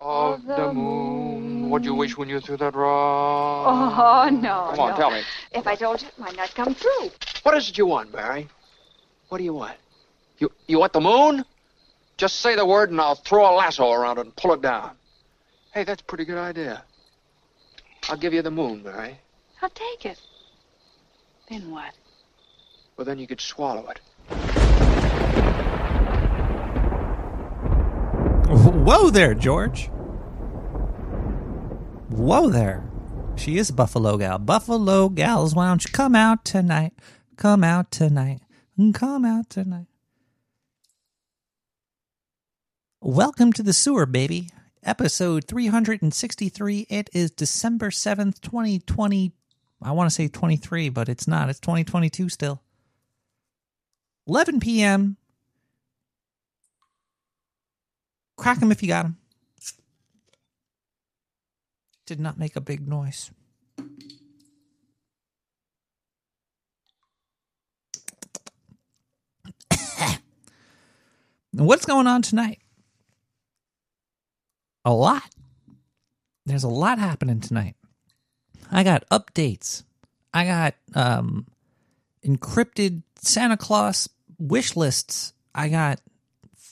of the moon. What'd you wish when you threw that rock? Oh, no. Come on, no. tell me. If I told you, it might not come true. What is it you want, Barry? What do you want? You you want the moon? Just say the word and I'll throw a lasso around it and pull it down. Hey, that's a pretty good idea. I'll give you the moon, Barry. I'll take it. Then what? Well, then you could swallow it. Whoa there, George. Whoa there. She is Buffalo gal. Buffalo gals, why don't you come out tonight? Come out tonight. Mm, come out tonight. Welcome to the sewer, baby. Episode 363. It is December 7th, 2020. I want to say 23, but it's not. It's 2022 still. 11 p.m. Crack him if you got him. Did not make a big noise. What's going on tonight? A lot. There's a lot happening tonight. I got updates. I got um encrypted Santa Claus wish lists. I got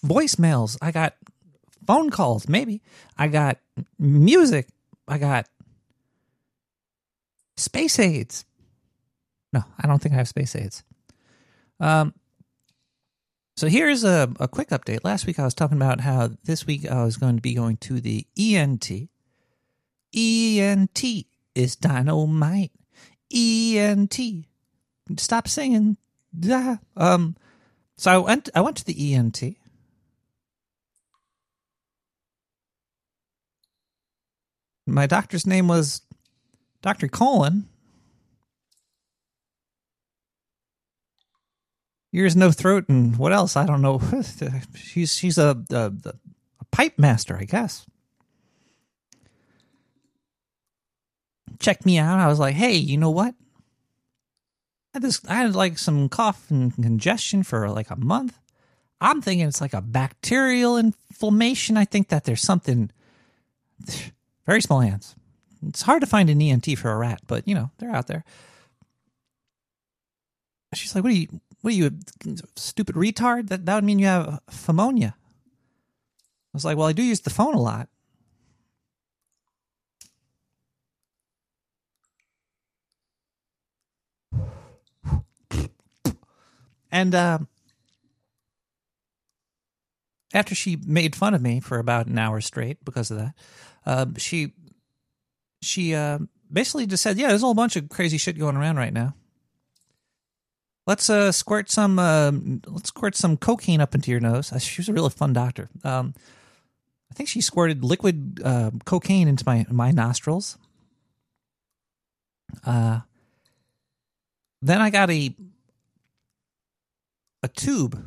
voicemails. I got phone calls, maybe. I got music. I got space aids. No, I don't think I have space aids. Um, so here's a, a quick update. Last week I was talking about how this week I was going to be going to the ENT. ENT is dynamite. ENT. Stop singing. Yeah. Um. So I went. I went to the ENT. My doctor's name was Dr. Colin. Ears, no throat, and what else? I don't know. she's she's a, a, a pipe master, I guess. Checked me out. I was like, hey, you know what? I this. I had like some cough and congestion for like a month. I'm thinking it's like a bacterial inflammation. I think that there's something. Very small hands. It's hard to find an ENT for a rat, but you know they're out there. She's like, "What are you? What are you, stupid retard? That that would mean you have pneumonia." I was like, "Well, I do use the phone a lot." And uh, after she made fun of me for about an hour straight because of that, uh, she she uh, basically just said, "Yeah, there's a whole bunch of crazy shit going around right now. Let's uh, squirt some uh, let's squirt some cocaine up into your nose." Uh, She was a really fun doctor. Um, I think she squirted liquid uh, cocaine into my my nostrils. Uh, then I got a a tube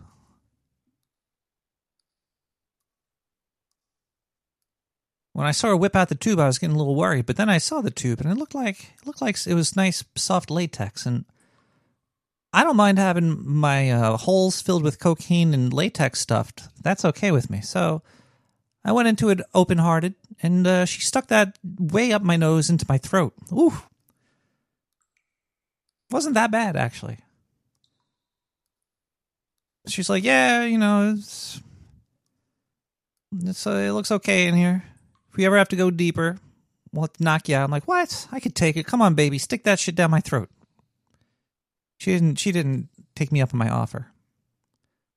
when I saw her whip out the tube, I was getting a little worried. But then I saw the tube, and it looked like it looked like it was nice, soft latex. And I don't mind having my uh, holes filled with cocaine and latex stuffed. That's okay with me. So I went into it open hearted, and uh, she stuck that way up my nose into my throat. Ooh, wasn't that bad actually. She's like, "Yeah, you know, it's, it's uh, it looks okay in here." If we ever have to go deeper, we'll have to knock you out. I'm like, what? I could take it. Come on, baby, stick that shit down my throat. She didn't. She didn't take me up on my offer.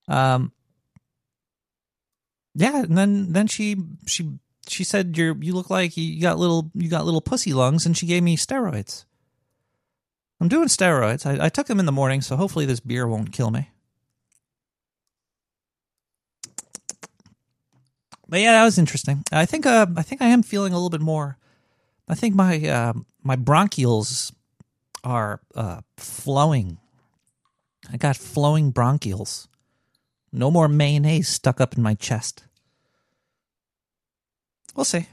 Um. Yeah, and then then she she she said you're you look like you got little you got little pussy lungs, and she gave me steroids. I'm doing steroids. I, I took them in the morning, so hopefully this beer won't kill me. But yeah, that was interesting. I think uh, I think I am feeling a little bit more. I think my uh, my bronchioles are uh, flowing. I got flowing bronchioles. No more mayonnaise stuck up in my chest. We'll see.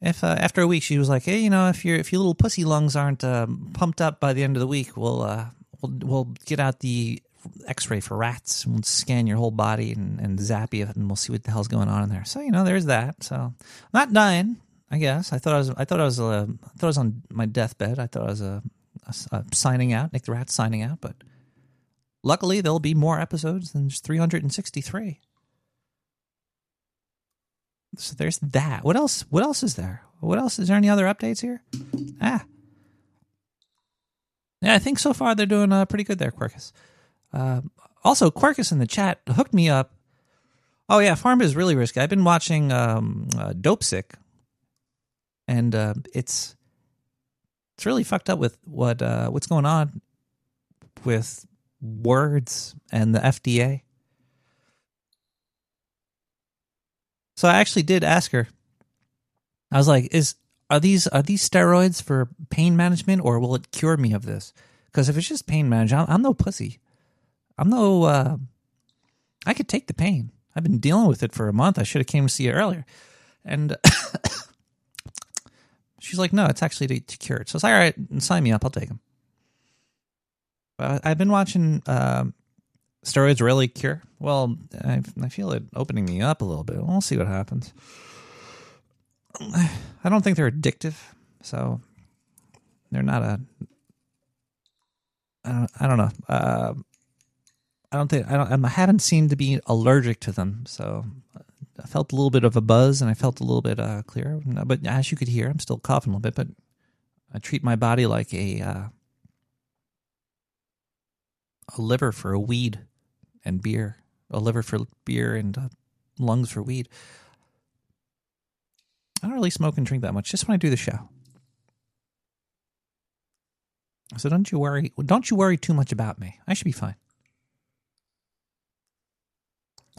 If uh, after a week she was like, "Hey, you know, if your if your little pussy lungs aren't um, pumped up by the end of the week, we'll uh, we'll we'll get out the X-ray for rats. And we'll scan your whole body and, and zap you, and we'll see what the hell's going on in there. So you know, there's that. So not dying. I guess I thought I was. I thought I was. Uh, I thought I was on my deathbed. I thought I was uh, uh, signing out. Nick the Rat signing out. But luckily, there'll be more episodes than just 363. So there's that. What else? What else is there? What else? Is there any other updates here? Ah. Yeah, I think so far they're doing uh, pretty good there, Quirkus. Uh, also, Quirkus in the chat hooked me up. Oh yeah, Farm is really risky. I've been watching um, uh, Dopesick, and uh, it's it's really fucked up with what uh, what's going on with words and the FDA. So I actually did ask her. I was like, "Is are these are these steroids for pain management, or will it cure me of this? Because if it's just pain management, I'm, I'm no pussy. I'm no. Uh, I could take the pain. I've been dealing with it for a month. I should have came to see you earlier." And she's like, "No, it's actually to, to cure it." So it's like, "All right, sign me up. I'll take them." I've been watching uh, steroids really cure. Well, I, I feel it opening me up a little bit. We'll see what happens. I don't think they're addictive, so they're not a. I don't. I don't know. Uh, I don't think I don't. I haven't seemed to be allergic to them, so I felt a little bit of a buzz and I felt a little bit uh, clearer. But as you could hear, I'm still coughing a little bit. But I treat my body like a uh, a liver for a weed and beer, a liver for beer and uh, lungs for weed. I don't really smoke and drink that much, just when I do the show. So don't you worry. Don't you worry too much about me. I should be fine.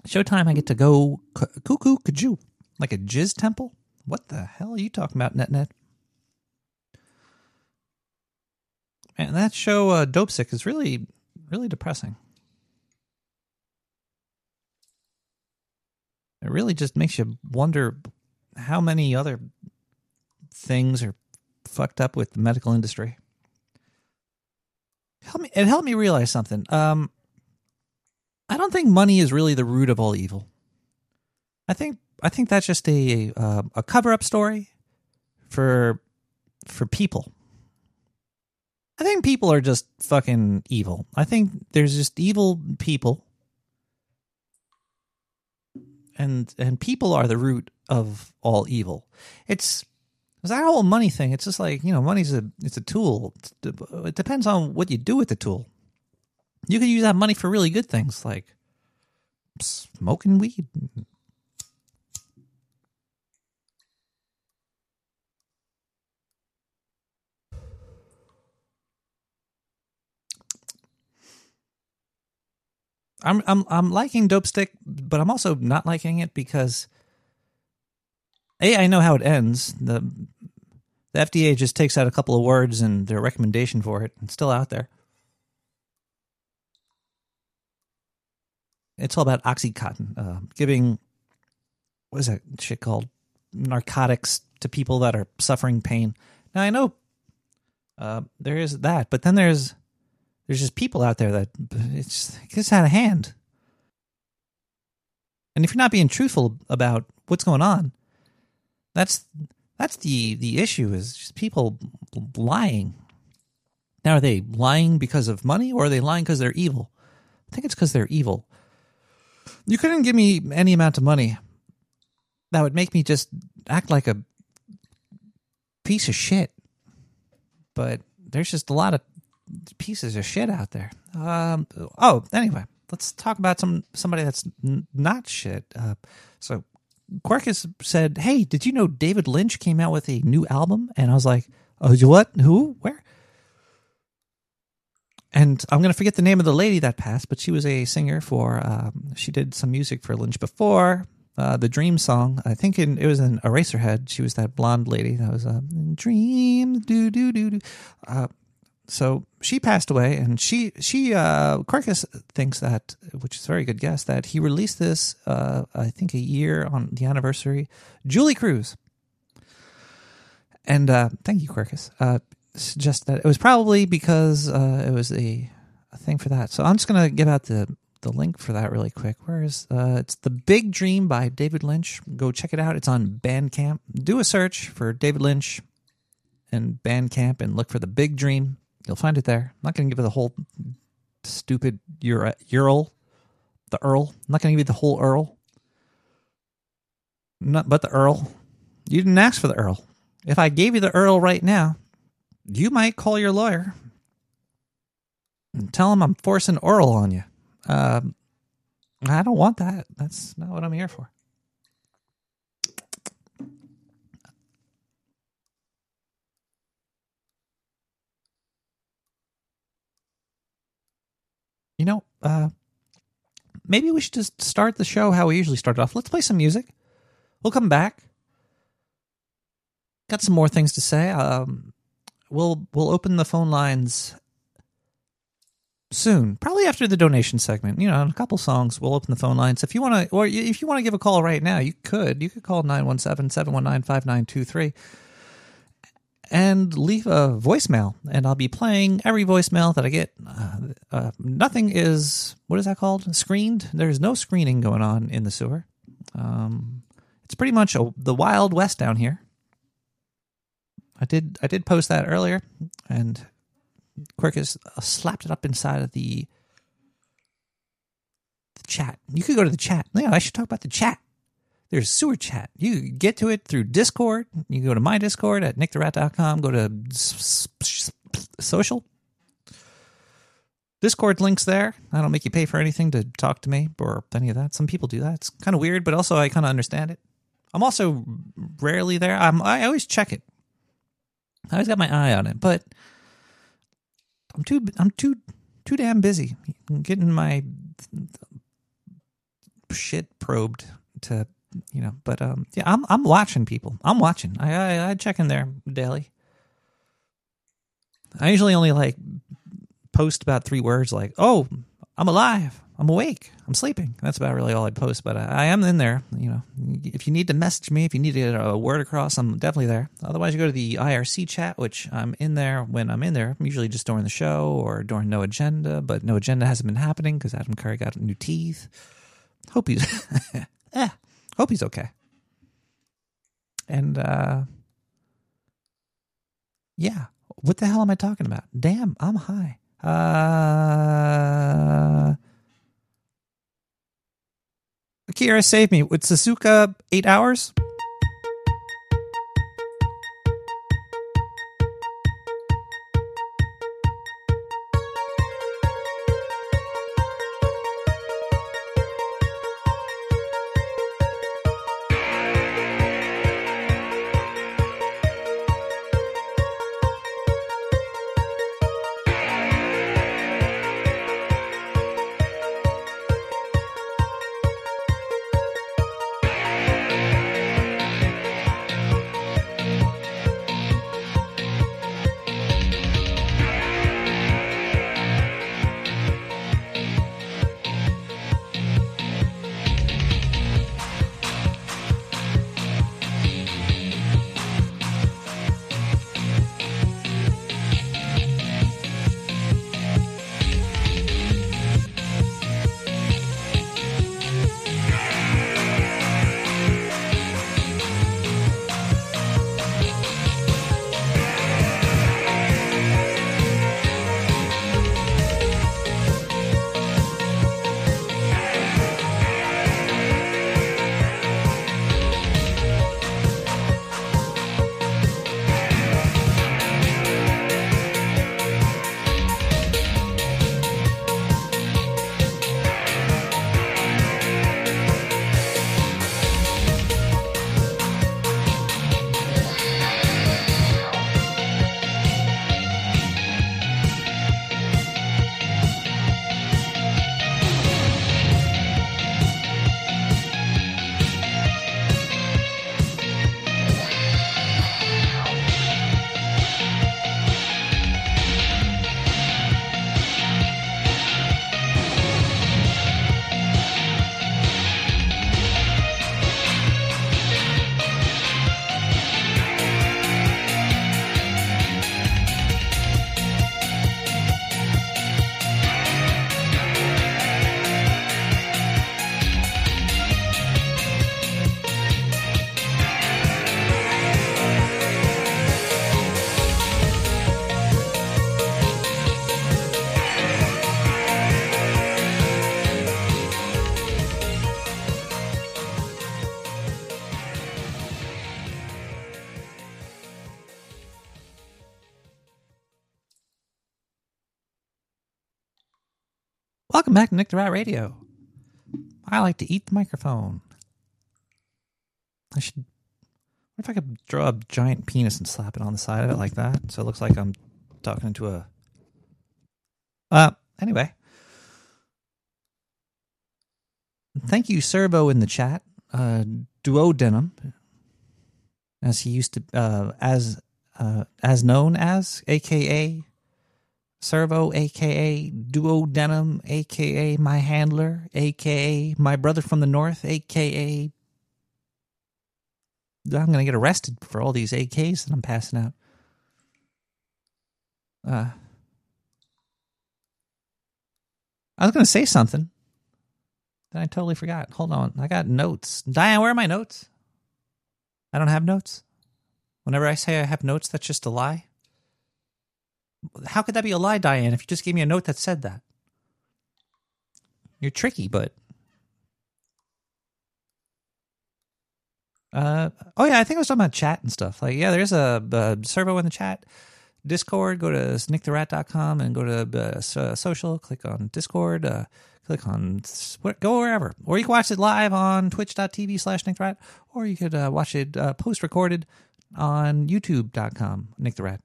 Showtime, I get to go cuckoo kajoo like a jizz temple. What the hell are you talking about, net net? And that show, uh, Dopesick, is really, really depressing. It really just makes you wonder how many other things are fucked up with the medical industry. Help me, it helped me realize something. Um, I don't think money is really the root of all evil. I think I think that's just a uh, a cover up story for for people. I think people are just fucking evil. I think there's just evil people and and people are the root of all evil. It's it's that whole money thing. It's just like you know, money's a it's a tool. It depends on what you do with the tool. You could use that money for really good things, like smoking weed. I'm I'm I'm liking Dopesick, but I'm also not liking it because a I know how it ends. the The FDA just takes out a couple of words and their recommendation for it. It's still out there. It's all about OxyContin, uh, giving what is that shit called narcotics to people that are suffering pain. Now I know uh, there is that, but then there's there's just people out there that it's it gets out of hand. And if you're not being truthful about what's going on, that's that's the the issue is just people lying. Now are they lying because of money or are they lying because they're evil? I think it's because they're evil. You couldn't give me any amount of money that would make me just act like a piece of shit. But there's just a lot of pieces of shit out there. Um, oh, anyway, let's talk about some somebody that's n- not shit. Uh, so Quirkus said, "Hey, did you know David Lynch came out with a new album?" And I was like, "Oh, you what? Who? Where?" And I'm gonna forget the name of the lady that passed, but she was a singer for. Um, she did some music for Lynch before. Uh, the Dream song, I think in, it was in Eraserhead. She was that blonde lady that was uh, Dreams, do do do do. Uh, so she passed away, and she she uh, Quirkus thinks that, which is a very good guess, that he released this uh, I think a year on the anniversary. Julee Cruise, and uh, thank you, Quirkus. Uh, just that it was probably because uh, it was a a thing for that. So I'm just gonna give out the the link for that really quick. Where is uh it's The Big Dream by David Lynch. Go check it out. It's on Bandcamp. Do a search for David Lynch and Bandcamp and look for The Big Dream. You'll find it there. I'm not gonna give it the whole stupid Ur- Ural, the Earl. I'm not gonna give you the whole Earl. Not but the Earl. You didn't ask for the Earl. If I gave you the Earl right now, you might call your lawyer and tell him I'm forcing oral on you. Um, I don't want that. That's not what I'm here for. You know, uh, maybe we should just start the show how we usually start off. Let's play some music. We'll come back. Got some more things to say. Um, we'll we'll open the phone lines soon, probably after the donation segment. You know, in a couple songs, we'll open the phone lines. If you want to, or if you want to give a call right now, you could. You could call 917-719-5923 and leave a voicemail, and I'll be playing every voicemail that I get. Uh, uh, nothing is what is that called? Screened. There's no screening going on in the sewer. Um, it's pretty much a, the wild west down here. I did I did post that earlier, and Quirkus uh, slapped it up inside of the, the chat. You could go to the chat. Yeah, I should talk about the chat. There's sewer chat. You get to it through Discord. You go to my Discord at nicktherat.com. Go to social. Discord links there. I don't make you pay for anything to talk to me or any of that. Some people do that. It's kind of weird, but also I kind of understand it. I'm also rarely there. I'm I always check it. I always got my eye on it, but I'm too I'm too too damn busy getting my shit probed to you know. But um, yeah, I'm I'm watching people. I'm watching. I I, I check in there daily. I usually only like post about three words, like "Oh, I'm alive." I'm awake. I'm sleeping. That's about really all I post, but I, I, am in there. You know, if you need to message me, if you need to get a word across, I'm definitely there. Otherwise, you go to the IRC chat, which I'm in there when I'm in there. I'm usually just during the show or during No Agenda, but No Agenda hasn't been happening because Adam Curry got new teeth. Hope he's, eh, hope he's okay. And, uh, yeah, what the hell am I talking about? Damn, I'm high. Uh, Akira, save me. With Suzuka, eight hours? Welcome back to Nick the Rat Radio. I like to eat the microphone. I should. What if I could draw a giant penis and slap it on the side of it like that, so it looks like I'm talking into a. Uh, anyway. Thank you, Servo, in the chat. Uh, Duodenum, as he used to, uh, as uh, as known as, aka Servo, aka Duodenum, aka my handler, aka my brother from the north, aka I'm going to get arrested for all these AKs that I'm passing out. Uh, I was going to say something. Then I totally forgot. Hold on. I got notes. Diane, where are my notes? I don't have notes. Whenever I say I have notes, that's just a lie. How could that be a lie, Diane, if you just gave me a note that said that? You're tricky, but Uh, oh yeah, I think I was talking about chat and stuff. Like, yeah, there's a, a servo in the chat. Discord, go to snicktherat.com and go to uh, so- social, click on Discord, uh, click on, go wherever. Or you can watch it live on twitch.tv slash nicktherat, or you could uh, watch it uh, post recorded on youtube.com, Nick the Rat.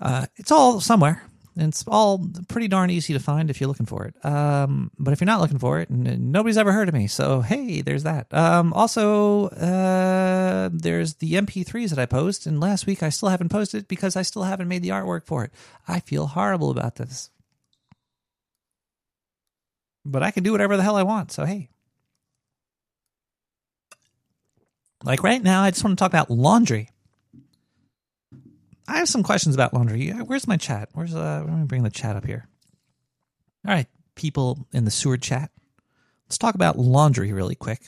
Uh, it's all somewhere. It's all pretty darn easy to find if you're looking for it. Um, but if you're not looking for it, n- nobody's ever heard of me. So, hey, there's that. Um, also, uh, there's the MP3s that I post. And last week I still haven't posted because I still haven't made the artwork for it. I feel horrible about this. But I can do whatever the hell I want. So, hey. Like right now, I just want to talk about laundry. I have some questions about laundry. Where's my chat? Where's uh? Let me bring the chat up here. All right, people in the sewer chat. Let's talk about laundry really quick.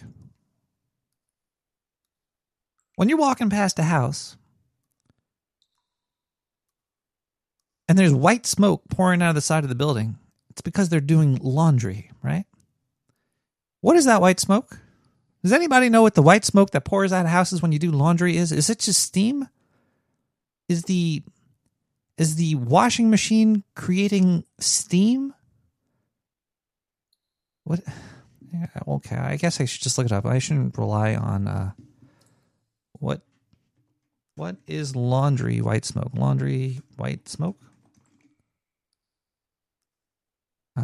When you're walking past a house and there's white smoke pouring out of the side of the building, it's because they're doing laundry, right? What is that white smoke? Does anybody know what the white smoke that pours out of houses when you do laundry is? Is it just steam? Is the is the washing machine creating steam? What? Yeah, okay, I guess I should just look it up. I shouldn't rely on uh, what what is laundry white smoke? Laundry white smoke? Uh,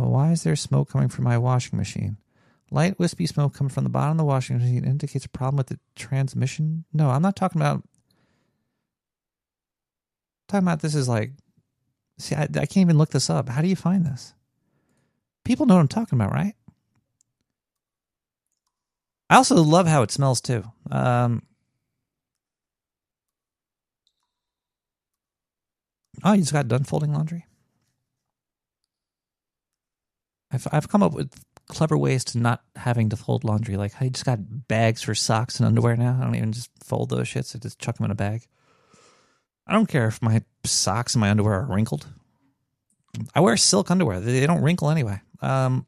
why is there smoke coming from my washing machine? Light wispy smoke coming from the bottom of the washing machine indicates a problem with the transmission. No, I'm not talking about talking about this is like, see, I, I can't even look this up. How do you find this? People know what I'm talking about, right? I also love how it smells too. Um, oh, you just got done folding laundry. I've I've come up with clever ways to not having to fold laundry. Like I just got bags for socks and underwear now. I don't even just fold those shits. I just chuck them in a bag. I don't care if my socks and my underwear are wrinkled. I wear silk underwear; they don't wrinkle anyway. Um,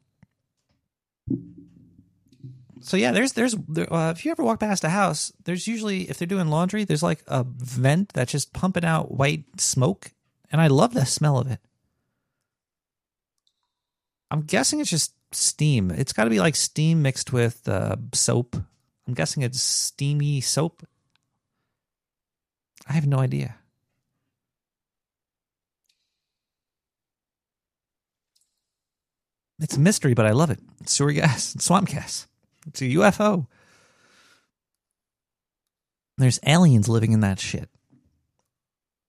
so yeah, there's there's uh, if you ever walk past a house, there's usually if they're doing laundry, there's like a vent that's just pumping out white smoke, and I love the smell of it. I'm guessing it's just steam. It's got to be like steam mixed with uh, soap. I'm guessing it's steamy soap. I have no idea. It's a mystery, but I love it. It's sewer gas, it's swamp gas. It's a UFO. There's aliens living in that shit.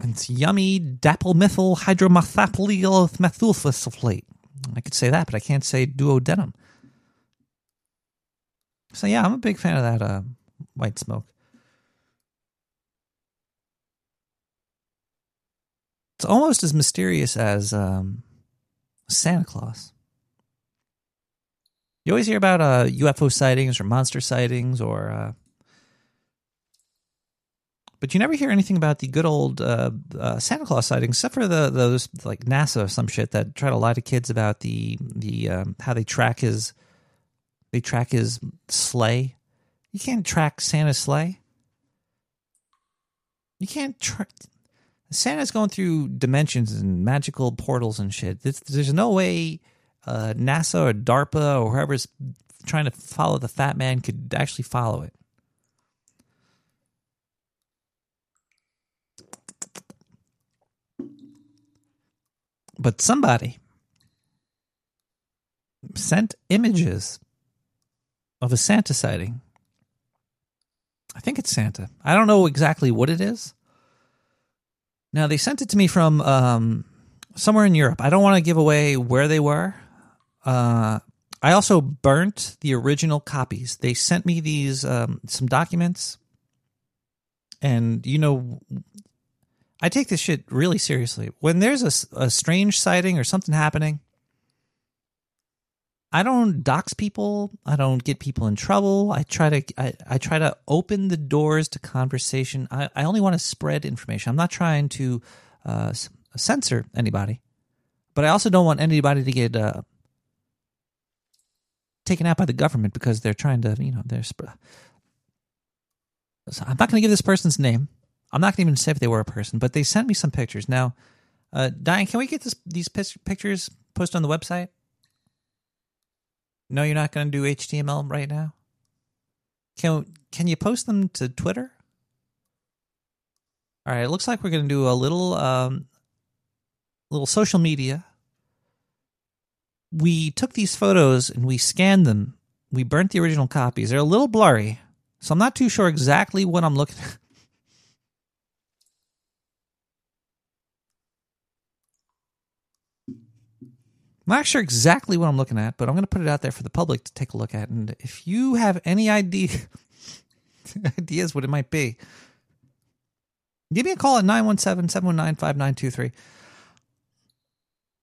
It's yummy dapelmethyl hydromethapolyethylsulfate. I could say that, but I can't say duodenum. So yeah, I'm a big fan of that uh, white smoke. It's almost as mysterious as um, Santa Claus. You always hear about uh, UFO sightings or monster sightings, or uh, but you never hear anything about the good old uh, uh, Santa Claus sightings, except for the those like NASA or some shit that try to lie to kids about the the um, how they track his they track his sleigh. You can't track Santa's sleigh. You can't track. Santa's going through dimensions and magical portals and shit. There's, there's no way uh, NASA or DARPA or whoever's trying to follow the Fat Man could actually follow it. But somebody sent images of a Santa sighting. I think it's Santa. I don't know exactly what it is. Now they sent it to me from um, somewhere in Europe. I don't want to give away where they were. Uh, I also burnt the original copies. They sent me these um, some documents, and you know, I take this shit really seriously. When there's a, a strange sighting or something happening, I don't dox people. I don't get people in trouble. I try to I, I try to open the doors to conversation. I, I only want to spread information. I'm not trying to uh, censor anybody, but I also don't want anybody to get uh, taken out by the government because they're trying to you know they're. Sp- so I'm not going to give this person's name. I'm not going to even say if they were a person, but they sent me some pictures. Now, uh, Diane, can we get this, these pictures posted on the website? No, you're not going to do HTML right now. Can can you post them to Twitter? All right, it looks like we're going to do a little um, little social media. We took these photos and we scanned them. We burnt the original copies. They're a little blurry, so I'm not too sure exactly what I'm looking at. I'm not sure exactly what I'm looking at, but I'm going to put it out there for the public to take a look at. And if you have any idea ideas what it might be, give me a call at 917 719 5923.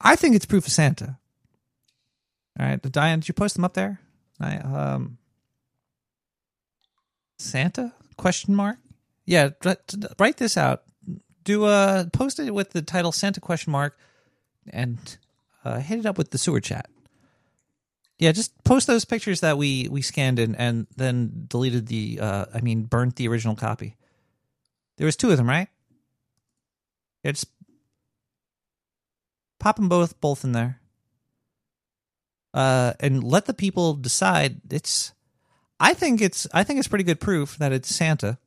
I think it's proof of Santa. All right, Diane, did you post them up there? I, um, Santa? Question mark? Yeah, write this out. Do a post it with the title Santa question mark and uh, hit it up with the sewer chat. Yeah, just post those pictures that we we scanned and and then deleted the uh I mean burnt the original copy. There was two of them, right? Just pop them both both in there. Uh and let the people decide it's I think it's I think it's pretty good proof that it's Santa.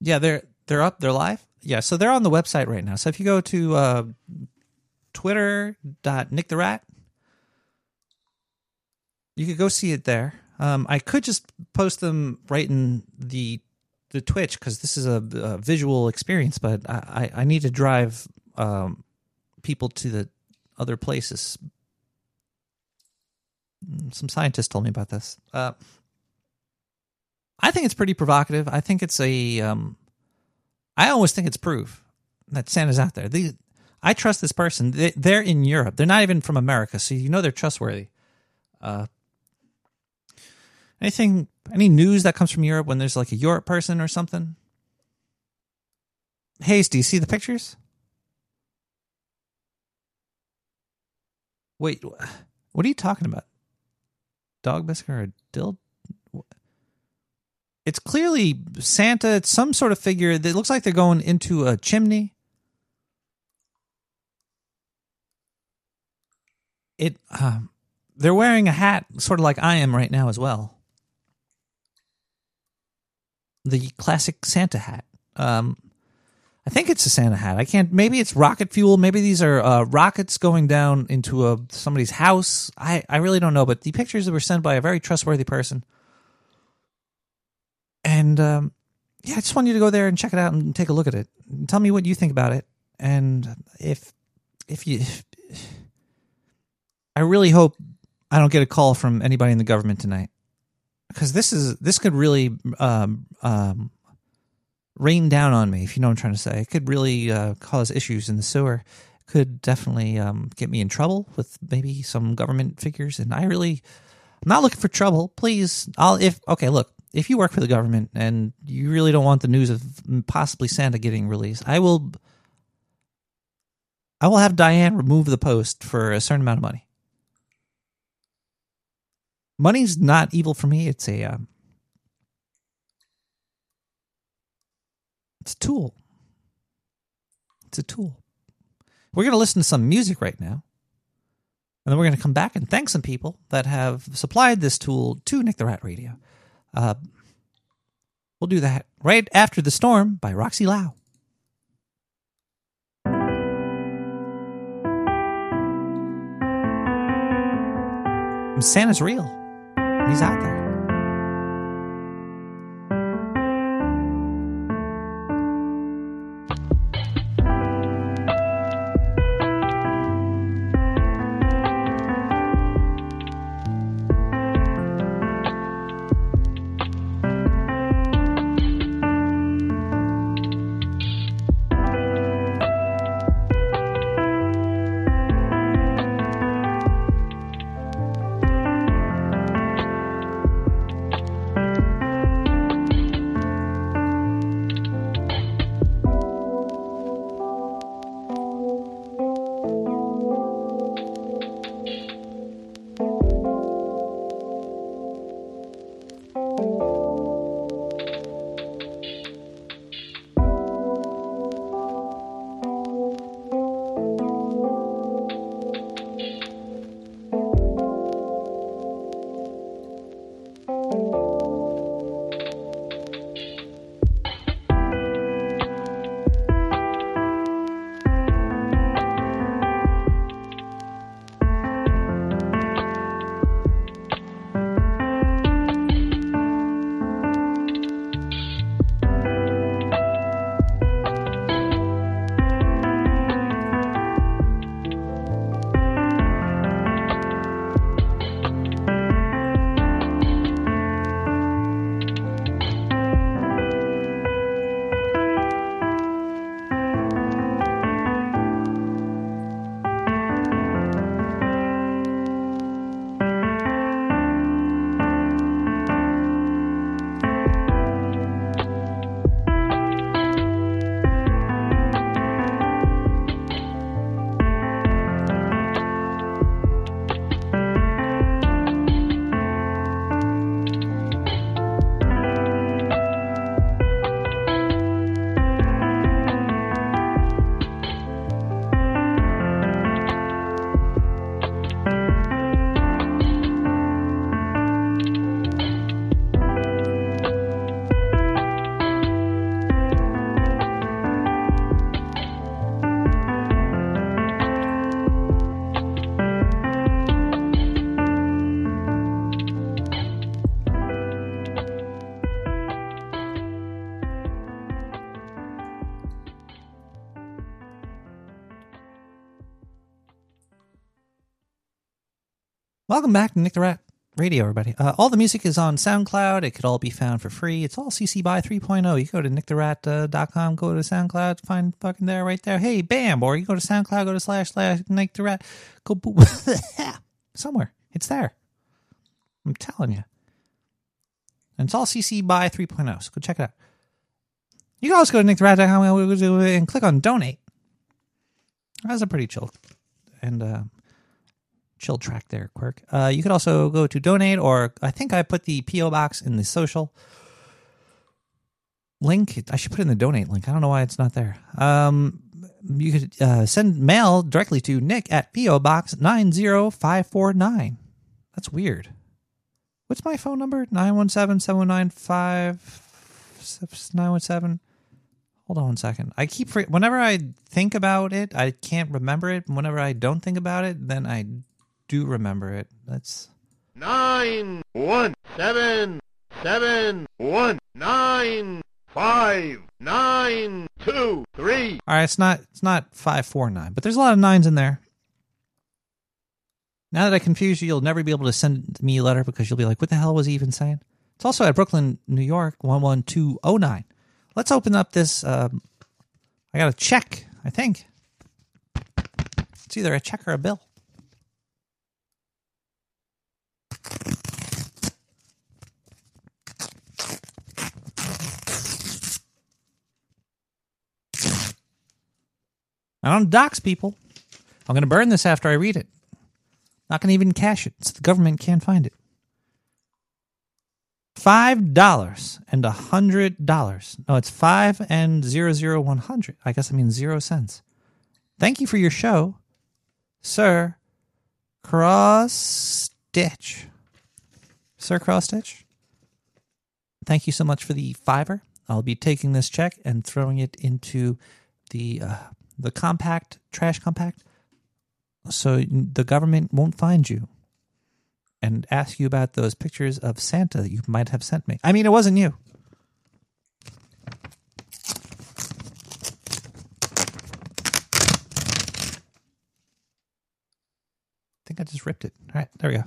Yeah, they're they're up, they're live yeah, so they're on the website right now. So if you go to uh, twitter.nicktherat, you could go see it there. Um, I could just post them right in the the Twitch because this is a, a, visual experience, but I, I, I need to drive um, people to the other places. Some scientists told me about this. Uh, I think it's pretty provocative. I think it's a um, I always think it's proof that Santa's out there. They, I trust this person. They, are in Europe. They're not even from America, so you know they're trustworthy. Uh, anything, any news that comes from Europe when there's like a Europe person or something? Hayes, do you see the pictures? Wait, what are you talking about? Dog biscuit or a dill? It's clearly Santa. It's some sort of figure that looks like they're going into a chimney. It. Uh, they're wearing a hat, sort of like I am right now as well. The classic Santa hat. Um, I think it's a Santa hat. I can't. Maybe it's rocket fuel. Maybe these are uh, rockets going down into a somebody's house. I I really don't know. But the pictures were sent by a very trustworthy person and um, yeah, I just want you to go there and check it out and take a look at it. Tell me what you think about it, and if if you, if, I really hope I don't get a call from anybody in the government tonight, because this is this could really um, um, rain down on me. If you know what I'm trying to say, it could really uh, cause issues in the sewer. Could definitely um, get me in trouble with maybe some government figures, and I really, I'm not looking for trouble. Please, I'll if okay. Look, if you work for the government and you really don't want the news of possibly Santa getting released, I will I will have Diane remove the post for a certain amount of money. Money's not evil for me. It's a um, It's a tool. It's a tool. We're going to listen to some music right now. And then we're going to come back and thank some people that have supplied this tool to Nick the Rat Radio. Uh, we'll do that right after The Storm by Roxy Lau. Santa's real. He's out there. Welcome back to Nick the Rat Radio, everybody. Uh, all the music is on SoundCloud. It could all be found for free. It's all CC by 3.0. You go to nicktherat.com, go to SoundCloud, find fucking there, right there. Hey, bam! Or you go to SoundCloud, go to slash slash Nick the Rat, go boop, somewhere. It's there. I'm telling you. And it's all CC by 3.0. So go check it out. You can also go to nicktherat.com and click on donate. That's a pretty chill and uh, chill track there, Quirk. Uh, you could also go to donate, or I think I put the PO box in the social link. I should put in the donate link. I don't know why it's not there. Um, you could uh, send mail directly to Nick at PO Box nine zero five four nine. That's weird. What's my phone number? 917 719 917. Hold on one second. I keep whenever I think about it, I can't remember it. Whenever I don't think about it, then I do remember it. That's nine one seven seven one nine five nine two three. All right, it's not it's not five four nine, but there's a lot of nines in there. Now that I confuse you, you'll never be able to send me a letter because you'll be like, "What the hell was he even saying?" It's also at Brooklyn, New York, one one two zero nine. Let's open up this. Um, I got a check, I think. It's either a check or a bill. I don't dox people. I'm going to burn this after I read it. Not going to even cash it, so the government can't find it. Five dollars and a hundred dollars. No, it's five and zero zero one hundred. I guess I mean zero cents. Thank you for your show, Sir Cross Stitch. Sir Cross Stitch. Thank you so much for the fiver. I'll be taking this check and throwing it into the uh, the compact trash compact, so the government won't find you and ask you about those pictures of Santa that you might have sent me. I mean, it wasn't you. I think I just ripped it. All right, there we go.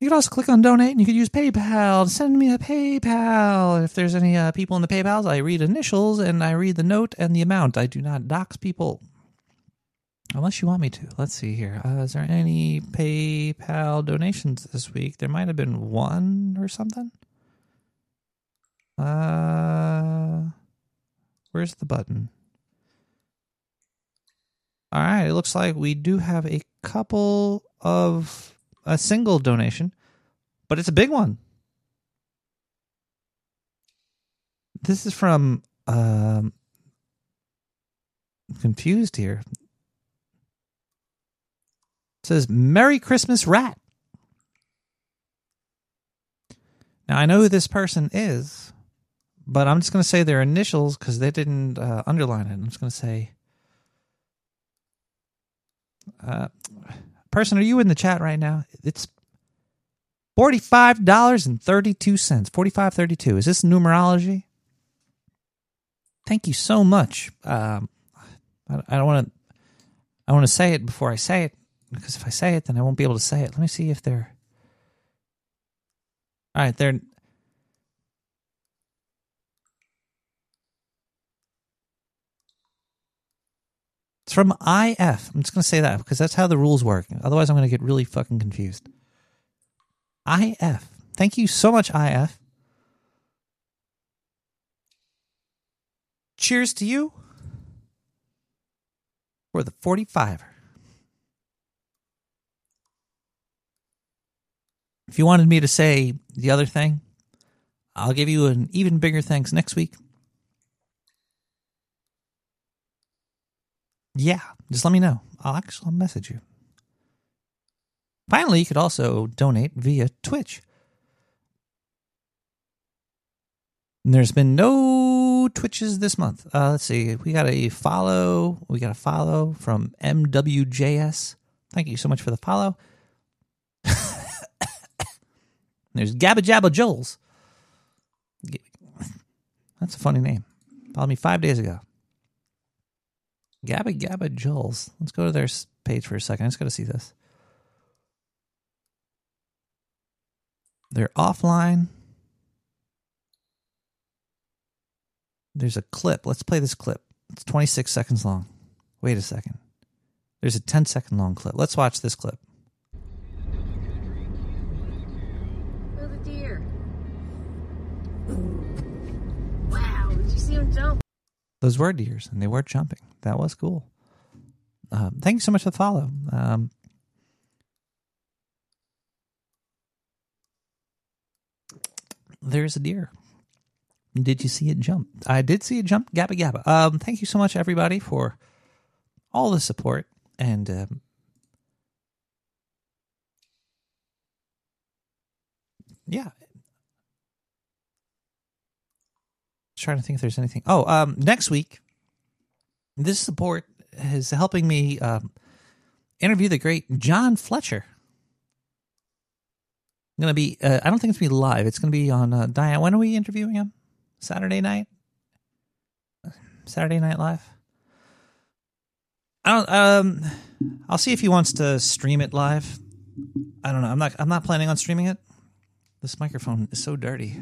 You could also click on donate and you could use PayPal. Send me a PayPal. If there's any uh, people in the PayPals, I read initials and I read the note and the amount. I do not dox people. Unless you want me to. Let's see here. Uh, is there any PayPal donations this week? There might have been one or something. Uh, where's the button? All right. It looks like we do have a couple of a single donation, but it's a big one. This is from um, I'm confused here. It says Merry Christmas Rat. Now I know who this person is, but I'm just going to say their initials because they didn't uh, underline it. I'm just going to say, uh, person, are you in the chat right now? It's forty-five dollars and thirty-two cents. Forty-five thirty-two. Is this numerology? Thank you so much. Um, I, I don't want to. I want to say it before I say it because if I say it, then I won't be able to say it. Let me see if they're. All right, they're. It's from IF. I'm just going to say that because that's how the rules work. Otherwise, I'm going to get really fucking confused. IF. Thank you so much, IF. Cheers to you for the 45er. If you wanted me to say the other thing, I'll give you an even bigger thanks next week. Yeah, just let me know. I'll actually I'll message you. Finally, you could also donate via Twitch. And there's been no Twitches this month. Uh, let's see. We got a follow. We got a follow from MWJS. Thank you so much for the follow. There's Gabba Jabba Joels. That's a funny name. Followed me five days ago. Gabba Gabba Joels. Let's go to their page for a second. I just got to see this. They're offline. There's a clip. Let's play this clip. It's 26 seconds long. Wait a second. There's a 10 second long clip. Let's watch this clip. Oh, the deer. Wow, did you see him jump? Those were deers, and they were jumping. That was cool. Um, thank you so much for the follow. Um, there's a deer. Did you see it jump? I did see it jump. Gabba gabba. Um, thank you so much, everybody, for all the support and um, yeah. Trying to think if there's anything. Oh, um, next week, this support is helping me um, interview the great John Fletcher. I'm gonna be. Uh, I don't think it's gonna be live. It's gonna be on uh, Diane. When are we interviewing him? Saturday night. Saturday Night Live. I don't. Um, I'll see if he wants to stream it live. I don't know. I'm not. I'm not planning on streaming it. This microphone is so dirty,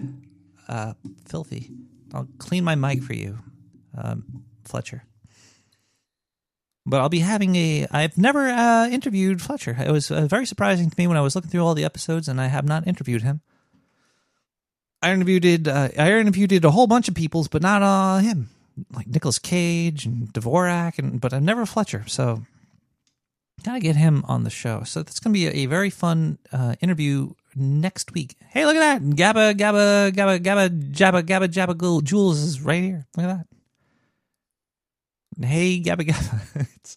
uh, filthy. I'll clean my mic for you, um, Fletcher. But I'll be having a. I've never uh, interviewed Fletcher. It was uh, very surprising to me when I was looking through all the episodes, and I have not interviewed him. I interviewed. Uh, I interviewed a whole bunch of peoples, but not uh, him, like Nicolas Cage and Dvorak, and but I've never Fletcher. So gotta get him on the show. So that's gonna be a, a very fun uh, interview next week. Hey, look at that. Gabba, Gabba, Gabba, Gabba, Jabba, Gabba, Jabba, Gul- Jules is right here. Look at that. Hey, Gabba, Gabba.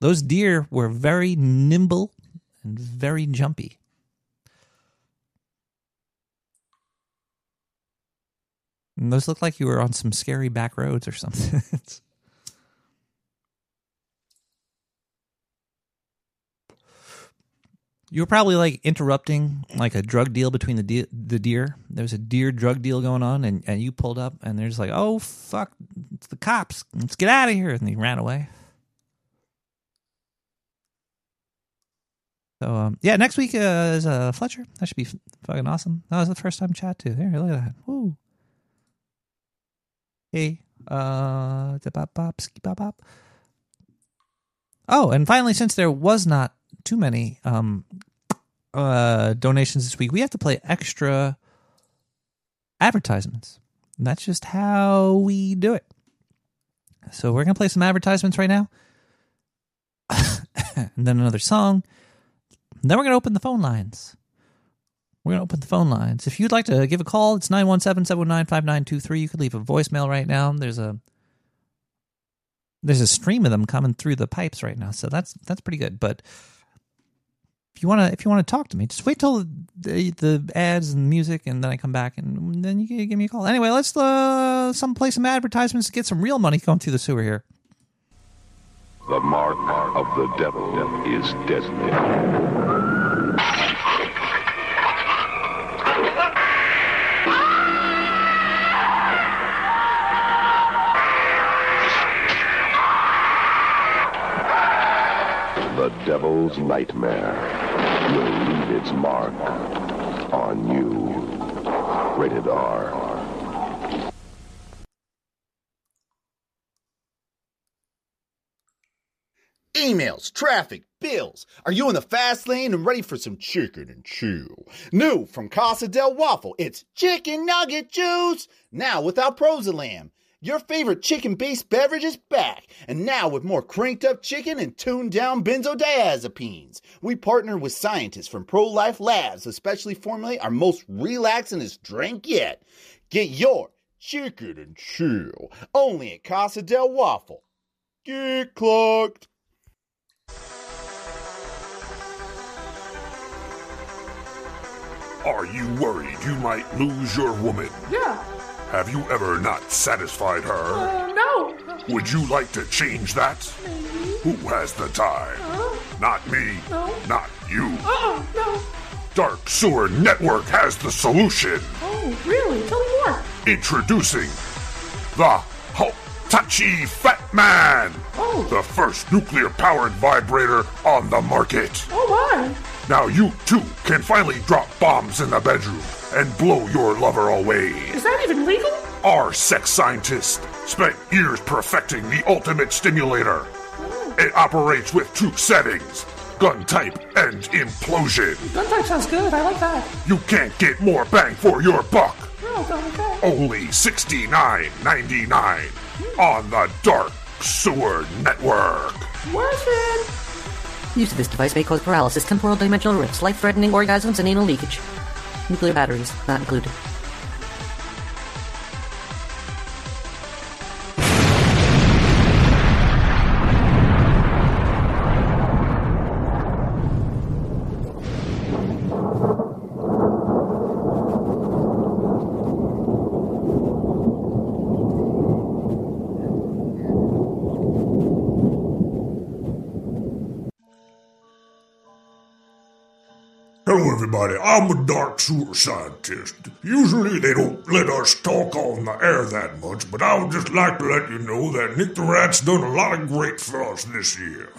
Those deer were very nimble and very jumpy. And those look like you were on some scary back roads or something. you were probably like interrupting like a drug deal between the de- the deer. There was a deer drug deal going on, and, and you pulled up, and they're just like, "Oh fuck, it's the cops! Let's get out of here!" And they ran away. So um, yeah, next week uh, is uh, Fletcher. That should be f- fucking awesome. That was the first time chat too. There, look at that. Woo. Hey, uh, da bop bop ski bop bop. Oh, and finally, since there was not too many um uh donations this week, we have to play extra advertisements. And that's just how we do it. So we're gonna play some advertisements right now, and then another song. And then we're gonna open the phone lines. We're gonna open the phone lines. If you'd like to give a call, it's 917-719-5923. You could leave a voicemail right now. There's a there's a stream of them coming through the pipes right now, so that's that's pretty good. But if you wanna if you wanna talk to me, just wait till the, the ads and music, and then I come back, and then you can give me a call. Anyway, let's uh some play some advertisements to get some real money going through the sewer here. The mark of the devil is deadly. The devil's nightmare will leave its mark on you. Rated R. Emails, traffic, bills. Are you in the fast lane and ready for some chicken and chew? New from Casa del Waffle, it's chicken nugget juice. Now without Prozalam. Your favorite chicken-based beverage is back, and now with more cranked up chicken and tuned down benzodiazepines. We partner with scientists from Pro Life Labs to specially formulate our most relaxingest drink yet. Get your chicken and chill only at Casa del Waffle. Get clocked. Are you worried you might lose your woman? Yeah. Have you ever not satisfied her? Uh, no. Would you like to change that? Maybe. Who has the time? Not me. No. Not you. Uh-uh, no. Dark Sewer Network has the solution. Oh, really? Tell me more. Introducing the Hitachi Fat Man. Oh. The first nuclear powered vibrator on the market. Oh, my. Now you too can finally drop bombs in the bedroom and blow your lover away. Is that even legal? Our sex scientist spent years perfecting the ultimate stimulator. Oh. It operates with two settings gun type and implosion. Gun type sounds good. I like that. You can't get more bang for your buck. Oh, okay. Only $69.99 on the Dark Sewer Network. What's it? Use of this device may cause paralysis, temporal dimensional rifts, life-threatening orgasms, and anal leakage. Nuclear batteries not included. Everybody. I'm a dark sewer scientist. Usually they don't let us talk on the air that much, but I would just like to let you know that Nick the Rat's done a lot of great for us this year.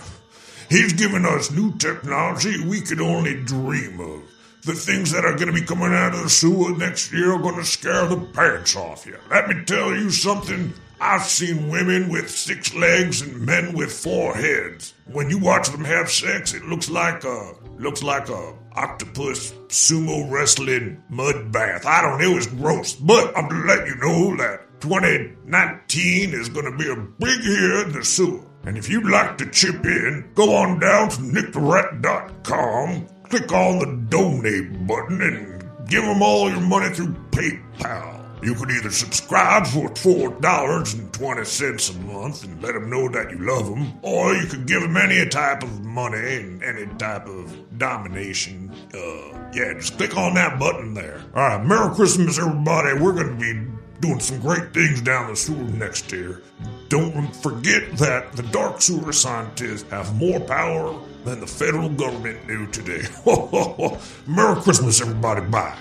He's given us new technology we could only dream of. The things that are going to be coming out of the sewer next year are going to scare the pants off you. Let me tell you something. I've seen women with six legs and men with four heads. When you watch them have sex, it looks like a looks like a octopus sumo wrestling mud bath. I don't know, it was gross. But I'm to let you know that 2019 is to be a big year in the sewer. And if you'd like to chip in, go on down to nicktherat.com click on the donate button and give them all your money through PayPal. You could either subscribe for $4.20 a month and let them know that you love them, or you could give them any type of money and any type of domination. Uh, yeah, just click on that button there. All right, Merry Christmas, everybody. We're going to be doing some great things down the sewer next year. Don't forget that the dark sewer scientists have more power than the federal government do today. Merry Christmas, everybody. Bye.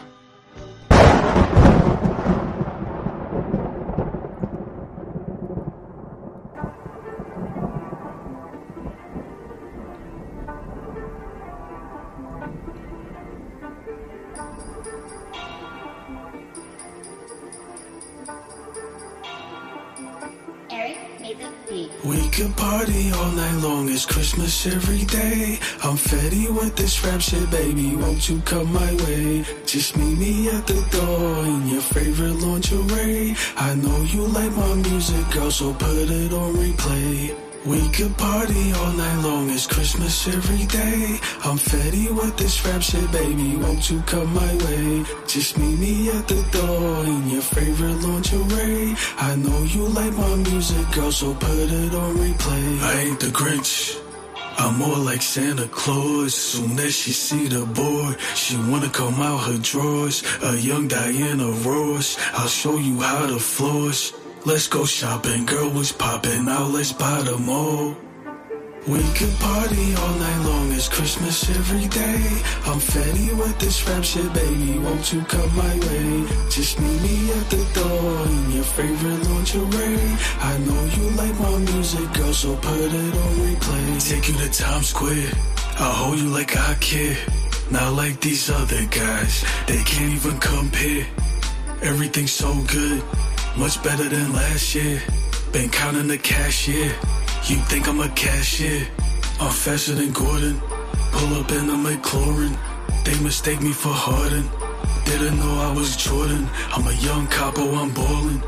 Rap shit, baby, won't you come my way? Just meet me at the door in your favorite lingerie. I know you like my music, girl, so put it on replay. We could party all night long, it's Christmas every day. I'm fetty with this rap shit, baby, won't you come my way? Just meet me at the door in your favorite lingerie. I know you like my music, girl, so put it on replay. I ain't the Grinch. I'm more like Santa Claus. Soon as she see the boy, she wanna come out her drawers. A young Diana Ross. I'll show you how to floss. Let's go shopping, girl was poppin'? out, let's buy them all. We could party all night long, it's Christmas every day. I'm fetty with this rap shit, baby, won't you come my way? Just meet me at the door in your favorite lingerie. I know you like my music, girl, so put it on replay. Take you to Times Square, I'll hold you like I care. Not like these other guys, they can't even compare. Everything's so good. Much better than last year. Been counting the cash, yeah. You think I'm a cashier? I'm faster than Gordon. Pull up in a McLaren. They mistake me for Harden. Didn't know I was Jordan. I'm a young capo, I'm ballin'.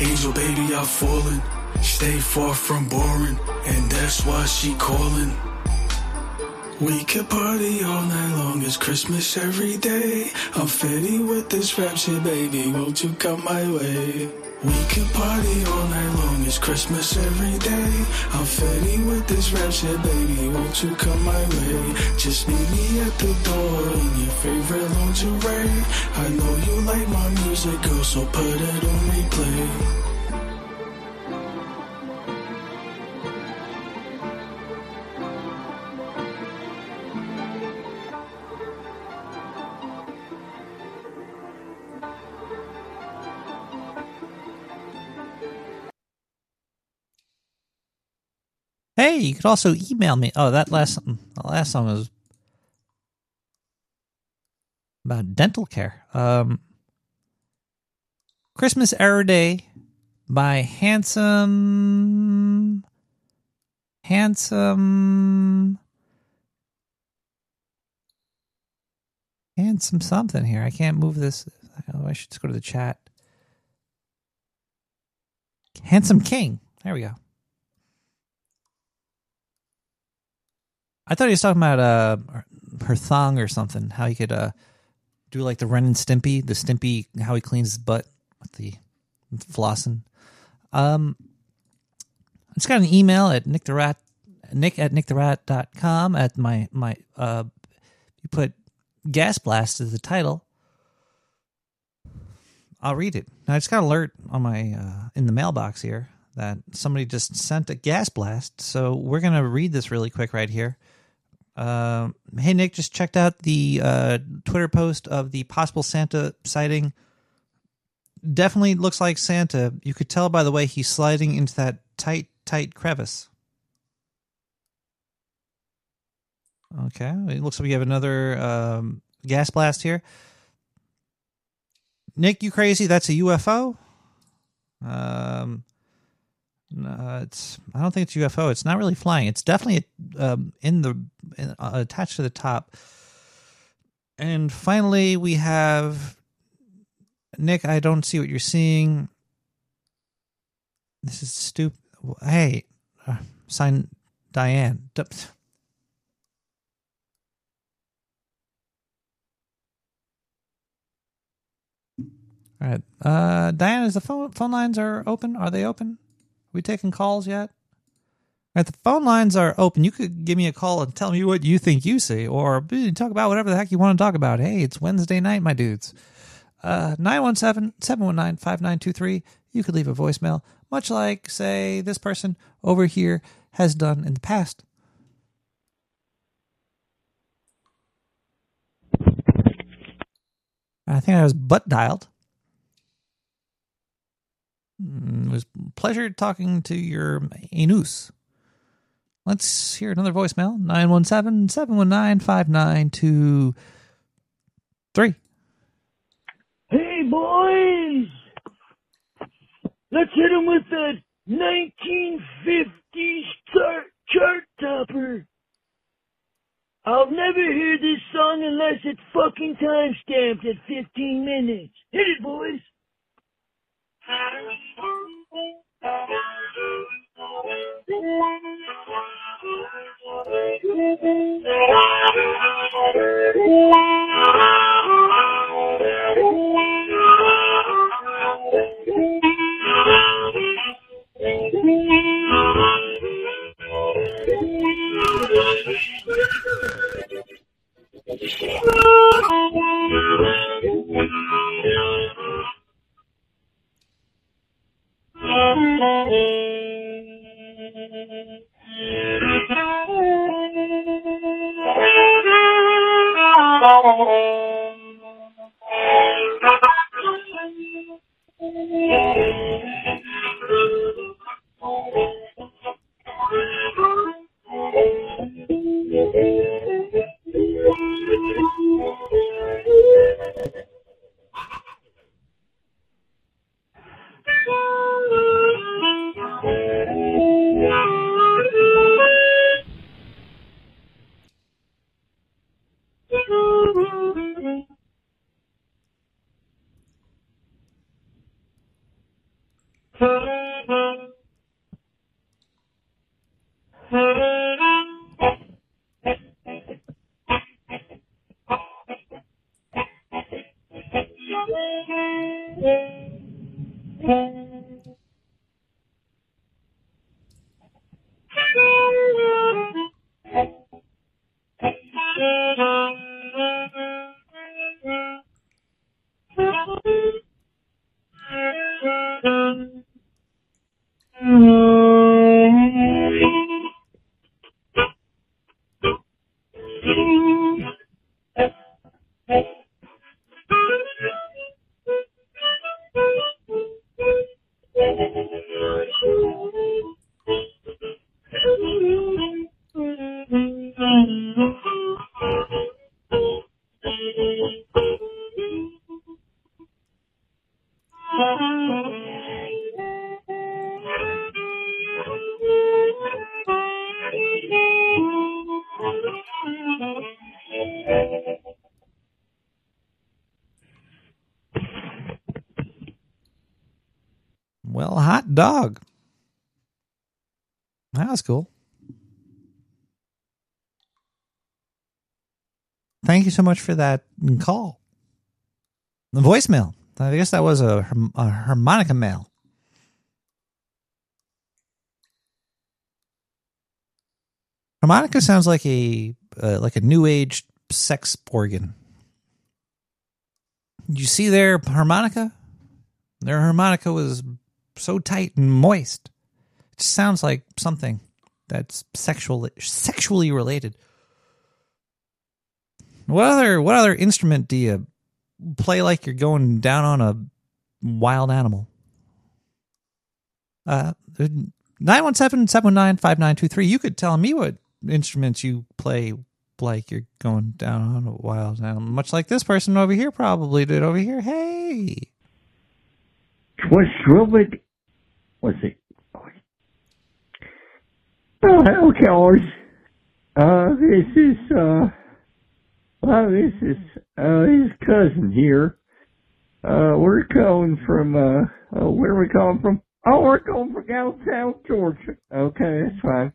Angel baby, I'm falling. Stay far from boring, and that's why she calling. We could party all night long, it's Christmas every day. I'm fitty with this rap shit, baby, won't you come my way? We could party all night long, it's Christmas every day. I'm fitty with this rap shit, baby, won't you come my way? Just meet me at the door in your favorite lingerie. I know you like my music, girl, so put it on replay. Hey, you could also email me. Oh, that last the last song was about dental care. Um, Christmas Every Day by handsome, handsome, handsome something here. I can't move this. I should just go to the chat. Handsome King. There we go. I thought he was talking about uh her thong or something. How he could uh do like the Ren and Stimpy, the Stimpy, how he cleans his butt with the flossing. Um, I just got an email at nick the rat, nick at nicktherat.com at my my uh you put gas blast as the title. I'll read it. I just got alert on my uh in the mailbox here that somebody just sent a gas blast. So we're gonna read this really quick right here. Uh, hey Nick, just checked out the uh, Twitter post of the possible Santa sighting. Definitely looks like Santa. You could tell by the way he's sliding into that tight, tight crevice. Okay, it looks like we have another um, gas blast here. Nick, you crazy? That's a UFO. Um, uh, it's I don't think it's UFO. It's not really flying. It's definitely um, in the in, uh, attached to the top. And finally, we have Nick. I don't see what you're seeing. This is stupid. Hey, uh, sign Diane. D- All right. Uh, Diane, is the phone phone lines are open? Are they open? We taking calls yet? All right, the phone lines are open. You could give me a call and tell me what you think you see, or eh, talk about whatever the heck you want to talk about. Hey, it's Wednesday night, my dudes. Uh, 917-719-5923. You could leave a voicemail, much like, say, this person over here has done in the past. I think I was butt dialed. It was pleasure talking to your anus. Let's hear another voicemail 917 719 5923. Hey, boys! Let's hit 'em with that 1950s chart, chart topper. I'll never hear this song unless it's fucking time stamped at 15 minutes. Hit it, boys! Yeah. Well, so much for that call. The voicemail. I guess that was a, a harmonica mail. Harmonica sounds like a uh, like a new age sex organ. You see their harmonica? Their harmonica was so tight and moist. It sounds like something that's sexual sexually related. What other what other instrument do you play like you're going down on a wild animal? Uh 917-719-5923. You could tell me what instruments you play like you're going down on a wild animal. Much like this person over here probably did over here. Hey. What's Robert? What's it? Oh, hello, Killers. Uh, this is, uh, well, this is, uh, his cousin here. Uh, we're calling from, uh, uh, where are we calling from? Oh, we're calling from South Georgia. Okay, that's fine.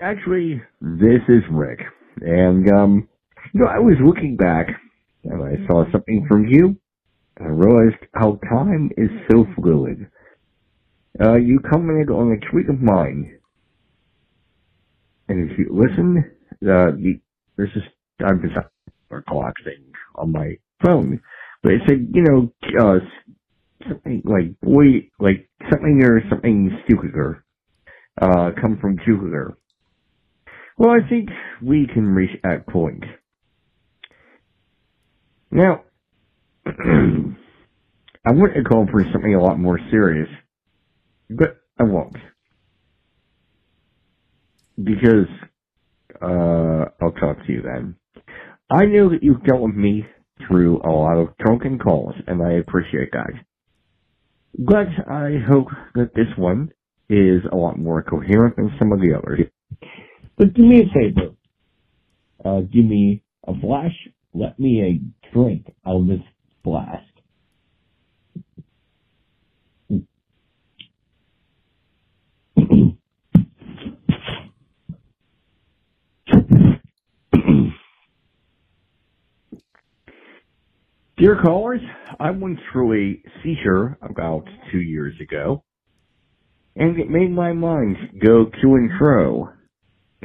Actually, this is Rick. And, um, you know, I was looking back and I saw something from you, I realized how time is so fluid. Uh, you commented on a tweet of mine, and if you listen, uh, the, there's this, I'm just a clock thing on my phone, but it said, you know, uh, something like boy, like something or something stupider, uh, come from Jupiter. Well, I think we can reach that point. Now, I want to call for something a lot more serious, but I won't. Because, uh, I'll talk to you then. I know that you've dealt with me through a lot of drunken calls, and I appreciate that. But I hope that this one is a lot more coherent than some of the others. But do me a favor. Uh, give me a flash. Let me a drink out of this flask. Dear callers, I went through a seizure about two years ago, and it made my mind go to and fro.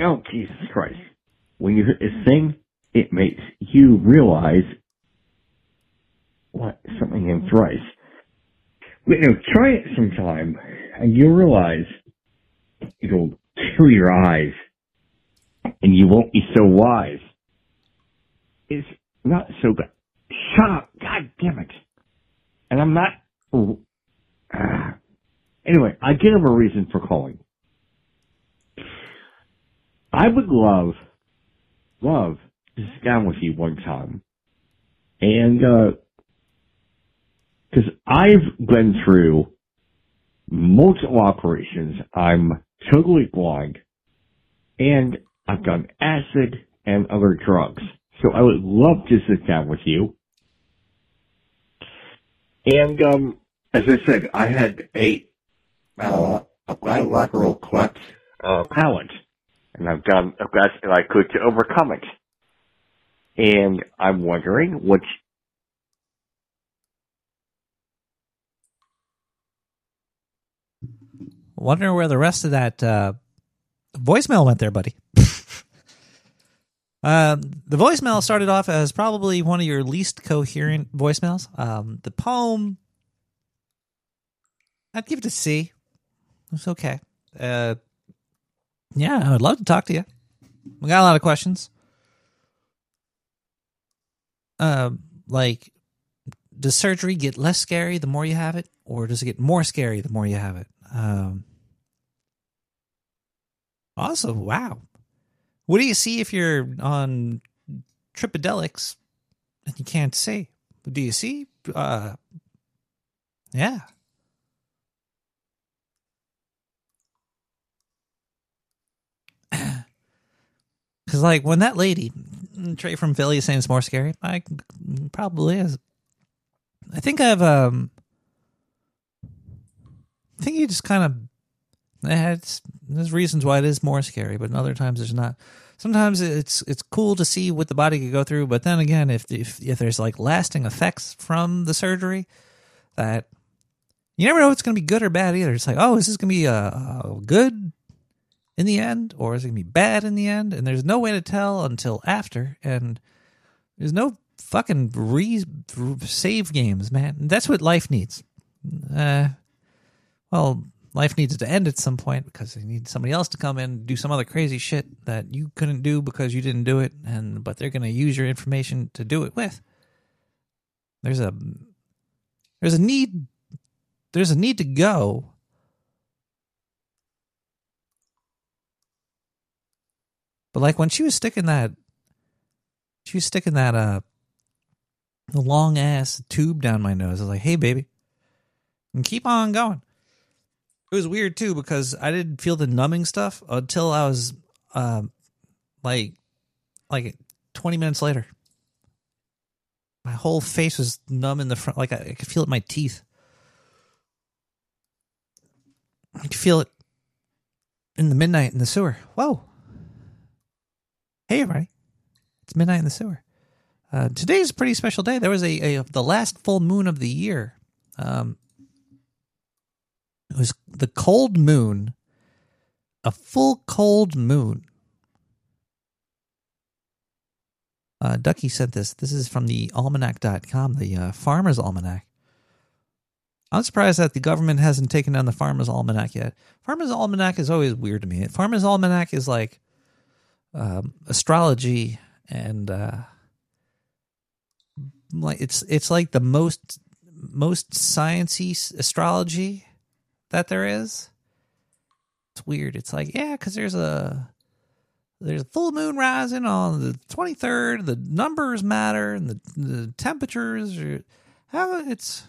Oh, Jesus Christ. When you hit this thing, it makes you realize what something in thrice. But, you know, try it sometime, and you'll realize it'll kill your eyes, and you won't be so wise. It's not so good. Shut up! God damn it! And I'm not. Uh, anyway, I give him a reason for calling. I would love, love to sit down with you one time, and because I've been through multiple operations, I'm totally blind, and I've done acid and other drugs. So I would love to sit down with you and um, as I said, I had a uh, bilateral cleft uh, palate, and I've done I've got what I could to overcome it. And I'm wondering what. Wondering where the rest of that uh, voicemail went there, buddy. Um, the voicemail started off as probably one of your least coherent voicemails. Um, the poem, I'd give it a C. It's okay. Uh, yeah, I would love to talk to you. We got a lot of questions. Uh, like, does surgery get less scary the more you have it, or does it get more scary the more you have it? Um, awesome! Wow. What do you see if you're on Tripodelics and you can't see? Do you see? Uh, yeah. Because, like, when that lady, Trey from Philly, saying it's more scary, I probably is. I think I've, um, I think you just kind of Eh, it's, there's reasons why it is more scary, but in other times there's not. Sometimes it's it's cool to see what the body could go through, but then again, if if if there's like lasting effects from the surgery, that you never know if it's going to be good or bad either. It's like, oh, is this going to be a, a good in the end, or is it going to be bad in the end? And there's no way to tell until after, and there's no fucking re save games, man. That's what life needs. Uh, well, life needs to end at some point because they need somebody else to come in and do some other crazy shit that you couldn't do because you didn't do it and but they're going to use your information to do it with. There's a there's a need there's a need to go. But like when she was sticking that she was sticking that uh long ass tube down my nose i was like hey baby and keep on going it was weird too because I didn't feel the numbing stuff until I was um like like 20 minutes later. My whole face was numb in the front like I, I could feel it in my teeth. I could feel it in the midnight in the sewer. Whoa. Hey everybody. It's midnight in the sewer. Uh, today's a pretty special day. There was a, a the last full moon of the year. Um, it was the cold moon, a full cold moon. Uh, Ducky sent this. This is from the almanac.com, the uh, Farmer's Almanac. I'm surprised that the government hasn't taken down the Farmer's Almanac yet. Farmer's Almanac is always weird to me. Farmer's Almanac is like um, astrology and uh, like it's it's like the most most sciency s- astrology that there is. It's weird. It's like yeah, because there's a there's a full moon rising on the 23rd. The numbers matter and the the temperatures. Are, how it's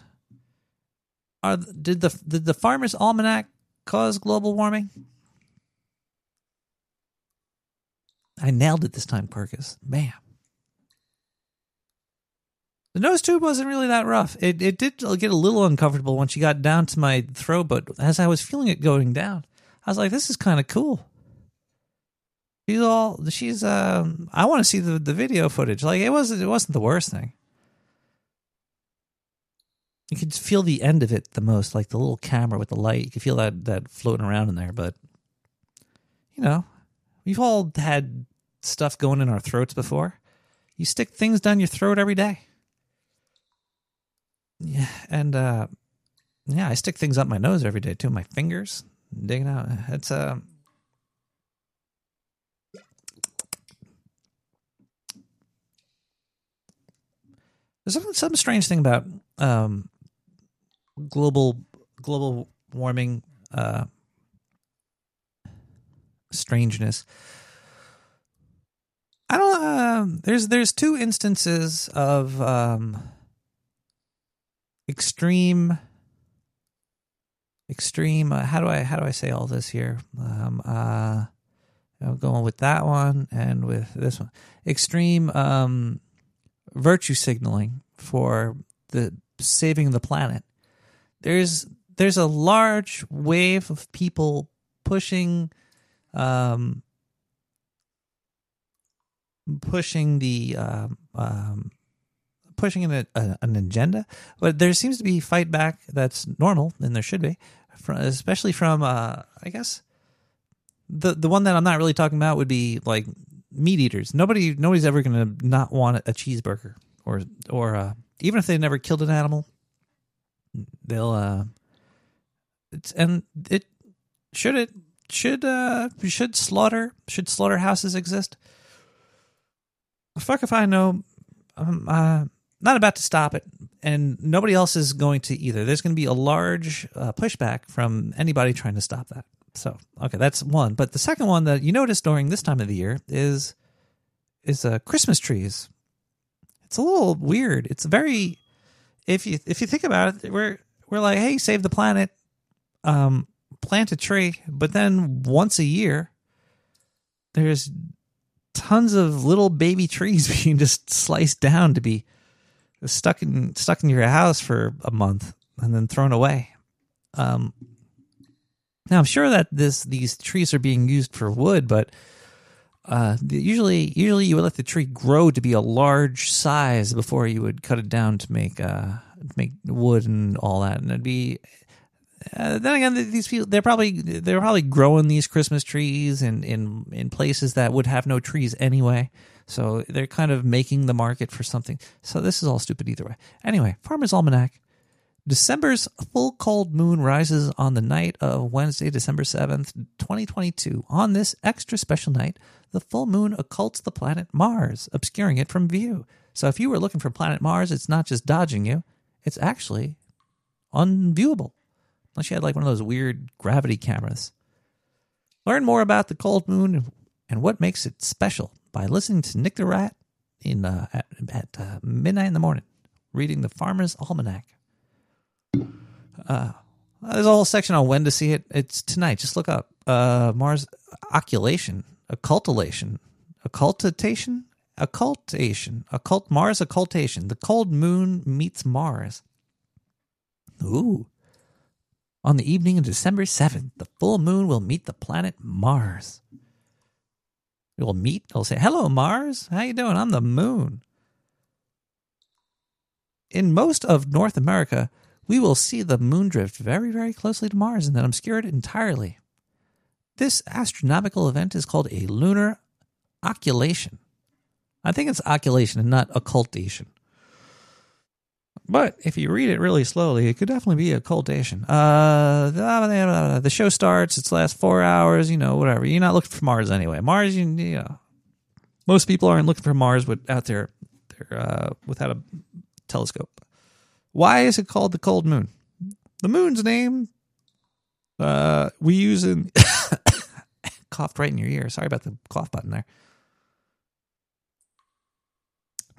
are did the did the Farmer's Almanac cause global warming? I nailed it this time, Quirkus. Bam. The nose tube wasn't really that rough. It it did get a little uncomfortable once you got down to my throat, but as I was feeling it going down, I was like, "This is kind of cool." She's all she's. Um, I want to see the the video footage. Like it wasn't it wasn't the worst thing. You could feel the end of it the most, like the little camera with the light. You could feel that that floating around in there, but you know, we've all had stuff going in our throats before. You stick things down your throat every day. Yeah, and uh yeah, I stick things up my nose every day too. My fingers digging out. It's uh There's some, some strange thing about um global global warming uh strangeness. I don't. Um, there's there's two instances of um, extreme extreme. Uh, how do I how do I say all this here? Um, uh, I'm going with that one and with this one. Extreme um, virtue signaling for the saving the planet. There's there's a large wave of people pushing um, pushing the um, um, pushing an, a, an agenda, but there seems to be fight back that's normal, and there should be, from, especially from uh, I guess the the one that I'm not really talking about would be like meat eaters. Nobody nobody's ever going to not want a cheeseburger or or uh, even if they never killed an animal, they'll uh, it's and it should it should uh should slaughter should slaughterhouses exist fuck if i know i'm uh, not about to stop it. And nobody else is going to either. There's going to be a large uh, pushback from anybody trying to stop that. So okay that's one. But the second one that you notice during this time of the year is is uh, christmas trees. It's a little weird. It's very if you if you think about it we're we're like hey save the planet um plant a tree, but then once a year, there's tons of little baby trees being just sliced down to be stuck in stuck in your house for a month and then thrown away. Um, now I'm sure that this these trees are being used for wood, but uh, usually usually you would let the tree grow to be a large size before you would cut it down to make uh make wood and all that, and it'd be uh, then again, these people they're probably they're probably growing these Christmas trees in in in places that would have no trees anyway. So they're kind of making the market for something. So this is all stupid either way. Anyway, Farmer's Almanac. December's full cold moon rises on the night of Wednesday, December 7th, 2022. On this extra special night, the full moon occults the planet Mars, obscuring it from view. So if you were looking for planet Mars, it's not just dodging you, it's actually unviewable. Unless you had like one of those weird gravity cameras. Learn more about the cold moon and what makes it special by listening to Nick the Rat in uh, at, at uh, midnight in the morning, reading the Farmer's Almanac. Uh, there's a whole section on when to see it. It's tonight. Just look up uh, Mars occultation, occultation, occultation, occultation, occult Mars occultation. The cold moon meets Mars. Ooh. On the evening of December 7th, the full moon will meet the planet Mars. It will meet, it'll say, Hello, Mars. How you doing? I'm the moon. in most of North America, we will see the moon drift very, very closely to Mars and then obscure it entirely. This astronomical event is called a lunar occultation. I think it's occultation and not occultation. But if you read it really slowly, it could definitely be occultation. Uh, the show starts. It's last four hours. You know, whatever. You're not looking for Mars anyway. Mars, you, you know, most people aren't looking for Mars out there, there uh, without a telescope. Why is it called the cold moon? The moon's name uh, we use in coughed right in your ear. Sorry about the cough button there.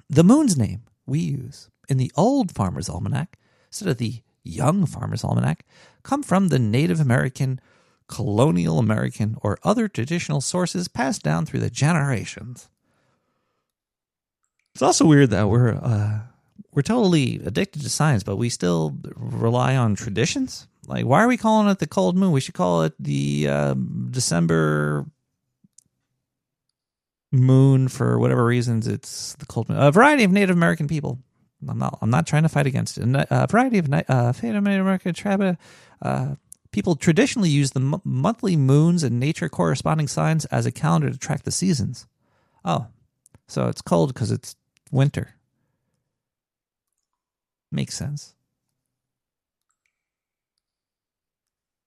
The moon's name we use in the old Farmer's Almanac instead of the young Farmer's Almanac come from the Native American, colonial American, or other traditional sources passed down through the generations. It's also weird that we're uh, we're totally addicted to science, but we still rely on traditions. Like, why are we calling it the cold moon? We should call it the uh, December moon for whatever reasons. It's the cold moon. A variety of Native American people. I'm not. I'm not trying to fight against it. A variety of uh, Native American tribe uh, people traditionally use the m- monthly moons and nature corresponding signs as a calendar to track the seasons. Oh, so it's cold because it's winter. Makes sense.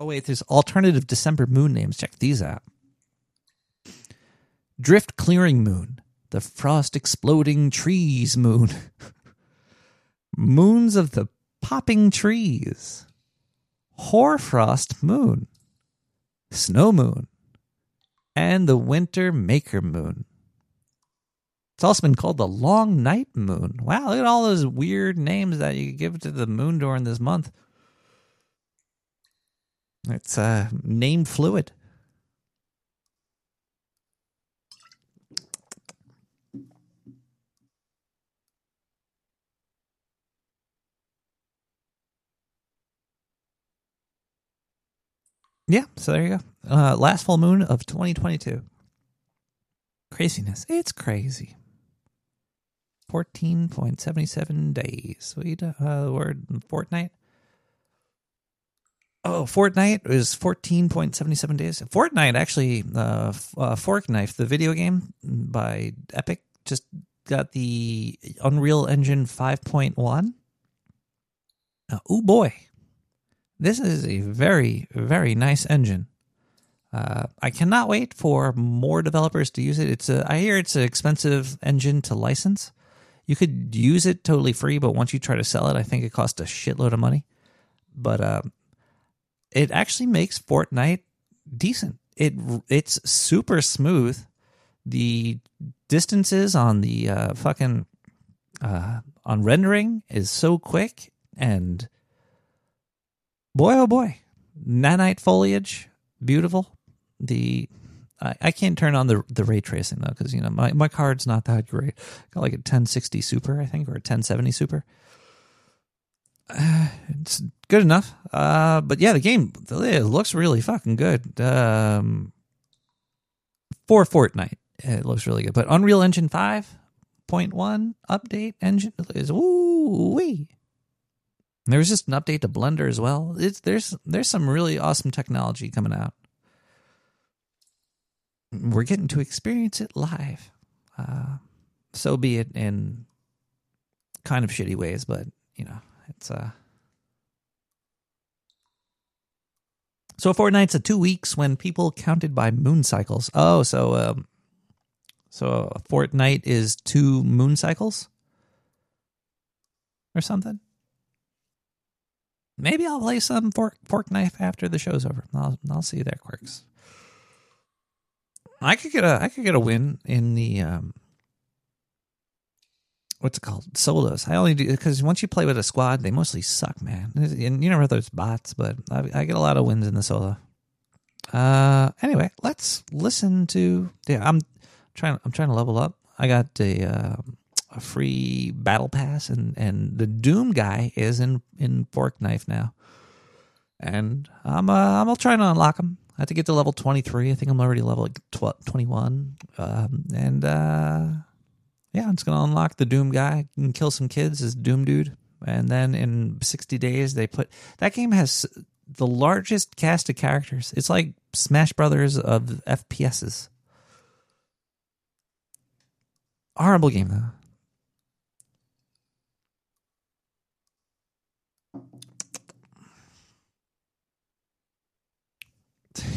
Oh, wait, there's alternative December moon names. Check these out Drift Clearing Moon, the Frost Exploding Trees Moon, Moons of the Popping Trees, Hoarfrost Moon, Snow Moon, and the Winter Maker Moon. It's also been called the Long Night Moon. Wow, look at all those weird names that you give to the moon during this month. It's uh, name fluid. Yeah, so there you go. Uh, last full moon of 2022. Craziness. It's crazy. 14.77 days. Sweet. Uh, word fortnight. Oh, Fortnite is 14.77 days. Fortnite, actually, uh, uh, Fork Knife, the video game by Epic, just got the Unreal Engine 5.1. Uh, oh boy, this is a very, very nice engine. Uh, I cannot wait for more developers to use it. It's a, I hear it's an expensive engine to license. You could use it totally free, but once you try to sell it, I think it costs a shitload of money. But uh, it actually makes Fortnite decent. It it's super smooth. The distances on the uh, fucking uh, on rendering is so quick, and boy oh boy, nanite foliage, beautiful. The I, can't turn on the the ray tracing though because you know my, my card's not that great. Got like a 1060 Super I think or a 1070 Super. Uh, it's good enough. Uh, but yeah, the game it looks really fucking good. Um, for Fortnite, it looks really good. But Unreal Engine five point one update engine is woo wee. There was just an update to Blender as well. It's there's there's some really awesome technology coming out. We're getting to experience it live. Uh, so be it in kind of shitty ways, but you know, it's uh So fortnight's a two weeks when people counted by moon cycles. Oh, so um so a fortnight is two moon cycles? Or something? Maybe I'll play some fork fork knife after the show's over. I'll I'll see you there, Quirks. I could get a I could get a win in the um what's it called solos. I only do because once you play with a squad, they mostly suck, man. And you never know there's bots, but I, I, get a lot of wins in the solo. Uh, anyway, let's listen to. Yeah, I'm trying. I'm trying to level up. I got a uh, a free battle pass, and and the Doom guy is in in Fork Knife now, and I'm uh, I'm trying to unlock him. I have to get to level 23. I think I'm already level like 12, 21. Um, and uh, yeah, I'm just gonna unlock the Doom guy and kill some kids as Doom dude. and then in 60 days they put that game has the largest cast of characters. It's like Smash Brothers of FPSs. Horrible game though.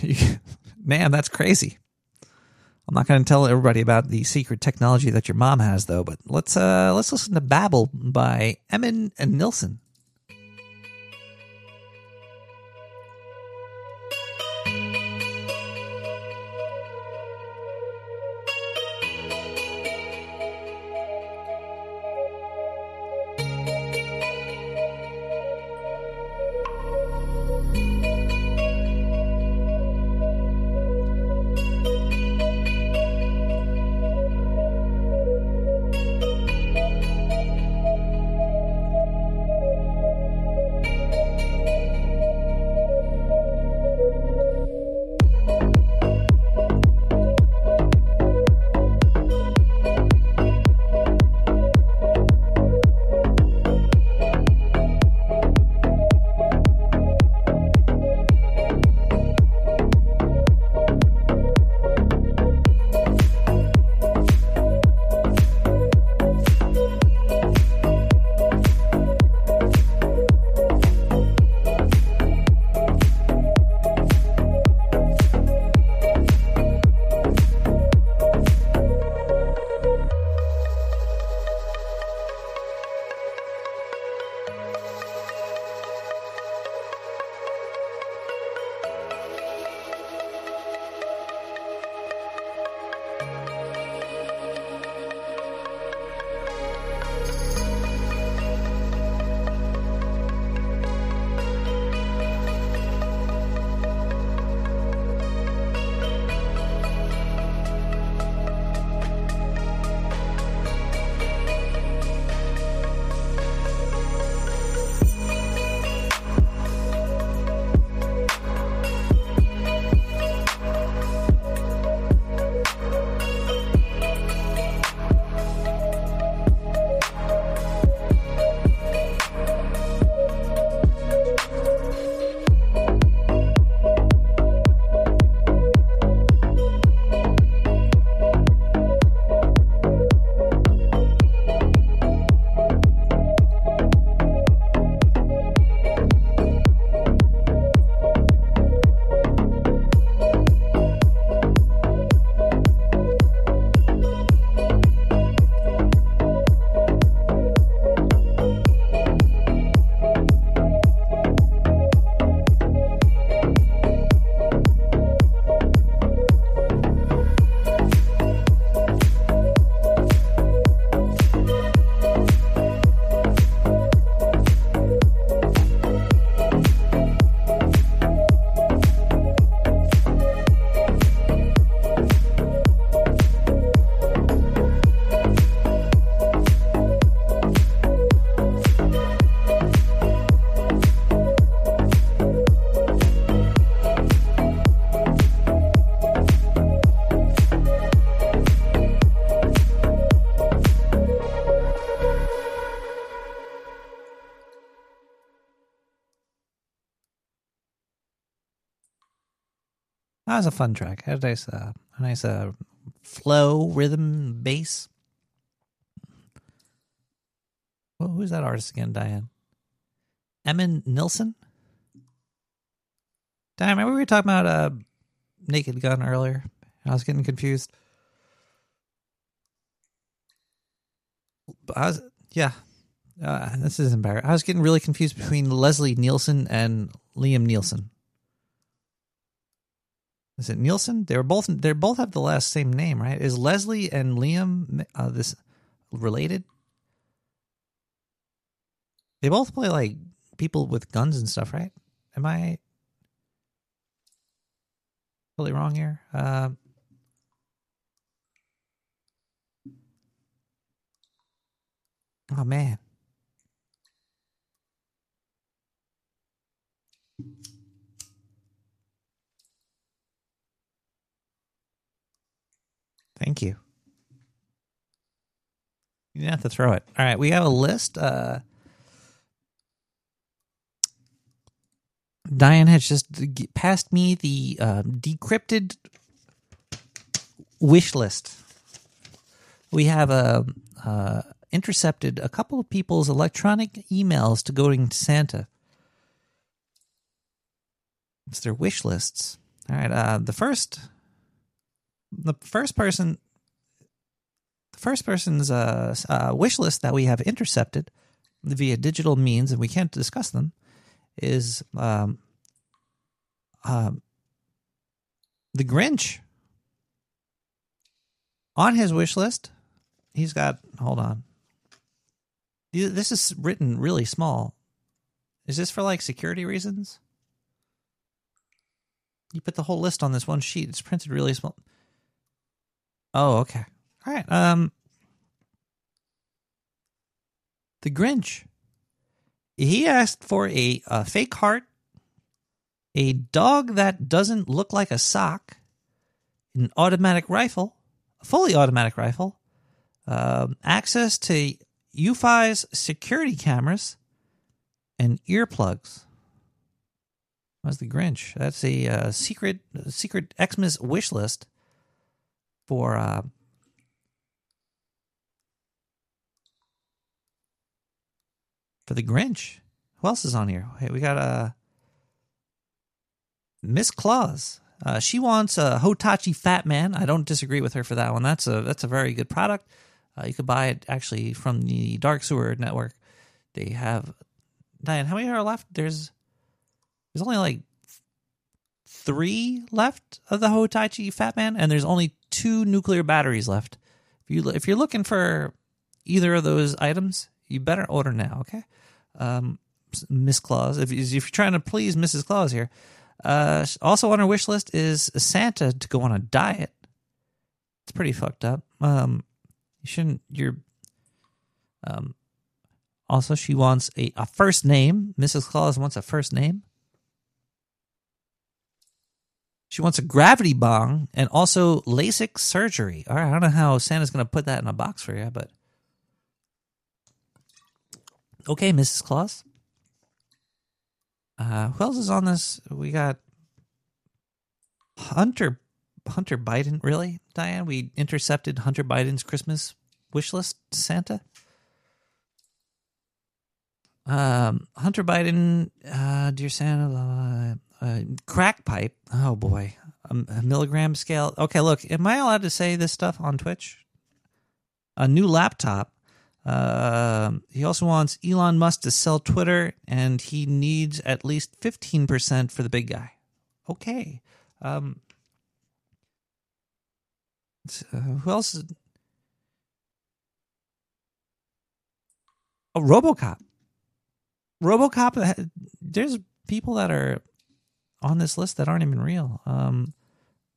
Man, that's crazy. I'm not going to tell everybody about the secret technology that your mom has, though. But let's uh, let's listen to "Babel" by Emin and Nilsson. That was a fun track. Had a nice, uh, a nice uh, flow, rhythm, bass. Well, who's that artist again, Diane? Emin Nilsson? Diane, remember we were talking about uh, Naked Gun earlier? I was getting confused. I was, yeah. Uh, this is embarrassing. I was getting really confused between Leslie Nielsen and Liam Nielsen. Is it Nielsen? They're both they both have the last same name, right? Is Leslie and Liam uh, this related? They both play like people with guns and stuff, right? Am I totally wrong here? Uh, oh man. Thank you. You didn't have to throw it. All right, we have a list. Uh, Diane has just passed me the uh, decrypted wish list. We have a, uh, intercepted a couple of people's electronic emails to going to Santa. It's their wish lists. All right, uh, the first the first person, the first person's uh, uh, wish list that we have intercepted via digital means, and we can't discuss them, is um, um, the Grinch. On his wish list, he's got. Hold on. This is written really small. Is this for like security reasons? You put the whole list on this one sheet. It's printed really small. Oh, okay. All right. Um, the Grinch. He asked for a, a fake heart, a dog that doesn't look like a sock, an automatic rifle, a fully automatic rifle, um, access to UFI's security cameras, and earplugs. That's the Grinch. That's a uh, secret secret Xmas wish list for uh, for the Grinch. Who else is on here? Hey, we got uh, Miss Claus. Uh, she wants a Hotachi Fat Man. I don't disagree with her for that one. That's a that's a very good product. Uh, you could buy it actually from the Dark Sewer Network. They have Diane. How many are left? There's there's only like three left of the Hotachi Fat Man, and there's only two nuclear batteries left. If you if you're looking for either of those items, you better order now. Okay, um, Miss Claus. If, if you're trying to please Mrs. Claus here, uh, also on her wish list is Santa to go on a diet. It's pretty fucked up. Um, you shouldn't. You're. Um, also, she wants a, a first name. Mrs. Claus wants a first name. She wants a gravity bong and also LASIK surgery. All right, I don't know how Santa's going to put that in a box for you, but okay, Mrs. Claus. Uh, who else is on this? We got Hunter Hunter Biden. Really, Diane? We intercepted Hunter Biden's Christmas wish list. Santa. Um, Hunter Biden, uh, dear Santa, uh, uh, crack pipe. Oh boy, a, a milligram scale. Okay, look, am I allowed to say this stuff on Twitch? A new laptop. Uh, he also wants Elon Musk to sell Twitter, and he needs at least fifteen percent for the big guy. Okay. Um, uh, who else? Is... Oh, RoboCop. RoboCop. There's people that are on this list that aren't even real. Um,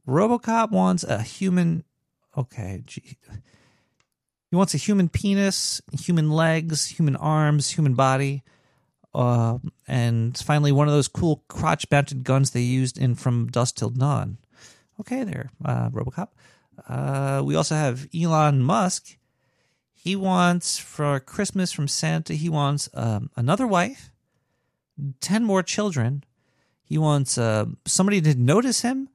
RoboCop wants a human. Okay, gee. he wants a human penis, human legs, human arms, human body, uh, and finally one of those cool crotch-mounted guns they used in From Dusk Till Dawn. Okay, there, uh, RoboCop. Uh, we also have Elon Musk. He wants for Christmas from Santa. He wants um, another wife, ten more children. He wants uh, somebody to notice him,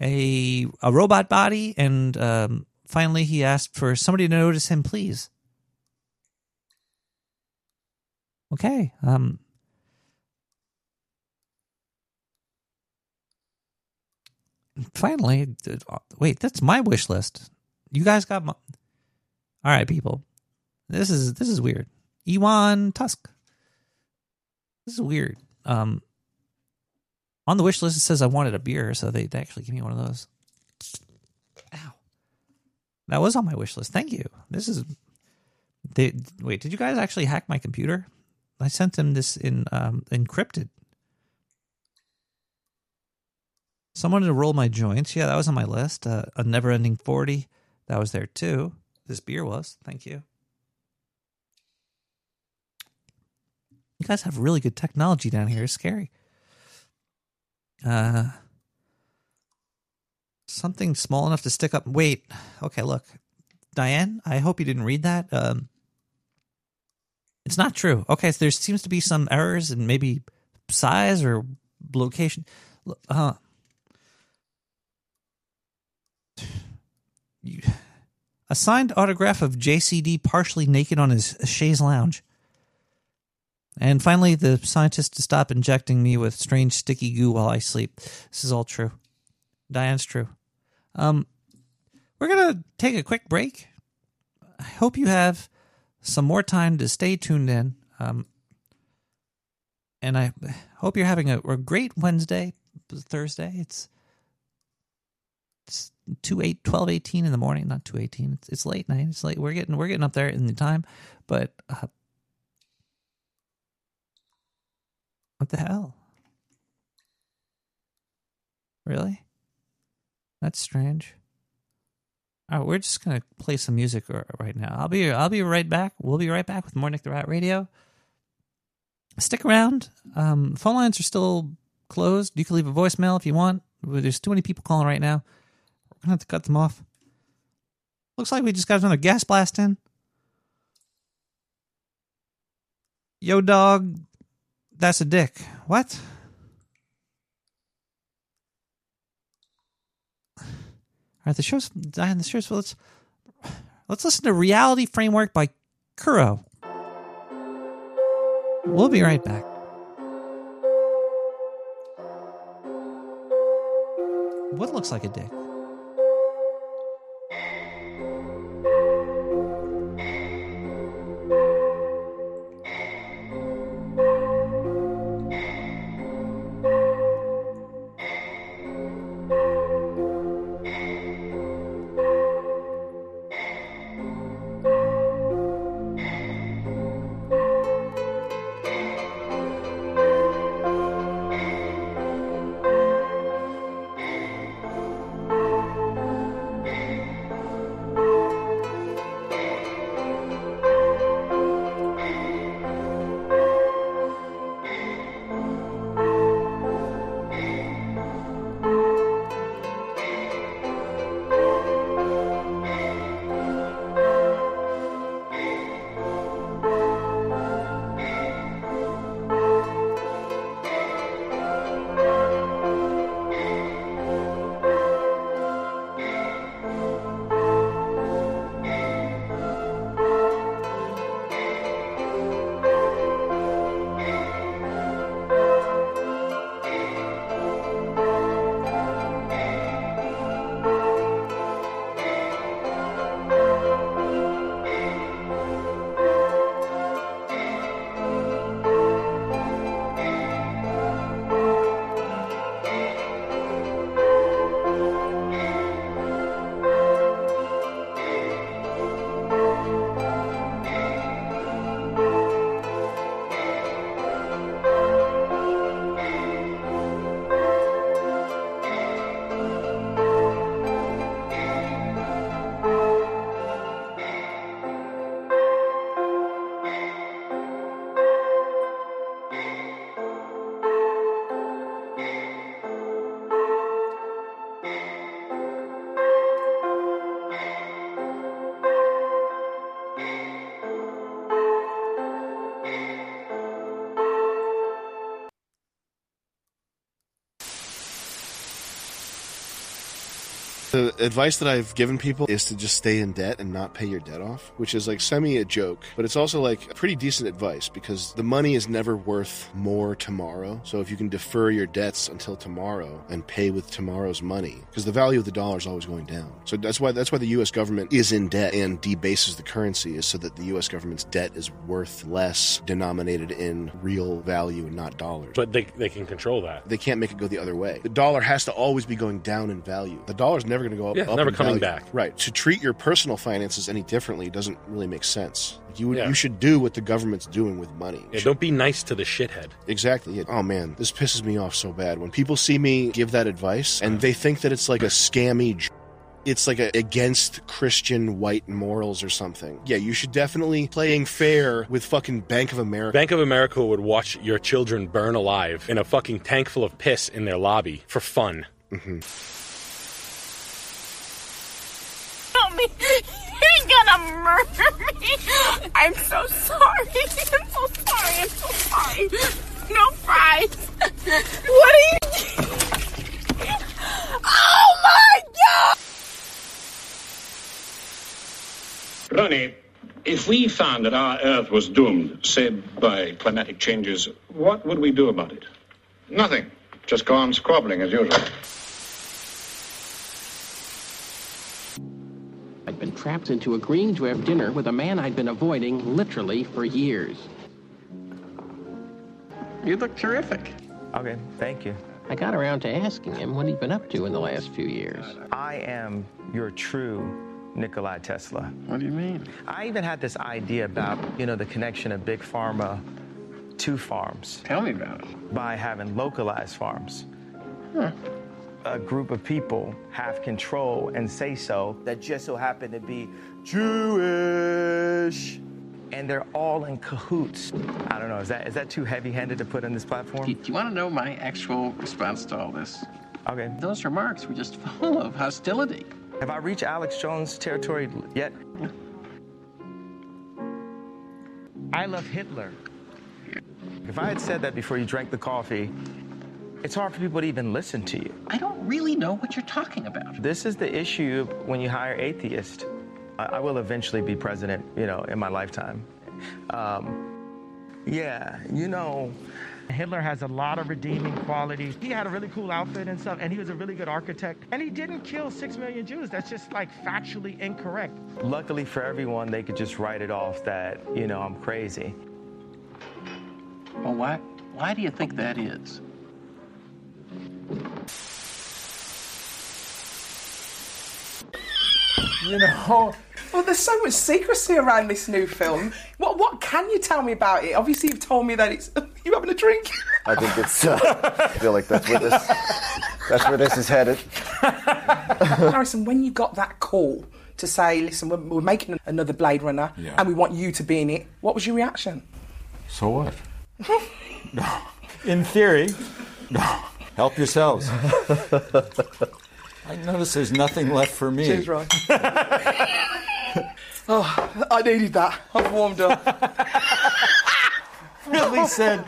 a a robot body, and um, finally he asked for somebody to notice him, please. Okay. Um, finally, wait, that's my wish list. You guys got my. All right, people. This is this is weird. Ewan Tusk. This is weird. Um, on the wish list it says I wanted a beer, so they, they actually give me one of those. Ow. That was on my wish list. Thank you. This is. They, wait, did you guys actually hack my computer? I sent them this in um, encrypted. Someone to roll my joints. Yeah, that was on my list. Uh, a never ending 40. That was there too. This beer was. Thank you. You guys have really good technology down here. It's scary. Uh, something small enough to stick up. Wait. Okay, look. Diane, I hope you didn't read that. Um, it's not true. Okay, so there seems to be some errors in maybe size or location. Uh, you, a signed autograph of JCD partially naked on his chaise lounge. And finally, the scientist to stop injecting me with strange sticky goo while I sleep. This is all true. Diane's true. Um, we're gonna take a quick break. I hope you have some more time to stay tuned in. Um, and I hope you're having a, a great Wednesday, Thursday. It's it's two eight twelve eighteen in the morning, not two eighteen. It's, it's late night. It's late. We're getting we're getting up there in the time, but uh, what the hell? Really? That's strange. All right, we're just gonna play some music right now. I'll be I'll be right back. We'll be right back with more Nick the Rat Radio. Stick around. Um, phone lines are still closed. You can leave a voicemail if you want. There's too many people calling right now. We're gonna have to cut them off. Looks like we just got another gas blast in. Yo, dog, that's a dick. What? All right, the show's dying. The show's let's let's listen to Reality Framework by Kuro. We'll be right back. What looks like a dick? Advice that I've given people is to just stay in debt and not pay your debt off, which is like semi a joke, but it's also like pretty decent advice because the money is never worth more tomorrow. So if you can defer your debts until tomorrow and pay with tomorrow's money, because the value of the dollar is always going down. So that's why that's why the U.S. government is in debt and debases the currency is so that the U.S. government's debt is worth less denominated in real value and not dollars. But they, they can control that. They can't make it go the other way. The dollar has to always be going down in value. The dollar's never going to go up. Yeah, up never coming value. back. Right. To treat your personal finances any differently doesn't really make sense. You Yeah. you should do what the government's doing with money. Yeah, don't be nice to the shithead. Exactly. Oh man, this pisses me off so bad when people see me give that advice and they think that it's like a scammy. j- It's like a, against Christian white morals or something. Yeah, you should definitely playing fair with fucking Bank of America. Bank of America would watch your children burn alive in a fucking tank full of piss in their lobby for fun. Mm-hmm. Help me! You're gonna murder me! I'm so sorry! I'm so sorry! I'm so sorry! No fries! What are you Oh my god! Ronnie, if we found that our Earth was doomed, say by climatic changes, what would we do about it? Nothing. Just go on squabbling as usual. Been trapped into agreeing to have dinner with a man I'd been avoiding literally for years. You look terrific. Okay, thank you. I got around to asking him what he'd been up to in the last few years. I am your true Nikolai Tesla. What do you mean? I even had this idea about, you know, the connection of big pharma to farms. Tell me about it. By having localized farms. A group of people have control and say so that just so happen to be Jewish. And they're all in cahoots. I don't know, is that is that too heavy-handed to put on this platform? Do, do you want to know my actual response to all this? Okay. Those remarks were just full of hostility. Have I reached Alex Jones territory yet? I love Hitler. If I had said that before you drank the coffee, it's hard for people to even listen to you. I don't really know what you're talking about. This is the issue when you hire atheists. I, I will eventually be president, you know, in my lifetime. Um, yeah, you know, Hitler has a lot of redeeming qualities. He had a really cool outfit and stuff, and he was a really good architect. And he didn't kill six million Jews. That's just like factually incorrect. Luckily for everyone, they could just write it off that, you know, I'm crazy. Well, why, why do you think that is? You know, well, there's so much secrecy around this new film. What what can you tell me about it? Obviously, you've told me that it's you having a drink. I think it's. Uh, I feel like that's where this. That's where this is headed. Harrison, when you got that call to say, "Listen, we're, we're making another Blade Runner, Yeah. and we want you to be in it," what was your reaction? So what? no. In theory, no. Help yourselves. I notice there's nothing left for me. Cheers, Ryan. oh, I needed that. I've warmed up. Billy said,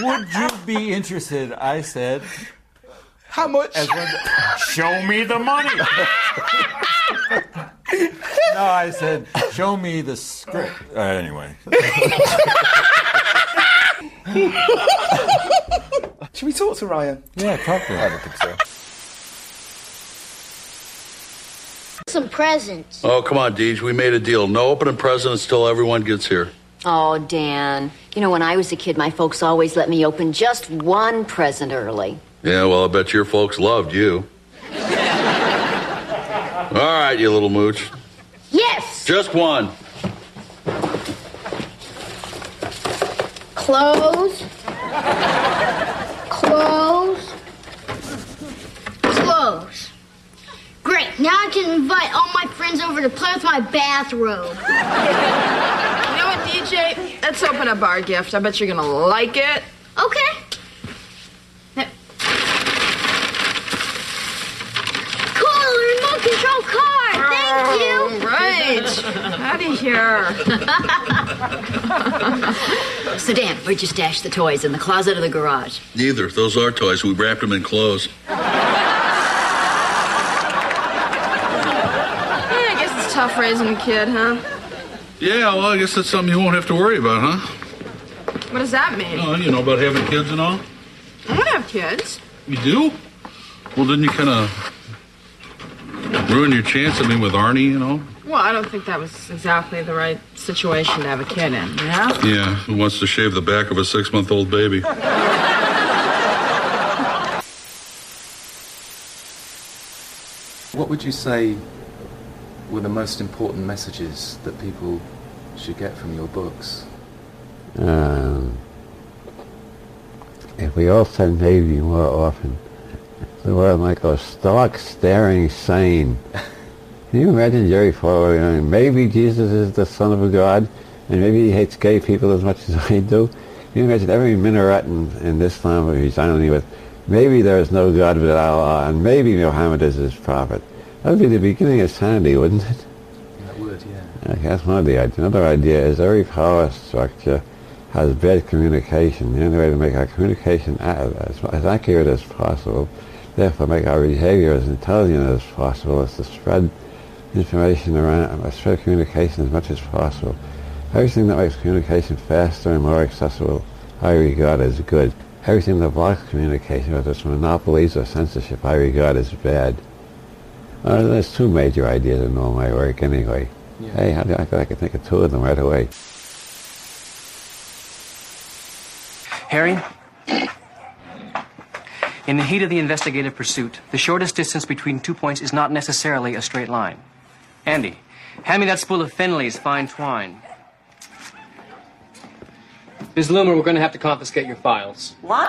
"Would you be interested?" I said, "How much?" As one, Show me the money. no, I said, "Show me the script." Uh, anyway, Should we talk to Ryan? yeah, probably. I don't think so. Some presents. Oh, come on, Deej. We made a deal. No opening presents till everyone gets here. Oh, Dan. You know, when I was a kid, my folks always let me open just one present early. Yeah, well, I bet your folks loved you. All right, you little mooch. Yes! Just one. Clothes. Clothes. Great. Now I can invite all my friends over to play with my bathrobe. You know what, DJ? Let's open up our gift. I bet you're gonna like it. Okay. Cool, a remote control car. Thank you. Right. Out of here. So, Dan, where'd you stash the toys? In the closet or the garage? Neither. Those are toys. We wrapped them in clothes. Yeah, I guess it's tough raising a kid, huh? Yeah, well, I guess that's something you won't have to worry about, huh? What does that mean? Oh, you know about having kids and all? I don't have kids. You do? Well, didn't you kind of ruin your chance? I mean, with Arnie, you know? Well, I don't think that was exactly the right situation to have a kid in, you know? Yeah, who wants to shave the back of a six month old baby? What would you say were the most important messages that people should get from your books? Um, if we all said maybe more often, the world might go stark, staring sane. Can you imagine Jerry Falwell going, maybe Jesus is the Son of God, and maybe he hates gay people as much as I do? Can you imagine every minaret in, in this where he's only with, maybe there is no God but Allah, and maybe Muhammad is his prophet? That would be the beginning of sanity, wouldn't it? That would, yeah. Okay, that's one idea. Another idea is every power structure has bad communication. The only way to make our communication as, as accurate as possible, therefore make our behavior as intelligent as possible, is to spread information around, uh, spread communication as much as possible. Everything that makes communication faster and more accessible, I regard as good. Everything that blocks communication, whether it's monopolies or censorship, I regard as bad. Uh, there's two major ideas in all my work anyway. Hey, I, I, I can think of two of them right away. Harry, in the heat of the investigative pursuit, the shortest distance between two points is not necessarily a straight line. Andy, hand me that spool of Finley's fine twine. Ms. Loomer, we're going to have to confiscate your files. What?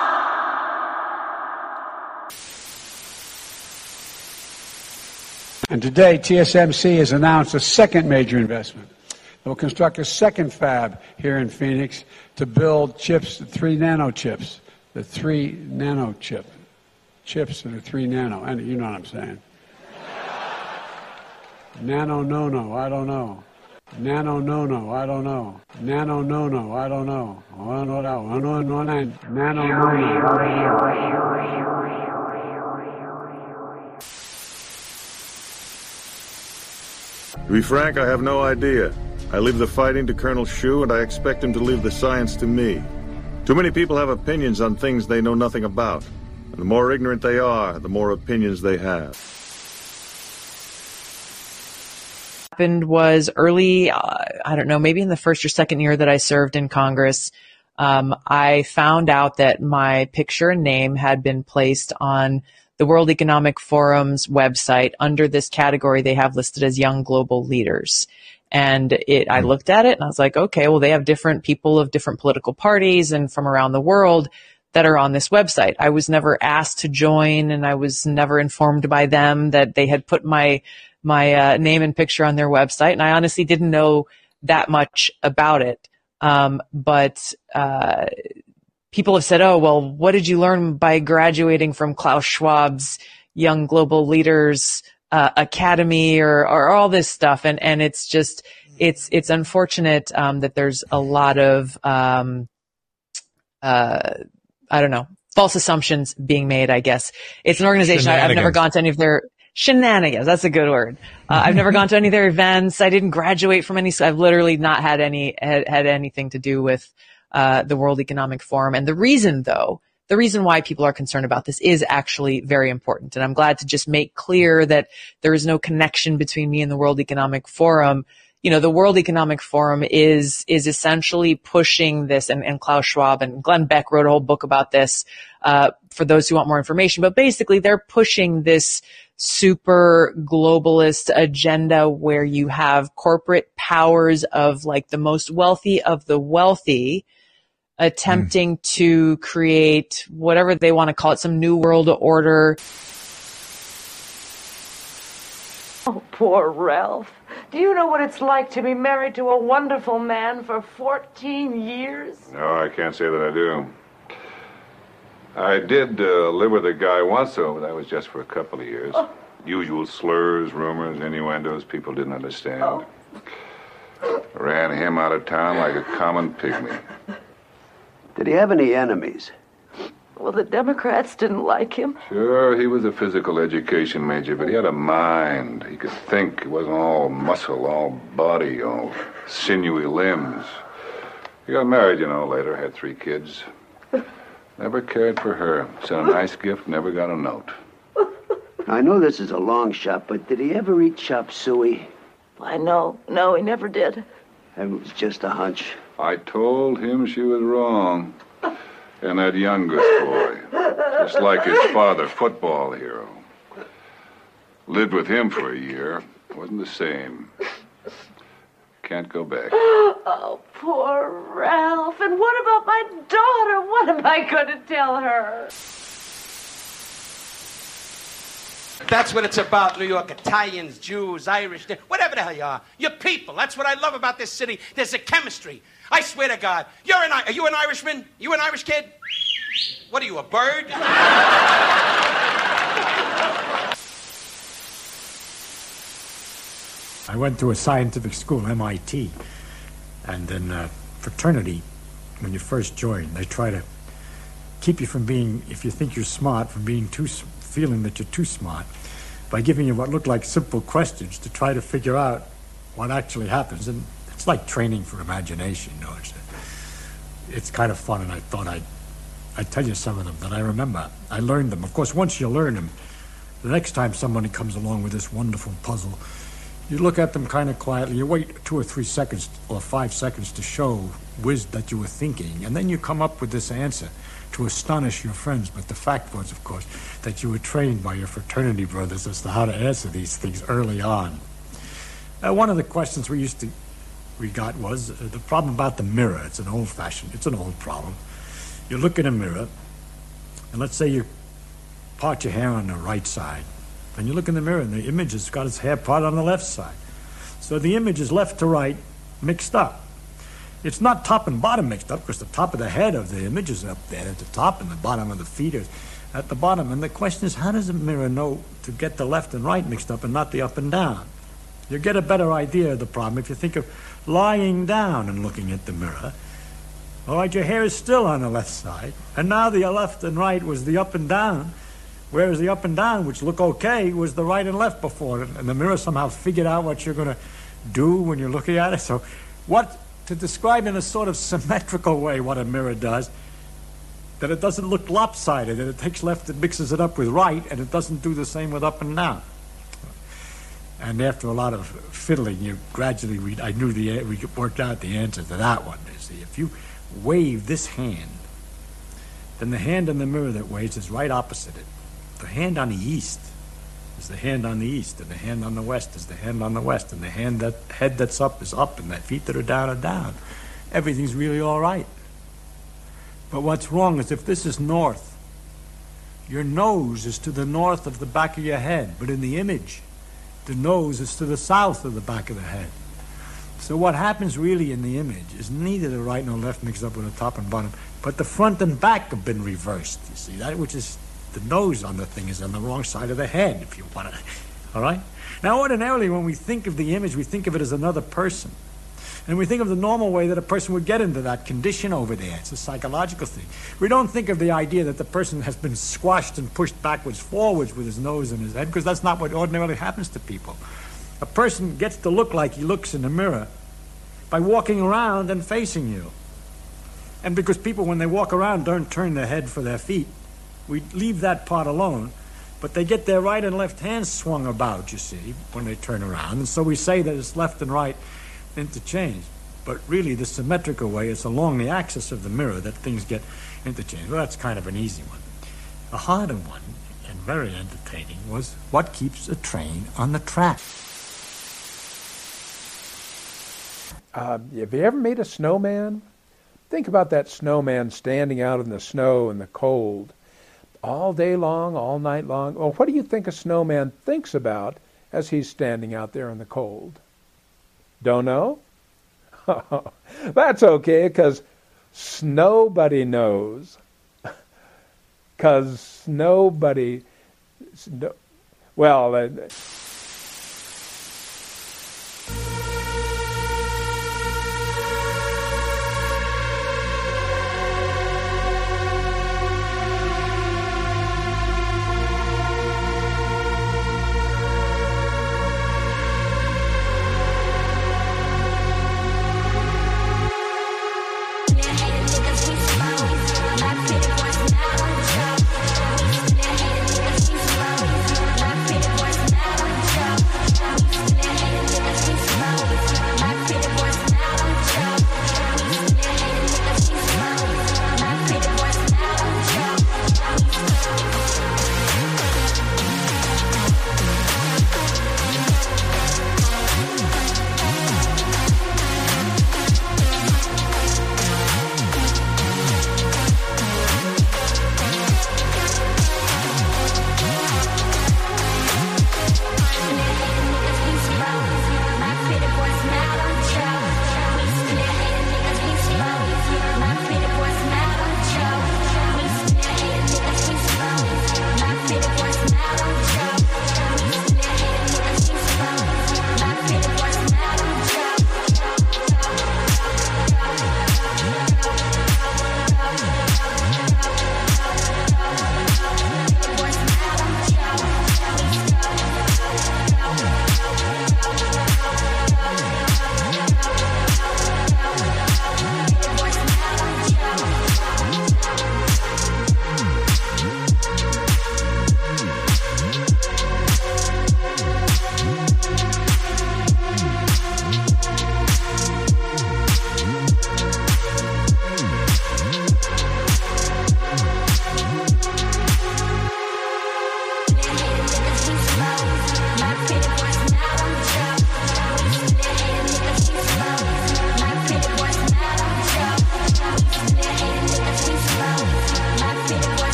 And today, TSMC has announced a second major investment. It will construct a second fab here in Phoenix to build chips, three nano chips, the three nano chip, chips that are three nano. And you know what I'm saying. Nano, no, no, I don't know. Nano, no, no, I don't know. Nano, no, no, I don't know. Nano, no, no. Be frank, I have no idea. I leave the fighting to Colonel Shu, and I expect him to leave the science to me. Too many people have opinions on things they know nothing about. And the more ignorant they are, the more opinions they have. happened was early, uh, I don't know, maybe in the first or second year that I served in Congress, um, I found out that my picture and name had been placed on the World Economic Forum's website under this category they have listed as young global leaders. And it, I looked at it and I was like, okay, well, they have different people of different political parties and from around the world that are on this website. I was never asked to join and I was never informed by them that they had put my my uh, name and picture on their website, and I honestly didn't know that much about it. Um, but uh, people have said, "Oh, well, what did you learn by graduating from Klaus Schwab's Young Global Leaders uh, Academy, or, or all this stuff?" And and it's just it's it's unfortunate um, that there's a lot of um, uh, I don't know false assumptions being made. I guess it's an organization I, I've never gone to any of their shenanigans. That's a good word. Uh, I've never gone to any of their events. I didn't graduate from any. I've literally not had any had, had anything to do with uh, the World Economic Forum. And the reason, though, the reason why people are concerned about this is actually very important. And I'm glad to just make clear that there is no connection between me and the World Economic Forum. You know, the World Economic Forum is is essentially pushing this, and, and Klaus Schwab and Glenn Beck wrote a whole book about this. Uh, for those who want more information, but basically they're pushing this super globalist agenda where you have corporate powers of like the most wealthy of the wealthy attempting to create whatever they want to call it, some new world order. Oh, poor Ralph. Do you know what it's like to be married to a wonderful man for 14 years? No, I can't say that I do. I did uh, live with a guy once, though, but that was just for a couple of years. Usual slurs, rumors, innuendos people didn't understand. Ran him out of town like a common pygmy. Did he have any enemies? Well, the Democrats didn't like him. Sure, he was a physical education major, but he had a mind. He could think. He wasn't all muscle, all body, all sinewy limbs. He got married, you know, later, had three kids. Never cared for her. Sent a nice gift, never got a note. I know this is a long shot, but did he ever eat chop suey? I know. No, he never did. It was just a hunch. I told him she was wrong. And that youngest boy, just like his father, football hero. Lived with him for a year. Wasn't the same. Can't go back. Oh, poor Ralph. And what about my daughter? What am I going to tell her? That's what it's about, New York. Italians, Jews, Irish, whatever the hell you are. You're people. That's what I love about this city. There's a chemistry. I swear to God. You're an, are you an Irishman? You an Irish kid? What are you, a bird? I went to a scientific school, MIT, and then uh, fraternity when you first join. They try to keep you from being, if you think you're smart, from being too, s- feeling that you're too smart by giving you what look like simple questions to try to figure out what actually happens. And it's like training for imagination, you know. It's, it's kind of fun, and I thought I'd, I'd tell you some of them that I remember. I learned them. Of course, once you learn them, the next time somebody comes along with this wonderful puzzle, you look at them kind of quietly. You wait two or three seconds or five seconds to show whiz that you were thinking, and then you come up with this answer to astonish your friends. But the fact was, of course, that you were trained by your fraternity brothers as to how to answer these things early on. Uh, one of the questions we used to we got was uh, the problem about the mirror. It's an old-fashioned, it's an old problem. You look in a mirror, and let's say you part your hair on the right side, and you look in the mirror, and the image has got its hair part on the left side. So the image is left to right mixed up. It's not top and bottom mixed up because the top of the head of the image is up there at the top, and the bottom of the feet is at the bottom. And the question is, how does a mirror know to get the left and right mixed up and not the up and down? You get a better idea of the problem if you think of lying down and looking at the mirror. All right, your hair is still on the left side, and now the left and right was the up and down, whereas the up and down, which look okay, was the right and left before and the mirror somehow figured out what you're going to do when you're looking at it. So, what to describe in a sort of symmetrical way what a mirror does, that it doesn't look lopsided, that it takes left and mixes it up with right, and it doesn't do the same with up and down. And after a lot of fiddling, you gradually, I knew the, we worked out the answer to that one. You see, if you wave this hand, then the hand in the mirror that waves is right opposite it. The hand on the east is the hand on the east, and the hand on the west is the hand on the west, and the hand that head that's up is up, and the feet that are down are down. Everything's really all right. But what's wrong is if this is north, your nose is to the north of the back of your head, but in the image, the nose is to the south of the back of the head. So what happens really in the image is neither the right nor left mixed up with the top and bottom, but the front and back have been reversed. You see that, which is the nose on the thing is on the wrong side of the head, if you want to. All right. Now, ordinarily, when we think of the image, we think of it as another person. And we think of the normal way that a person would get into that condition over there. It's a psychological thing. We don't think of the idea that the person has been squashed and pushed backwards, forwards with his nose and his head, because that's not what ordinarily happens to people. A person gets to look like he looks in the mirror by walking around and facing you. And because people, when they walk around, don't turn their head for their feet, we leave that part alone. But they get their right and left hands swung about, you see, when they turn around. And so we say that it's left and right interchanged. But really, the symmetrical way is along the axis of the mirror that things get interchanged. Well, that's kind of an easy one. A harder one, and very entertaining, was what keeps a train on the track? Uh, have you ever made a snowman? Think about that snowman standing out in the snow and the cold all day long, all night long. Well, what do you think a snowman thinks about as he's standing out there in the cold? Don't know? That's okay, because nobody knows. Because nobody. Well, uh,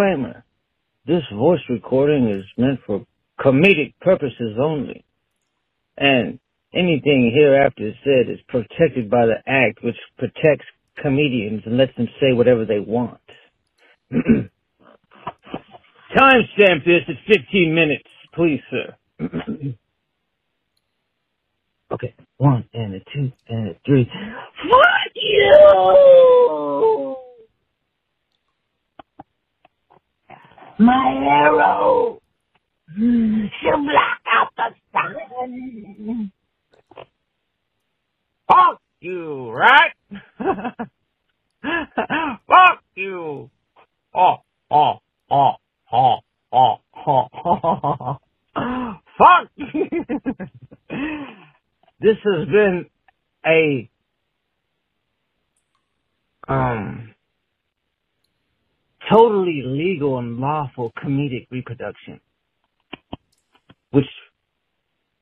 Disclaimer. This voice recording is meant for comedic purposes only. And anything hereafter said is protected by the act which protects comedians and lets them say whatever they want. Timestamp this at 15 minutes, please, sir. okay, one and a two and a three. Fuck you! My arrow should block out the sun. Fuck you, right? Fuck you. Oh, oh, oh, oh, oh, oh. Fuck. this has been a um totally legal and lawful comedic reproduction, which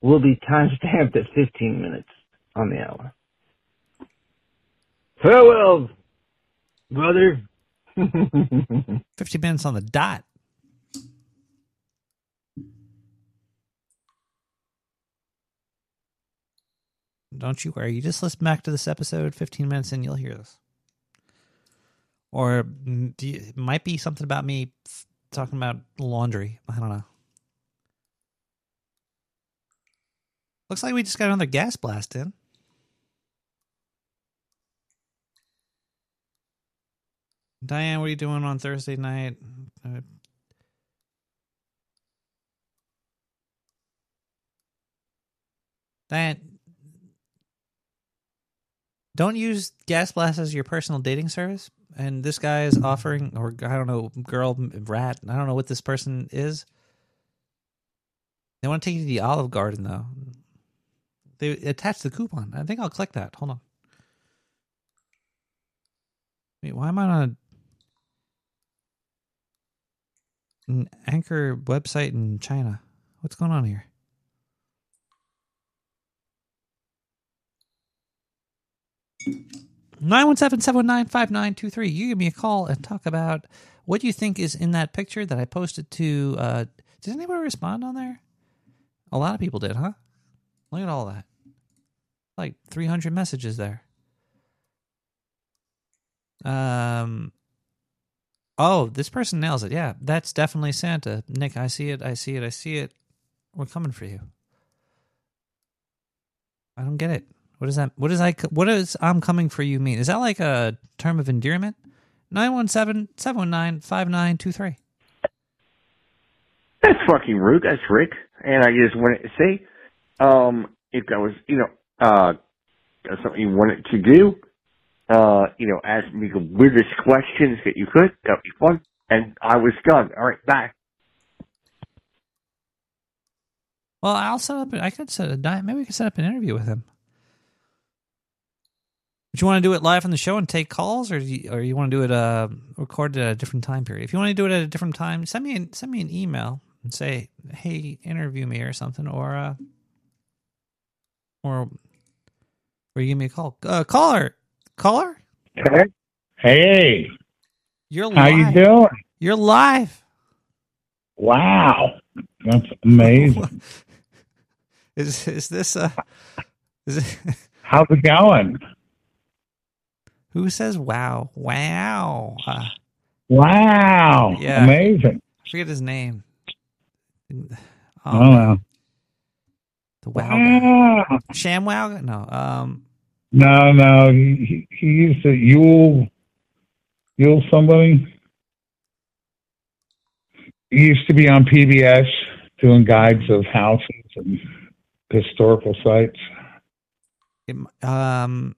will be timestamped at 15 minutes on the hour. Farewell, brother. 50 minutes on the dot. Don't you worry. You just listen back to this episode 15 minutes and you'll hear this. Or you- it might be something about me talking about laundry. I don't know. Looks like we just got another gas blast in. Diane, what are you doing on Thursday night? Uh, Diane, don't use Gas Blast as your personal dating service. And this guy is offering, or I don't know, girl, rat, I don't know what this person is. They want to take you to the Olive Garden, though. They attach the coupon. I think I'll click that. Hold on. Wait, why am I on a, an anchor website in China? What's going on here? Nine one seven seven nine five nine two three. You give me a call and talk about what you think is in that picture that I posted to. Uh, did anybody respond on there? A lot of people did, huh? Look at all that. Like three hundred messages there. Um. Oh, this person nails it. Yeah, that's definitely Santa. Nick, I see it. I see it. I see it. We're coming for you. I don't get it. What is that? What is I? What does "I'm coming for you" mean? Is that like a term of endearment? 917-719-5923. That's fucking rude. That's Rick. And I just wanted to say, um, if that was, you know, uh, something you wanted to do, uh, you know, ask me the weirdest questions that you could. That'd be fun. And I was done. All right, bye. Well, I'll set up. I could set a maybe we could set up an interview with him. Would you want to do it live on the show and take calls, or do you, or you want to do it uh recorded at a different time period? If you want to do it at a different time, send me an, send me an email and say, "Hey, interview me" or something, or uh, or or you give me a call. Uh, caller, caller, Hey, you're how you doing? You're live. Wow, that's amazing. Is is this uh? Is it, How's it going? Who says wow? Wow. Uh, Wow, Yeah. amazing. I forget his name. Oh, I don't know. The wow Sham Wow. No. Um. No, no, he, he, he used to Yule, Yule somebody. He used to be on PBS doing guides of houses and historical sites. Um.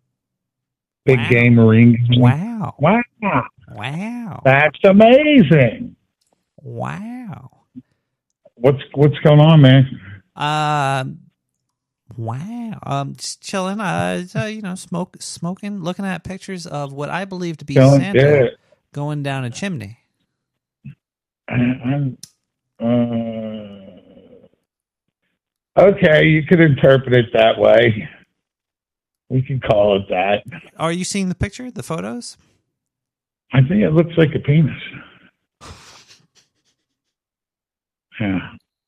Big Wow. game marine. Wow. Wow. Wow. That's amazing. Wow. What's what's going on, man? Uh Wow. Um. Just chilling. Uh. You know, smoke, smoking, looking at pictures of what I believe to be Chilling, Santa going down a chimney. I'm, uh, okay, you could interpret it that way. We can call it that. Are you seeing the picture? The photos? I think it looks like a penis. Yeah.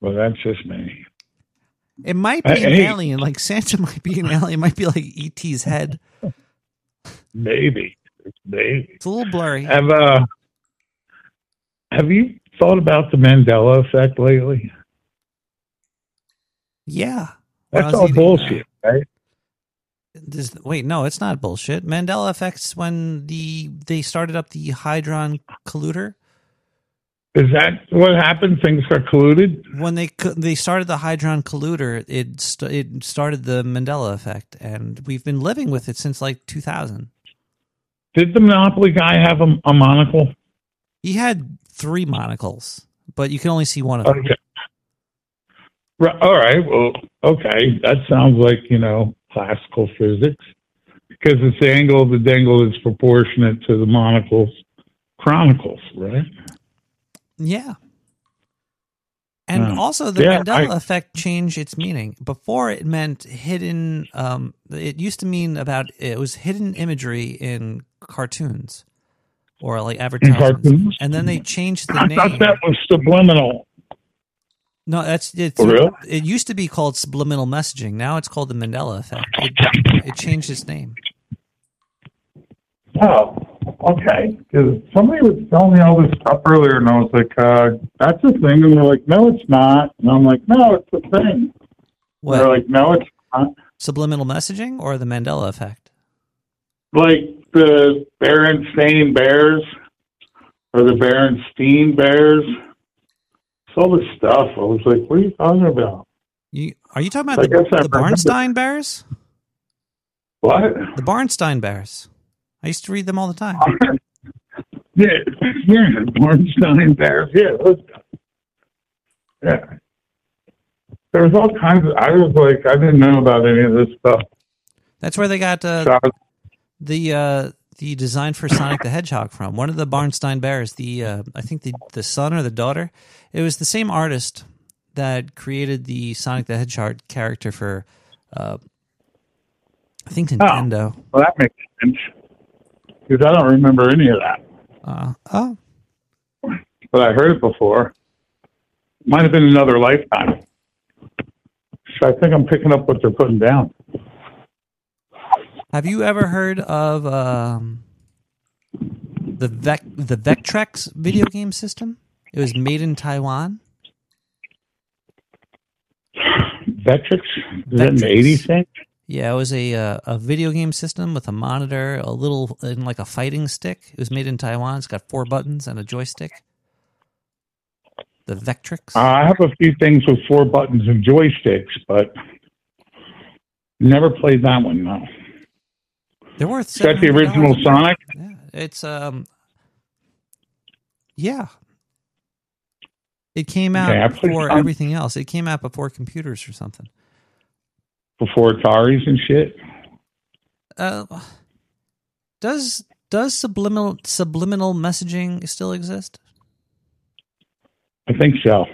Well, that's just me. It might be Uh, an hey. alien. Like Santa might be an alien. It might be like ET's head. Maybe. Maybe. It's a little blurry. Have uh have you thought about the Mandela effect lately? Yeah. That's all uh, bullshit, right? This, wait, no, it's not bullshit. Mandela effects when the they started up the Hydron colluder. Is that what happened? Things got colluded? When they they started the Hydron colluder, it st- it started the Mandela effect, and we've been living with it since like 2000. Did the Monopoly guy have a, a monocle? He had three monocles, but you can only see one of them. Okay. All right. Well, okay. That sounds like, you know, classical physics because it's the angle of the dangle is proportionate to the monocle's chronicles, right? Yeah. And Hmm. also, the Yeah, Mandela I- effect changed its meaning. Before, it meant hidden. Um, it used to mean about it was hidden imagery in cartoons or like advertisements, and then they changed the I name. thought that was subliminal. No, that's it's. Real? It used to be called subliminal messaging. Now it's called the Mandela effect. It, it changed its name. Oh, okay. 'Cause somebody was telling me all this stuff earlier, and I was like, uh, "That's a thing," and they're like, "No, it's not," and I'm like, "No, it's a thing." What? They're like, "No, it's not." Subliminal messaging or the Mandela effect? Like the Berenstain Bears or the Berenstein Bears. All this stuff. I was like, "What are you talking about?" You are you talking about the, I the remember. Barnstein Bears? What? The Barnstein Bears. I used to read them all the time. Yeah, yeah, Bornstein Bears. Yeah. Yeah. There was all kinds of. I was like, I didn't know about any of this stuff. That's where they got uh, So I was- the uh, the design for Sonic the Hedgehog from. One of the Barnstein Bears, the uh, I think the the son or the daughter, it was the same artist that created the Sonic the Hedgehog character for uh, I think Nintendo. well, that makes sense. Because I don't remember any of that. Uh, oh, But I heard it before. Might have been another lifetime. So I think I'm picking up what they're putting down. Have you ever heard of um, the Vec the Vectrex video game system? It was made in Taiwan. Vectrex? Is that an Vectrex. 80s thing? Yeah, it was a uh, a video game system with a monitor, a little and like a fighting stick. It was made in Taiwan. It's got four buttons and a joystick. The Vectrex. Uh, I have a few things with four buttons and joysticks, but never played that one, no. They're worth. Is that the $700. original Sonic? Yeah, it's um. Yeah. It came out Okay, before everything else. It came out before computers or something. Before Ataris and shit? Uh, does does subliminal subliminal messaging still exist? I think so.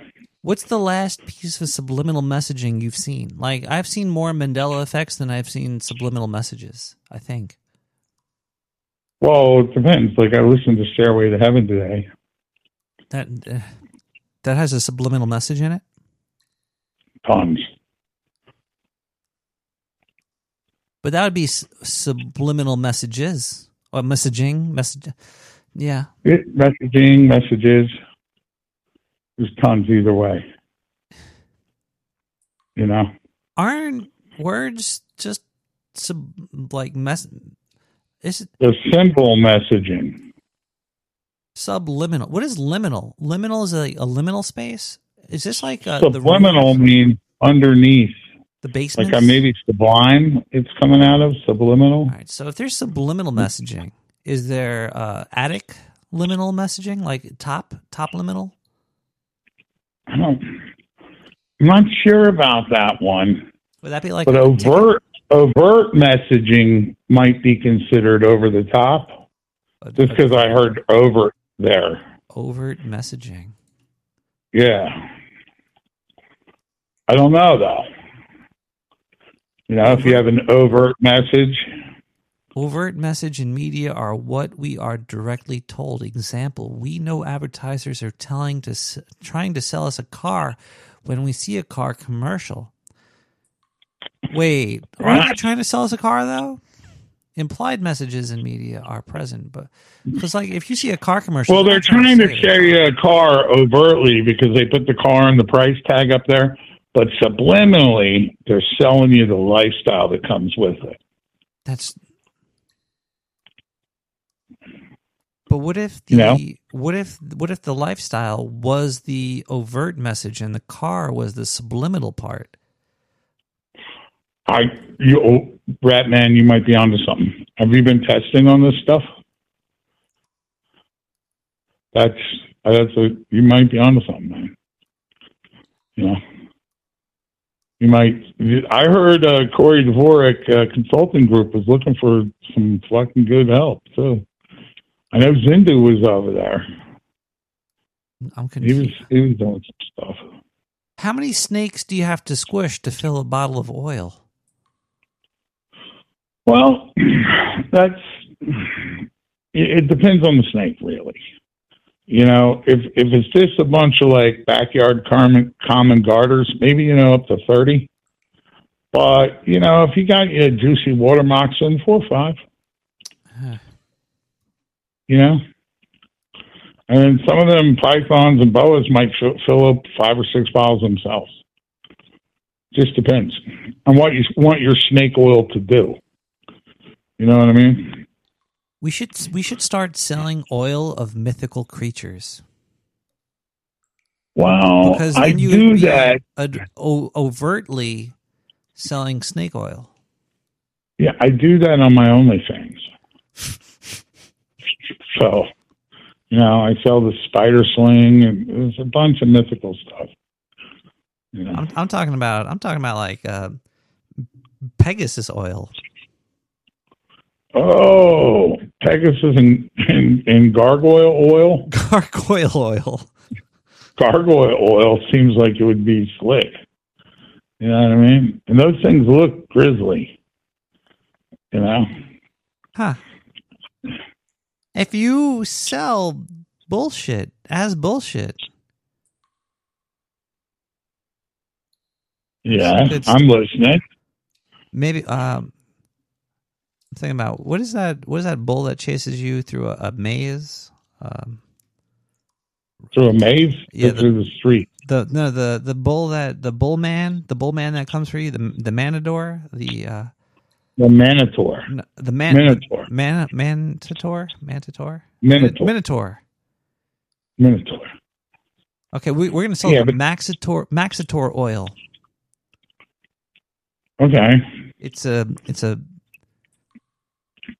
What's the last piece of subliminal messaging you've seen? Like I've seen more Mandela effects than I've seen subliminal messages. I think. Well, it depends. Like, I listened to Stairway to Heaven today. That uh, that has a subliminal message in it. Tons. But that would be s- subliminal messages or messaging message. Yeah, It, messaging, messages. There's tons either way. You know? aren't words just sub like mess? Is it The simple messaging. subliminal? What is liminal? Liminal is a, a liminal space. Is this like uh, the Subliminal means underneath. the basement? Like, uh, maybe sublime it's coming out of, subliminal. All right. So if there's subliminal messaging, is there uh, attic liminal messaging, like top top liminal? I don't, I'm not sure about that one. Would that be like but overt overt messaging might be considered over the top. Just because I heard overt there. overt messaging? Yeah. I don't know though. You know, if you have an overt message, Overt message and media are what we are directly told. Example: We know advertisers are telling to trying to sell us a car when we see a car commercial. Wait, are they trying to sell us a car though? Implied messages in media are present, but because like if you see a car commercial, Well, they're not trying to sell you a car overtly because they put the car and the price tag up there, but subliminally they're selling you the lifestyle that comes with it. That's. But what if the You know? what if what if the lifestyle was the overt message and the car was the subliminal part? I, you, oh, Rat Man, you might be onto something. Have you been testing on this stuff? That's that's a you might be onto something, man. You know, you might. I heard uh, Corey Dvorak uh, Consulting Group was looking for some fucking good help too. I know Zindu was over there. I'm He was he was doing some stuff. How many snakes do you have to squish to fill a bottle of oil? Well, that's it, it depends on the snake, really. You know, if if it's just a bunch of like backyard common common garters, maybe you know up to thirty. But you know, if you got your juicy water moccasin, four or five. You know, and then some of them pythons and boas might fill, fill up five or six bottles themselves. Just depends on what you want your snake oil to do. You know what I mean? We should we should start selling oil of mythical creatures. Wow! because I you do that. ad- o- overtly selling snake oil. Yeah, I do that on my OnlyFans. So, you know, I sell the spider sling and there's a bunch of mythical stuff. You know, I'm, I'm talking about I'm talking about like uh, Pegasus oil. oh, Pegasus and, and, and gargoyle oil. Gargoyle oil. Gargoyle oil seems like it would be slick. You know what I mean? And those things look grisly. You know? Huh. If you sell bullshit as bullshit, Yeah, It's- I'm listening. maybe um I'm thinking about what is that what is that bull that chases you through a, a maze? Um Through a maze? Yeah, or through the street? the no the the bull that the bull man the bull man that comes for you the the manador the uh The Manitor. no, the man Minotaur. man mantitor mantitor Minotaur. minotaur Minotaur. okay we, we're gonna sell Yeah, the but- maxitor maxitor oil Okay. it's a it's a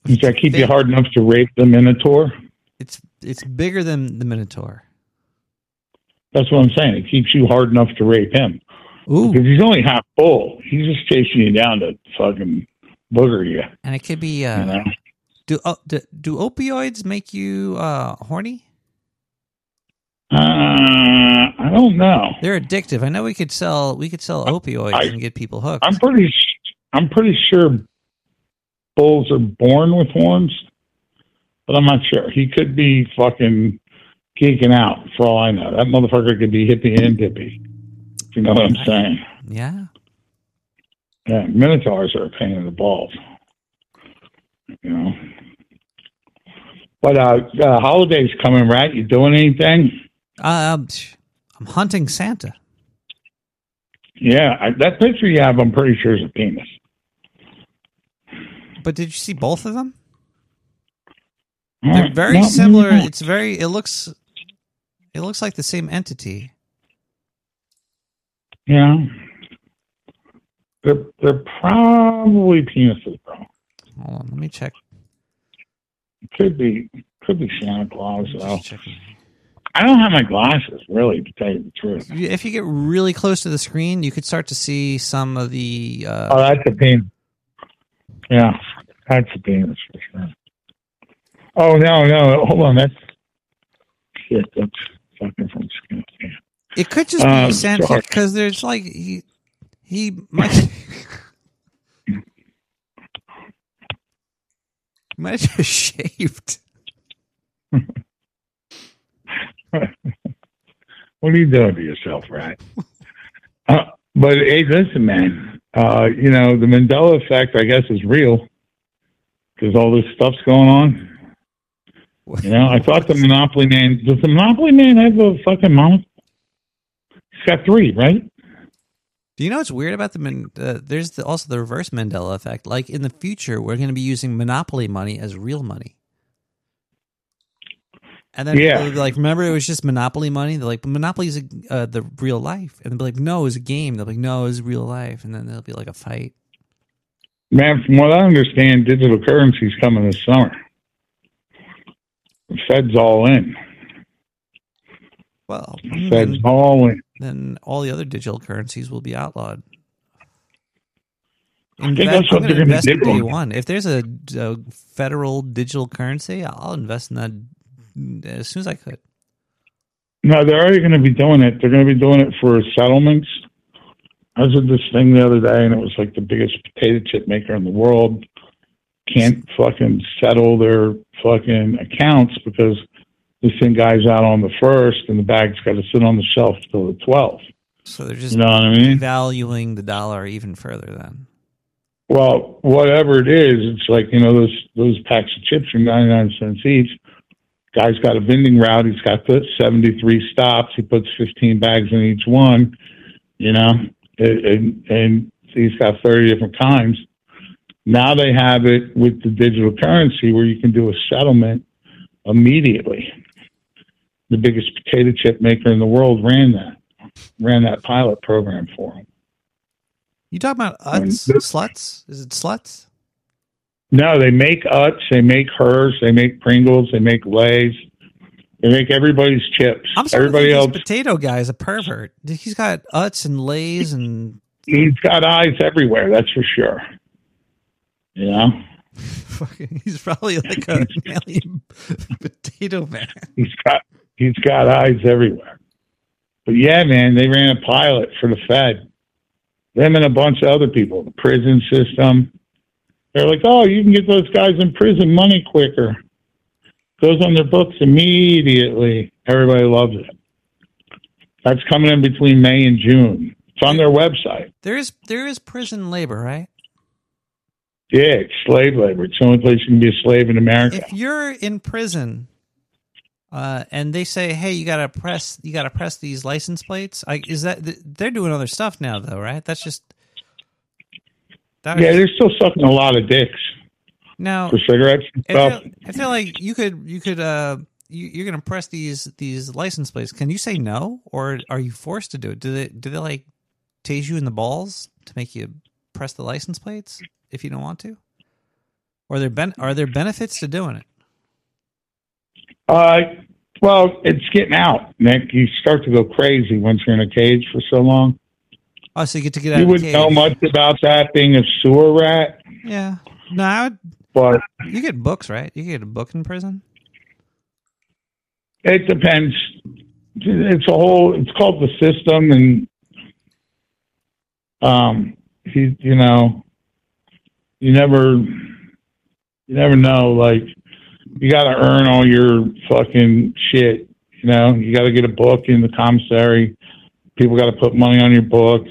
Does that keep you hard enough to rape the Minotaur? it's it's bigger than the minotaur That's what I'm saying. It keeps you hard enough to rape him. Ooh. Because he's only half full. He's just chasing you down to fucking booger you. and it could be uh You know? do, uh, do do opioids make you uh horny Uh, I don't know. they're addictive i know we could sell we could sell opioids I- and get people hooked I'm pretty. I'm pretty sure bulls are born with horns, but I'm not sure. He could be fucking geeking out for all I know. That motherfucker could be hippie and dippy. If you know what I'm saying? yeah Yeah, minotaurs are a pain in the balls. You know. But uh, uh holidays coming, right? You doing anything? Um, psh, I'm hunting Santa. Yeah, I, that picture you have, I'm pretty sure is a penis. But did you see both of them? All They're right, very no, similar. It's very. It looks. It looks like the same entity. Yeah, they're they're probably penises, bro. Hold on, let me check. Could be could be Santa Claus though. I don't have my glasses, really, to tell you the truth. If you get really close to the screen, you could start to see some of the. Uh, Oh, that's a penis. Yeah, that's a penis for sure. Oh no, no, hold on, that's shit. That's fucking from. Yeah. it could just Um, be Santa sorry. because there's like he he might. Might have just shaved. What are you doing to yourself, right? Uh, but hey, listen, man. Uh, you know the Mandela effect, I guess, is real because all this stuff's going on. You know, I thought the Monopoly Man. Does the Monopoly Man have a fucking monocle? He's got three, right? Do you know what's weird about the uh, there's the, also the reverse Mandela effect. Like in the future, we're going to be using monopoly money as real money. And then Yeah. people be like, remember it was just monopoly money? They're like, monopoly is uh, the real life, and they'll be like, no, it's a game. They'll be like, no, it's real life, and then there'll be like a fight. Man, from what I understand, digital currency's coming this summer. The Fed's all in. Well, The Fed's all in. Then all the other digital currencies will be outlawed. I think that's what I'm they're gonna invest do. in day one. If there's a, a federal digital currency, I'll invest in that as soon as I could. No, they're already going to be doing it. They're going to be doing it for settlements. I was at this thing the other day, and it was like the biggest potato chip maker in the world can't fucking settle their fucking accounts because this thing guy's out on the first, and the bag's got to sit on the shelf till the twelfth. So they're just You know what I mean? valuing the dollar even further. Then Well, whatever it is, it's like you know those those packs of chips are ninety nine cents each. Guy's got a vending route. He's got the seventy three stops. He puts fifteen bags in each one. You know, and, and, and he's got thirty different kinds. Now they have it with the digital currency where you can do a settlement immediately. The biggest potato chip maker in the world ran that ran that pilot program for him. you talking about Utz sluts? Is it sluts? No, they make Utz, they make Herr's, they make Pringles, they make Lay's, they make everybody's chips. I'm sorry. Everybody else, potato guy is a pervert. He's got Utz and Lay's and he's got eyes everywhere. That's for sure. You know, fucking. He's probably like a potato man. he's got he's got eyes everywhere. But yeah, man, they ran a pilot for the Fed. Them and a bunch of other people, the prison system. They're like, oh, you can get those guys in prison money quicker. Goes on their books immediately. Everybody loves it. That's coming in between May and June. It's on their website. There is there is prison labor, right? Yeah, it's slave labor. It's the only place you can be a slave in America. If you're in prison, uh, and they say, "Hey, you gotta press, you gotta press these license plates," I, is that they're doing other stuff now, though, right? That's just that yeah, they're still sucking a lot of dicks now. for cigarettes stuff. they're, if they're like, you could, you could, uh, you, you're gonna press these these license plates. Can you say no, or are you forced to do it? Do they do they like tase you in the balls to make you press the license plates if you don't want to? Or are there ben- are there benefits to doing it? Uh, well, it's getting out, Nick. You start to go crazy once you're in a cage for so long. Oh, so you get to get out You of wouldn't know much about that being a sewer rat, Yeah. No, I would, but you get books, right? You get a book in prison. it depends. It's a whole. It's called the system, and um, he, you know, you never, you never know. Like, you got to earn all your fucking shit. You know, you got to get a book in the commissary. People got to put money on your books.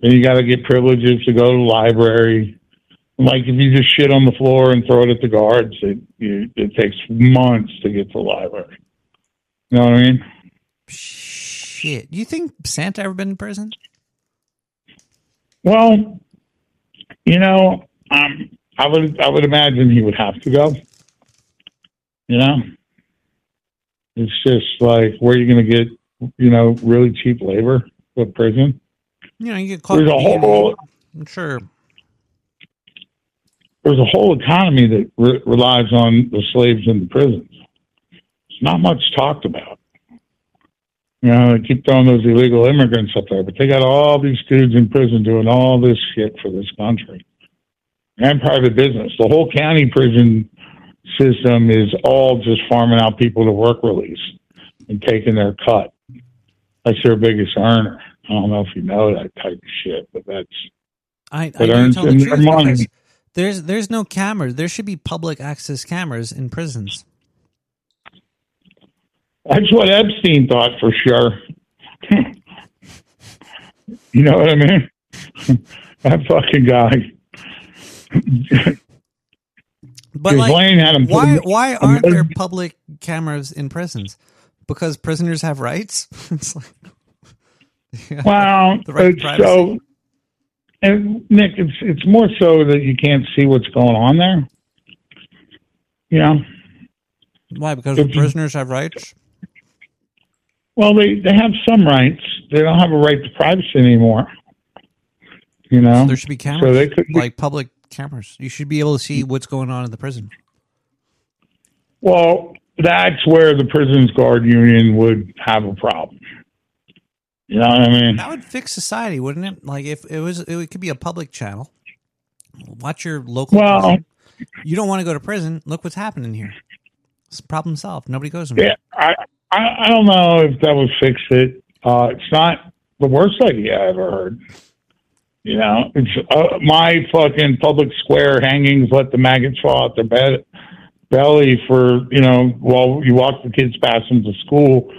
Then you got to get privileges to go to the library. Like if you just shit on the floor and throw it at the guards, it you, it takes months to get to the library. You know what I mean? Shit. Do you think Santa ever been in prison? Well, you know, um, I would I would imagine he would have to go. You know, it's just like where are you going to get you know really cheap labor for prison? You know, you get caught. There's a whole I'm sure. there's a whole economy that re- relies on the slaves in the prisons. It's not much talked about. You know, they keep throwing those illegal immigrants up there, but they got all these dudes in prison doing all this shit for this country and private business. The whole county prison system is all just farming out people to work release and taking their cut. That's their biggest earner. I don't know if you know that type of shit, but that's I, I earns tell the their truth money. There's there's no cameras. There should be public access cameras in prisons. That's what Epstein thought for sure. you know what I mean? that fucking guy. But like, Lane had him put why why aren't there public cameras in prisons? Because prisoners have rights. it's like Well, the right to it's privacy. so. And Nick, it's it's more so that you can't see what's going on there. Know, why? Because If prisoners have rights. well, they they have some rights. They don't have a right to privacy anymore. You know, There should be cameras, So they could like public cameras. You should be able to see what's going on in the prison. Well, that's where the prisons guard union would have a problem. You know what I mean? That would fix society, wouldn't it? Like if it was, it could be a public channel. Watch your local. Well- prison. you don't want to go to prison. Look what's happening here. It's problem solved. Nobody goes. anywhere. Yeah, I, I I don't know if that would fix it. Uh, it's not the worst idea I ever heard. You know, it's uh, my fucking public square hangings. Let the maggots fall out their bed, belly for you know while you walk the kids past them to school.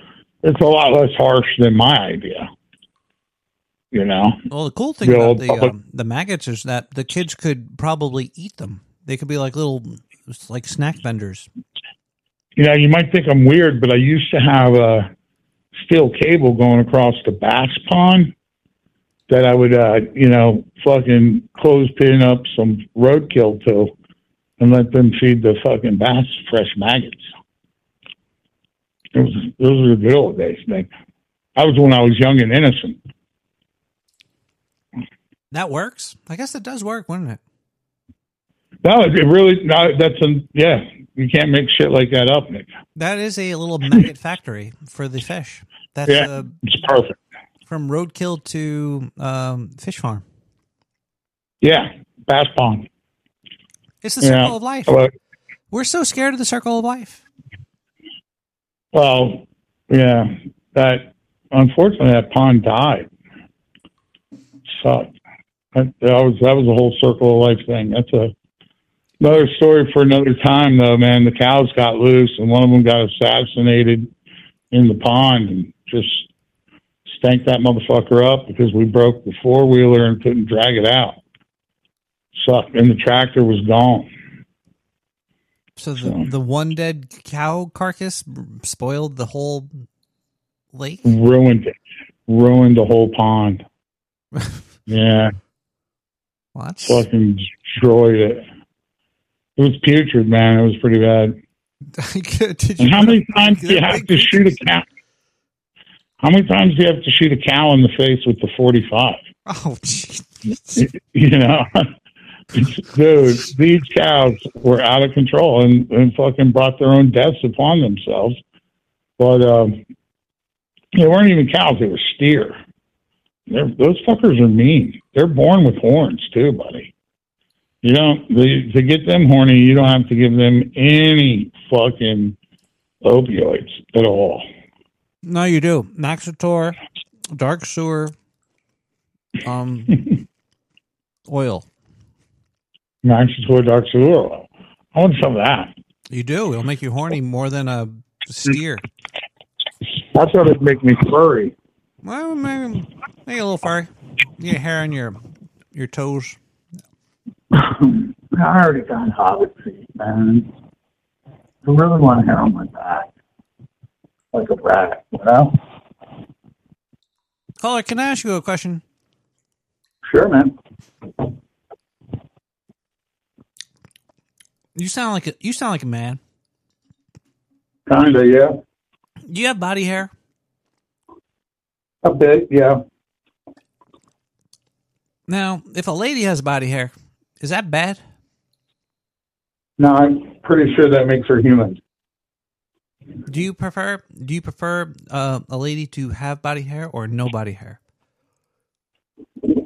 It's a lot less harsh than my idea. You know. Well, the cool thing The about the um, the maggots is that the kids could probably eat them. They could be like little, like snack vendors. you know, you might think I'm weird, but I used to have a steel cable going across the bass pond that I would, uh, you know, fucking clothespin up some roadkill to and let them feed the fucking bass fresh maggots. It was, those were the good old days, Nick. I was when I was young and innocent. That works. I guess it does work, wouldn't it? No, it really, no, that's a, yeah, you can't make shit like that up, Nick. That is a little maggot factory for the fish. That's yeah, uh, it's perfect. From roadkill to um, fish farm. Yeah, bass pond. It's the Yeah. circle of life. Well, We're so scared of the circle of life. Well, yeah, that unfortunately that pond died. Sucked. That, that was that was a whole circle of life thing. That's a another story for another time, though. Man, the cows got loose, and one of them got assassinated in the pond, and just stank that motherfucker up because we broke the four wheeler and couldn't drag it out. Sucked, and the tractor was gone. So the, the one dead cow carcass spoiled the whole lake. ruined it, ruined the whole pond. yeah, What? fucking destroyed it. It was putrid, man. It was pretty bad. How many times do you have to shoot a cow? How many times do you have to shoot a cow in the face with the forty-five? Oh, jeez. You know, dude, these cows were out of control and, and fucking brought their own deaths upon themselves. But um, they weren't even cows; they were steer. They're, those fuckers are mean. They're born with horns too, buddy. You don't they, to get them horny. You don't have to give them any fucking opioids at all. No, you do. Maxitor, dark sewer, um, oil. Maxitoid oxylural. I want some of that. You do. It'll make you horny more than a steer. I thought it'd make me furry. Well, maybe, maybe a little furry. You get hair on your your toes. I already got hobbit feet, man. I really want hair on my back. Like a rat, you know? Caller, can I ask you a question? Sure, man. You sound like a, you sound like a man. Kinda, yeah. Do you have body hair? A bit, yeah. Now, if a lady has body hair, is that bad? No, I'm pretty sure that makes her human. Do you prefer do you prefer uh, a lady to have body hair or no body hair?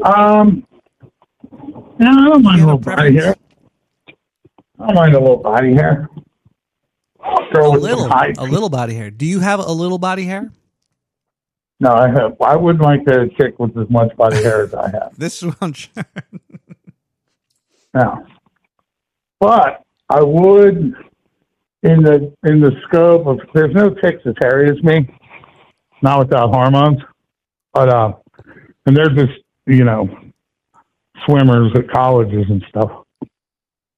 Um, no, I don't mind a little body hair. I don't mind a little body hair. Girl a little, a little body hair. Do you have a little body hair? No, I have. I wouldn't like a chick with as much body hair as I have. This is what I'm sure. No, but I would, in the in the scope of there's no chicks as hairy as me, not without hormones, but uh, and they're just you know swimmers at colleges and stuff.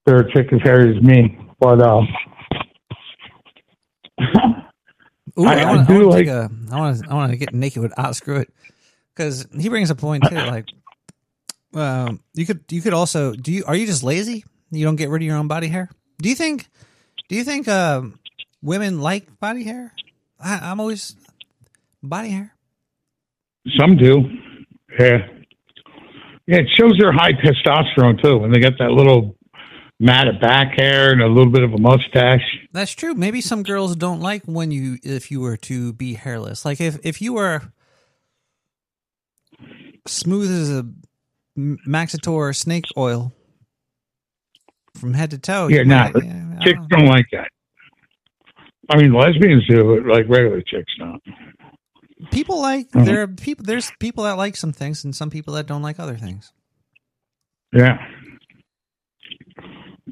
They're a chick as hairy as me, but uh, Ooh, I- I, I want do to like- a. I want to. I want to get naked with Oscar it because he brings a point too. Like, um, you could. You could also. Do you? Are you just lazy? You don't get rid of your own body hair. Do you think? Do you think um, women like body hair? I, I'm always body hair. Some do. Yeah. Yeah, it shows their high testosterone too when they got that little matted back hair and a little bit of a mustache. That's true. Maybe some girls don't like when you if you were to be hairless. Like if if you were smooth as a Maxitor snake oil from head to toe. yeah, you nah, might- yeah, chicks don't- don't like that. I mean, lesbians do, but like regular chicks don't. people like Mhm. there are people there's people that like some things and some people that don't like other things. Yeah.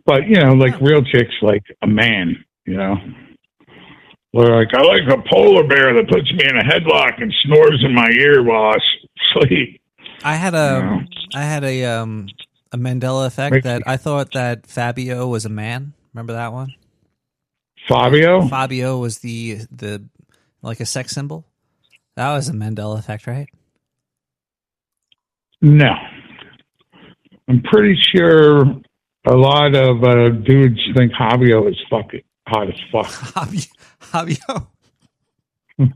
But, you know, like real chicks like a man, you know. They're like, I like a polar bear that puts me in a headlock and snores in my ear while I sleep. I had a I had a um a Mandela effect Makes that I thought that Fabio was a man. Remember that one? Fabio? Fabio was the the like a sex symbol. That was a Mandela effect, right? No. I'm pretty sure a lot of uh, dudes think Fabio is fucking hot as fuck. Fabio.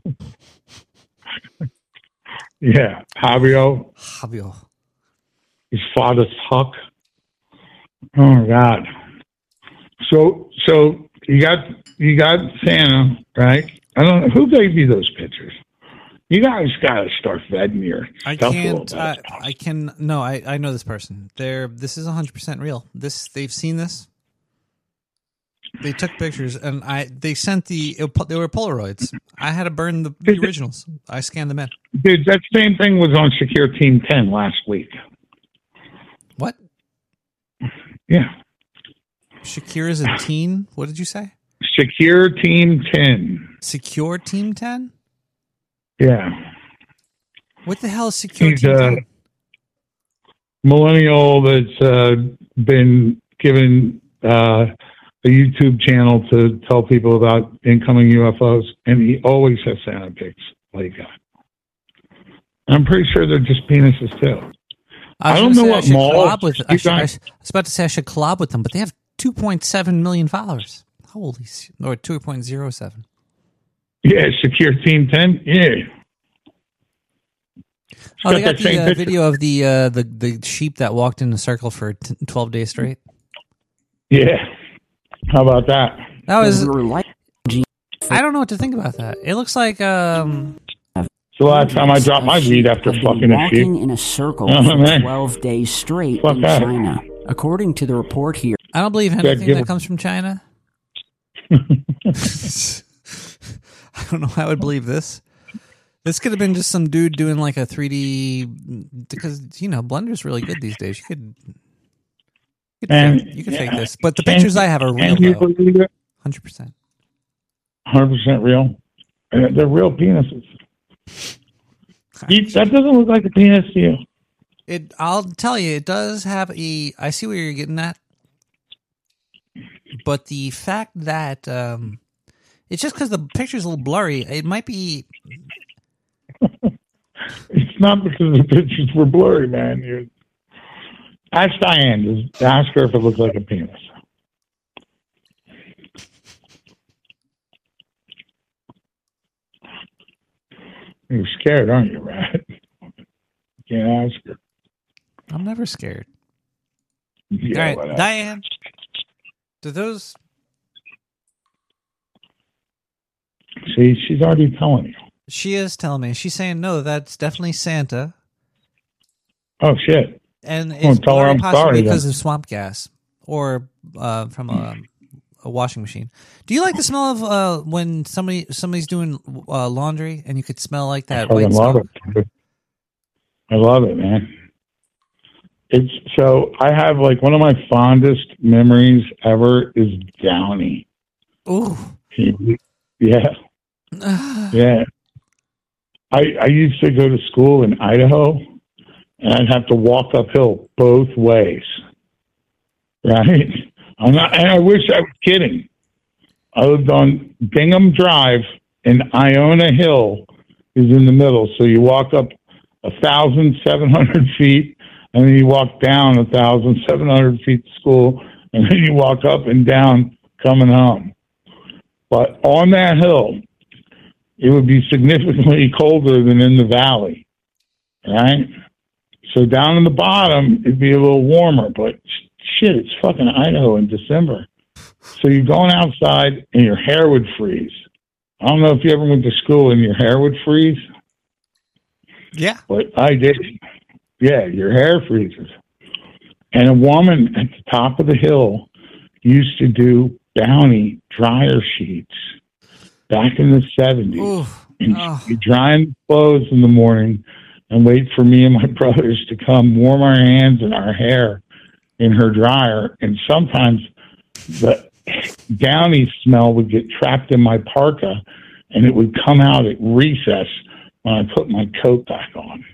Yeah, Fabio. Fabio. His father's fuck. Oh my god. So so you got you got Santa, right? I don't know who gave you those pictures. You guys gotta start vetting your I stuff can't. I, uh, I can. No, I, I know this person. They're. This is hundred percent real. This they've seen this. They took pictures and I. They sent the. They were Polaroids. I had to burn the, the originals. I scanned them in. Dude, that same thing was on Secure Team Ten last week. What? Yeah. Shakira's a teen. What did you say? Secure Team Ten. Secure Team Ten. Yeah. What the hell is Secure He's Team a Ten? millennial that's uh, been given uh, a YouTube channel to tell people about incoming UFOs, and he always has Santa pics like that. I'm pretty sure they're just penises too. I, was don't know what mall. I, should, I was about to say I should collab with them, but they have 2.7 million followers. Holy, s- or 2.07. yeah, Secure Team Ten. Yeah. Oh, they got got the uh, video of the uh, the the sheep that walked in a circle for t- 12 days straight. Yeah. How about that? That was. I don't know what to think about that. It looks like um. The last time I dropped my weed after fucking a sheep. walking in a circle Oh, for man. 12 days straight Fuck in that. China. According to the report here, I don't believe anything that comes from China. I don't know how I would believe this. This could have been just some dude doing like a 3D because you know Blender's really good these days. You could, you could, And- fake, you could fake this, but the And- pictures I have are real and you though. believe it? Hundred percent. Hundred percent real. They're real penises. That doesn't look like a penis to you. It. I'll tell you, it does have a. I see where you're getting at, but the fact that um, it's just because the picture's a little blurry. It might be. It's not because the pictures were blurry, man. You're, ask Diane. Just ask her if it looks like a penis. You're scared, aren't you, Rat? You can't ask her. I'm never scared. Yeah, All right, whatever. Diane. Do those? See, she's already telling you. She is telling me. She's saying no. That's definitely Santa, Oh shit! and it's tell her I'm possibly sorry, because then. of swamp gas or uh, from a, a washing machine. Do you like the smell of uh, when somebody somebody's doing uh, laundry and you could smell like that fucking white love smoke? it. I love it, man. It's so I have like one of my fondest memories ever is Downy. Ooh. Yeah. yeah. I I used to go to school in Idaho and I'd have to walk uphill both ways. Right? I'm not and I wish I was kidding. I lived on Bingham Drive and Iona Hill is in the middle. So you walk up a thousand seven hundred feet and then you walk down a thousand seven hundred feet to school and then you walk up and down coming home. But on that hill, it would be significantly colder than in the valley, right? So down in the bottom, it'd be a little warmer, but shit, it's fucking Idaho in December. So you're going outside and your hair would freeze. I don't know if you ever went to school and your hair would freeze, Yeah. but I did. Yeah, your hair freezes. And a woman at the top of the hill used to do bounty dryer sheets back in the 70s. And she'd be drying clothes in the morning and wait for me and my brothers to come warm our hands and our hair in her dryer. And sometimes the downy smell would get trapped in my parka and it would come out at recess when I put my coat back on.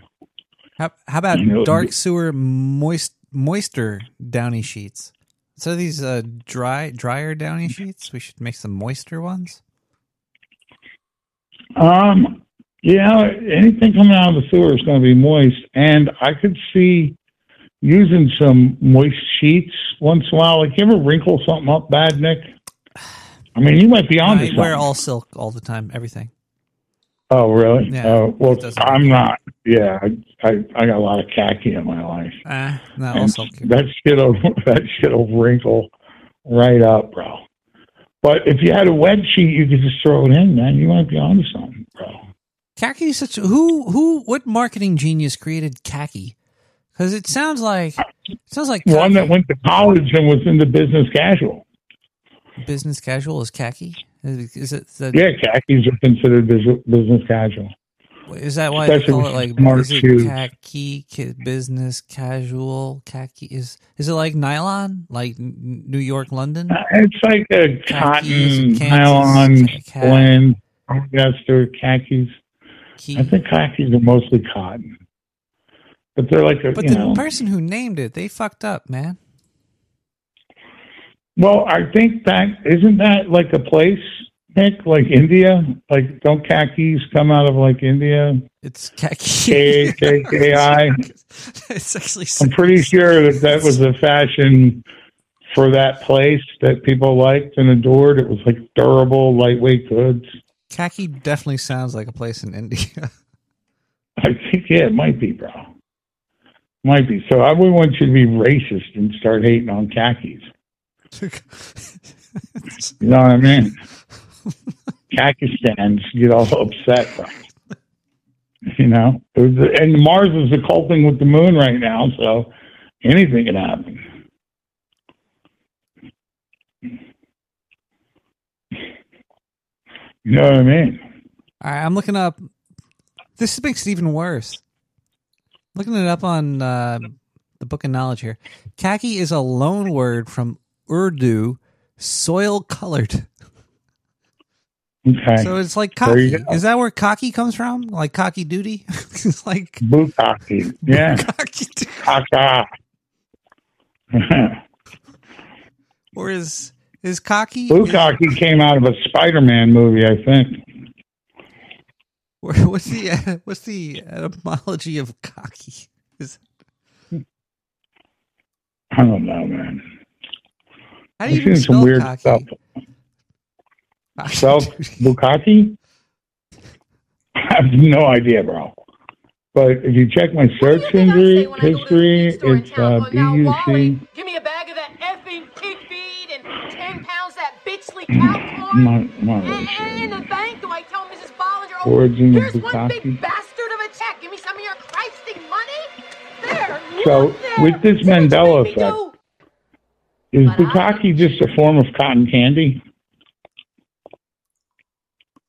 How, how about You know, dark sewer moist moisture downy sheets? So these uh, dry drier downy sheets, we should make some moisture ones. Um, yeah, anything coming out of the sewer is going to be moist, and I could see using some moist sheets once in a while. Like, you ever wrinkle something up bad, Nick? I mean, you might be on I something. wear all silk all the time, everything. Oh, really? Yeah, Oh, well, I'm not. Yeah, I, I I got a lot of khaki in my life. Ah, And silk. that shit'll that shit'll wrinkle right up, bro. But if you had a wet sheet, you could just throw it in, man. You might be on to something, bro. Khaki is such who who what marketing genius created khaki? Because it sounds like it sounds like One that went to college and was into business casual. business casual is khaki. Is, is it the, Yeah, khakis are considered business casual. Is that why they Especially call it like is it shoes. khaki business casual khaki is is it like nylon like New York London? Uh, It's like a Khakis, cotton, Kansas, nylon ca- blend. Polyester khakis. I think khakis are mostly cotton, but they're like a But the know. person who named it, they fucked up, man. Well, I think that isn't that like a place, Nick, like India. Like, don't khakis come out of like India? It's khaki. K K K I. it's actually I'm pretty sure that that was a fashion for that place that people liked and adored. It was like durable, lightweight goods. khaki definitely sounds like a place in India. I think yeah, it might be, bro. Might be. So I wouldn't want you to be racist and start hating on khakis. You know what I mean? Pakistan's get all upset. You know, and Mars is occulting with the moon right now, so anything can happen. You know what I mean? All right, I'm looking up. This makes it even worse. Looking it up on uh, the Book of Knowledge here. Khaki is a loan word from Urdu, soil colored. Okay. So it's like cocky. Is that where cocky comes from? Like cocky duty? it's like Bukkake. Yeah. Kaka. or is is cocky? Bukkake came out of a Spider-Man movie, I think. What's the uh, what's the etymology of cocky? Is I don't know, man. How do you I've even seen some spell weird cocky? stuff. Spelled Bukkake? I have no idea, bro. But if you check my search history, history it's uh, B-U-C. Give me a bag of that effing pig feed and ten pounds that bitchly cow corn. Not, not really And, sure. and in the bank, do I tell Mrs. Bollinger, oh, Origin of here's one big bastard of a check. Give me some of your Christing money. There, So look there. with this Mandela effect, is Bukkake just a form of cotton candy?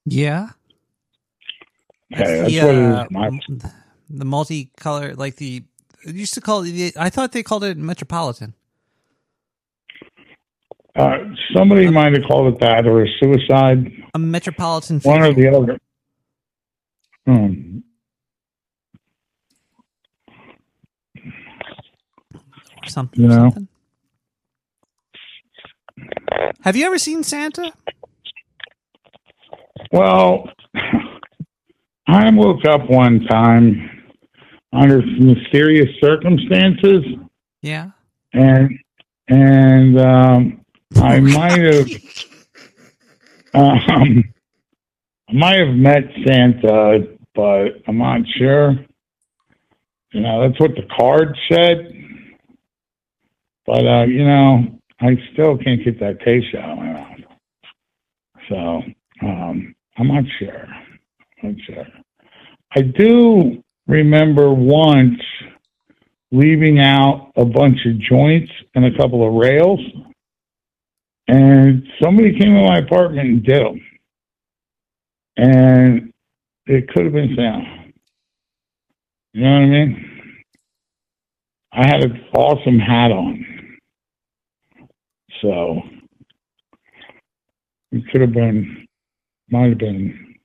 Yeah. Okay, that's the, what it uh. My- m- the multicolor, like the It used to call it. I thought they called it Metropolitan. Uh, somebody might have called it that or a suicide. A Metropolitan. One or the other. Hmm. Or something. You know? something. Have you ever seen Santa? Well, I woke up one time under mysterious circumstances, Yeah. and and um, I might have um, I might have met Santa, but I'm not sure. You know, that's what the card said. But uh, you know, I still can't get that taste out of my mouth. So um, I'm not sure. I'm not sure. I do remember once leaving out a bunch of joints and a couple of rails, and somebody came in my apartment and did them. And it could have been Sam. You know what I mean? I had an awesome hat on. So it could have been, might have been,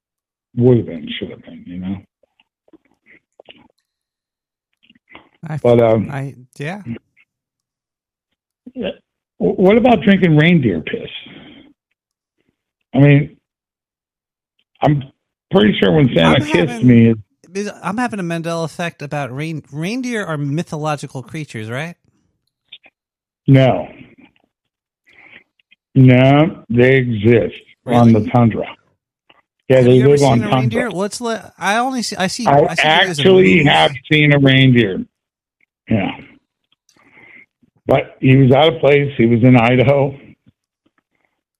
would have been, should have been, you know? I, But, um, I yeah. What about drinking reindeer piss? I mean, I'm pretty sure when Santa I'm kissed having- me, I'm having a Mandela effect about rain. Reindeer are mythological creatures, right? no. No, they exist on the tundra. Yeah, Have they you ever live on seen a tundra. reindeer? Let's let. I only see. I see. I I see actually have seen a reindeer. Yeah. But he was out of place. He was in Idaho.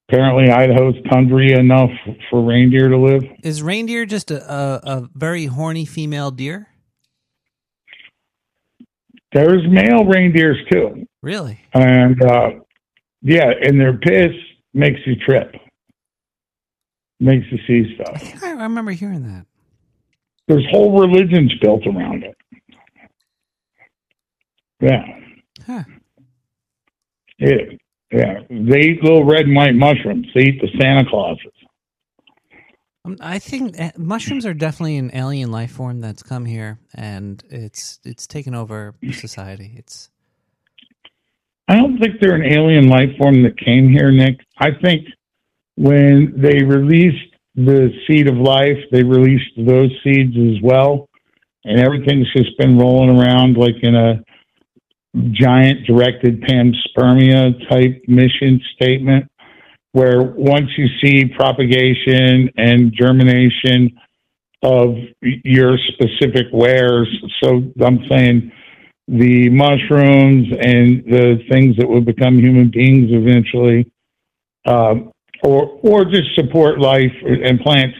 Apparently, Idaho's tundra enough for reindeer to live. Is reindeer just a, a, a very horny female deer? There's male reindeers too. Really? And uh, yeah, and their piss makes you trip, makes you see stuff. I remember hearing that. There's whole religions built around it. Yeah, Huh. yeah, yeah. They eat little red and white mushrooms. They eat the Santa Clauses. Um, I think uh, mushrooms are definitely an alien life form that's come here, and it's it's taken over society. It's I don't think they're an alien life form that came here, Nick. I think when they released the seed of life, they released those seeds as well. And everything's just been rolling around like in a giant directed panspermia type mission statement where once you see propagation and germination of your specific wares, so I'm saying the mushrooms and the things that would become human beings eventually, um, or or just support life and plants,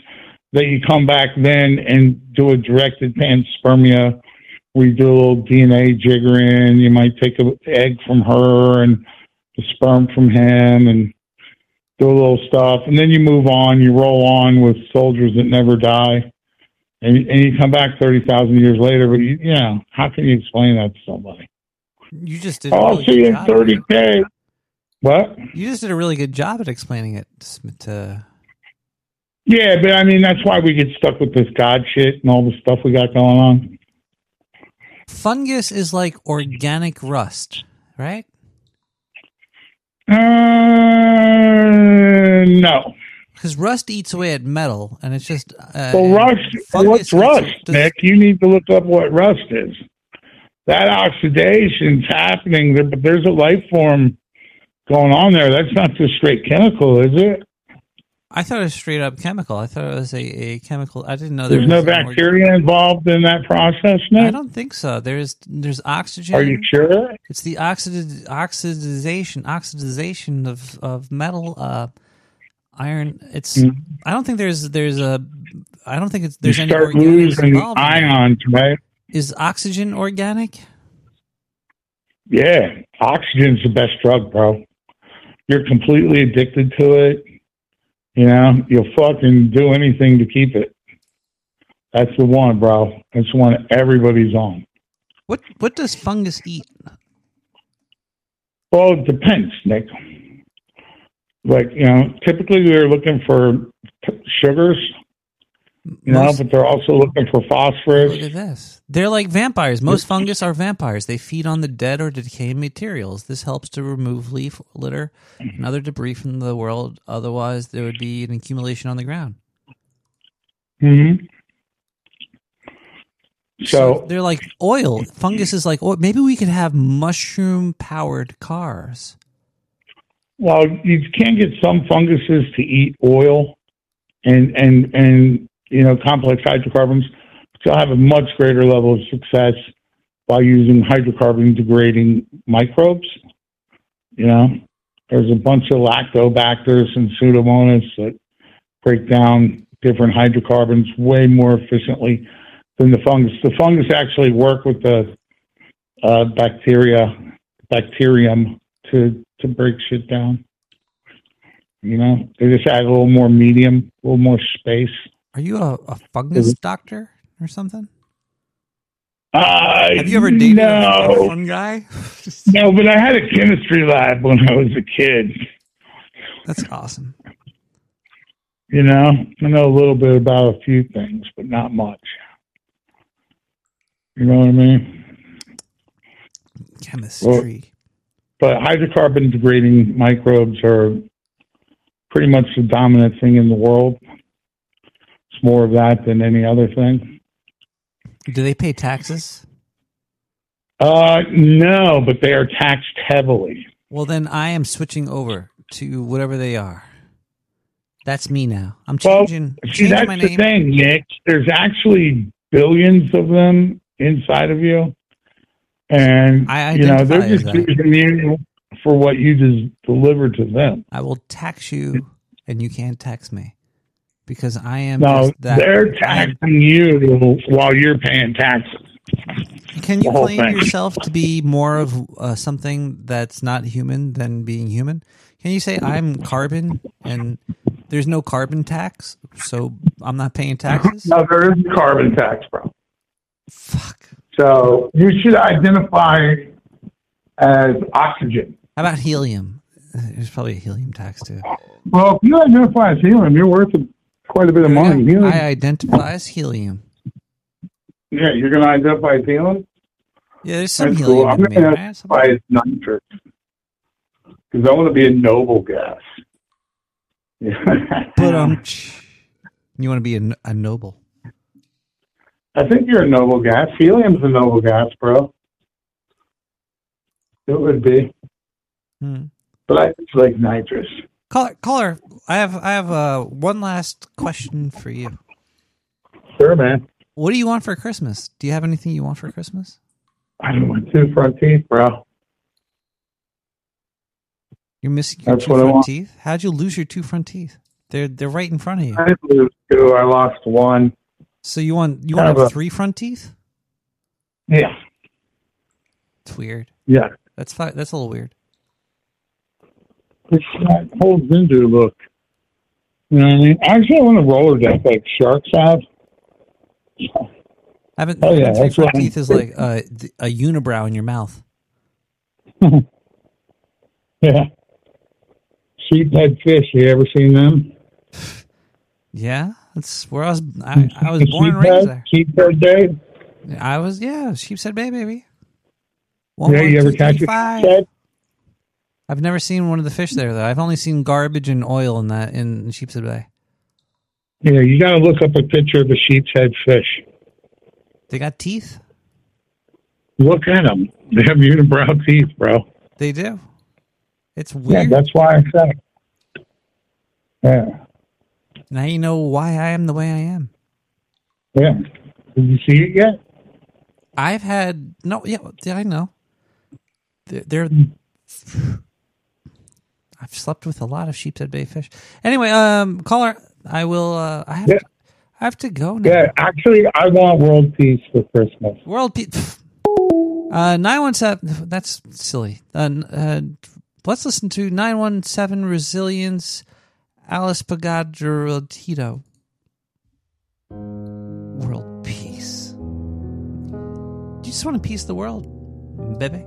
that you come back then and do a directed panspermia. We do a little DNA jiggering. You might take an egg from her and the sperm from him, and do a little stuff, and then you move on. You roll on with soldiers that never die and, and you come back 30,000 years later, but you, you know, how can you explain that to somebody? you just did. Oh, I'll see you in 30K. What? You just did a really good job at explaining it to. Yeah, but I mean, that's why we get stuck with this God shit and all the stuff we got going on. Fungus is like organic rust, right? Uh, no. Because rust eats away at metal, and it's just. Uh, Well, rust, what's rust, does- Nick? You need to look up what rust is. That oxidation's happening, there, but there's a life form going on there. That's not just straight chemical, is it? I thought it was straight up chemical. I thought it was a, a chemical. I didn't know There's there no was an org- bacteria involved in that process, Nick? I don't think so. There's there's oxygen. Are you sure? It's the oxid oxidization oxidization of of metal, uh, iron. It's. Mm. I don't think there's there's a. I don't think it's You there's any start losing ions, right? Is oxygen organic? Yeah, oxygen's the best drug, bro. You're completely addicted to it. You know, you'll fucking do anything to keep it. That's the one, bro. That's the one everybody's on. What what does fungus eat? Well, it depends, Nick. Like you know, typically they're looking for t- sugars, you know, but they're also looking for phosphorus. Look at this. They're like vampires. Most fungus are vampires. They feed on the dead or decaying materials. This helps to remove leaf litter and other debris from the world. Otherwise, there would be an accumulation on the ground. hmm So, They're like oil. Fungus is like oil. Maybe we could have mushroom powered cars. Well, you can get some funguses to eat oil and and and you know complex hydrocarbons. But you'll have a much greater level of success by using hydrocarbon degrading microbes. You know, there's a bunch of lactobacters and pseudomonas that break down different hydrocarbons way more efficiently than the fungus. The fungus actually work with the uh, bacteria, bacterium to to break shit down. You know, they just add a little more medium, a little more space. Are you a, a fungus doctor or something? Uh, Have you ever dated a- no. fun guy? no, but I had a chemistry lab when I was a kid. That's awesome. You know, I know a little bit about a few things, but not much. You know what I mean? Chemistry. But hydrocarbon degrading microbes are pretty much the dominant thing in the world. It's more of that than any other thing. Do they pay taxes? Uh, no, but they are taxed heavily. Well, then I am switching over to whatever they are. That's me now. I'm Well, changing, see, changing that's my the thing, Nick. There's actually billions of them inside of you, and I you know they're just using you for what you just delivered to them. I will tax you, and you can't tax me because I am. No, just that. they're taxing you while you're paying taxes. Can you claim thing. yourself to be more of uh, something that's not human than being human? Can you say I'm carbon and there's no carbon tax, so I'm not paying taxes? No, there is a carbon tax, bro. Fuck. So you should identify as oxygen. How about helium? There's probably a helium tax too. Well, if you identify as helium, you're worth quite a bit of money. Helium, I identify as helium. yeah, you're going to identify as helium. Yeah, there's some That's helium cool. I'm going to identify as nitrous because I want to be a noble gas. But um, you want to be a noble? I think you're a noble gas. Helium's a noble gas, bro. It would be, Hmm. but I it's like nitrous. Caller, caller, I have I have uh, one last question for you. Sure, man. What do you want for Christmas? Do you have anything you want for Christmas? I don't want two front teeth, bro. You're missing your That's two front teeth. How'd you lose your two front teeth? They're they're right in front of you. I didn't lose two. I lost one. So you want you want of a- three front teeth? Yeah. It's weird. Yeah. That's fi- that's a little weird. It's that holds into look. You know what I mean? I actually, I want to roller deck like sharks have. Having, Oh, yeah, having three front teeth is like a, a unibrow in your mouth. Yeah. Sheephead fish. You ever seen them? Yeah, that's where I was. I, I was born and raised there. Sheephead day. I was yeah, sheepshead bay baby. Yeah, you ever catch a sheephead? I've never seen one of the fish there though. I've only seen garbage and oil in that in Sheepshead Bay. Yeah, you got to look up a picture of a sheep's head fish. They got teeth. Look at them. They have unibrow teeth, bro. They do. It's weird. Yeah, that's why I said. Yeah, now you know why I am the way I am. yeah. Did you see it yet? I've had no. Yeah, yeah, I know. They're, they're. I've slept with a lot of sheepshead bay fish. Anyway, um, caller, I will. Uh, I have. Yeah. To, I have to go now. Yeah, actually, I want world peace for Christmas. World peace. Uh, nine one seven. That's silly. Uh, uh, let's listen to nine one seven resilience. Alice Pagadro Tito. World peace. Do you just want to peace the world, baby.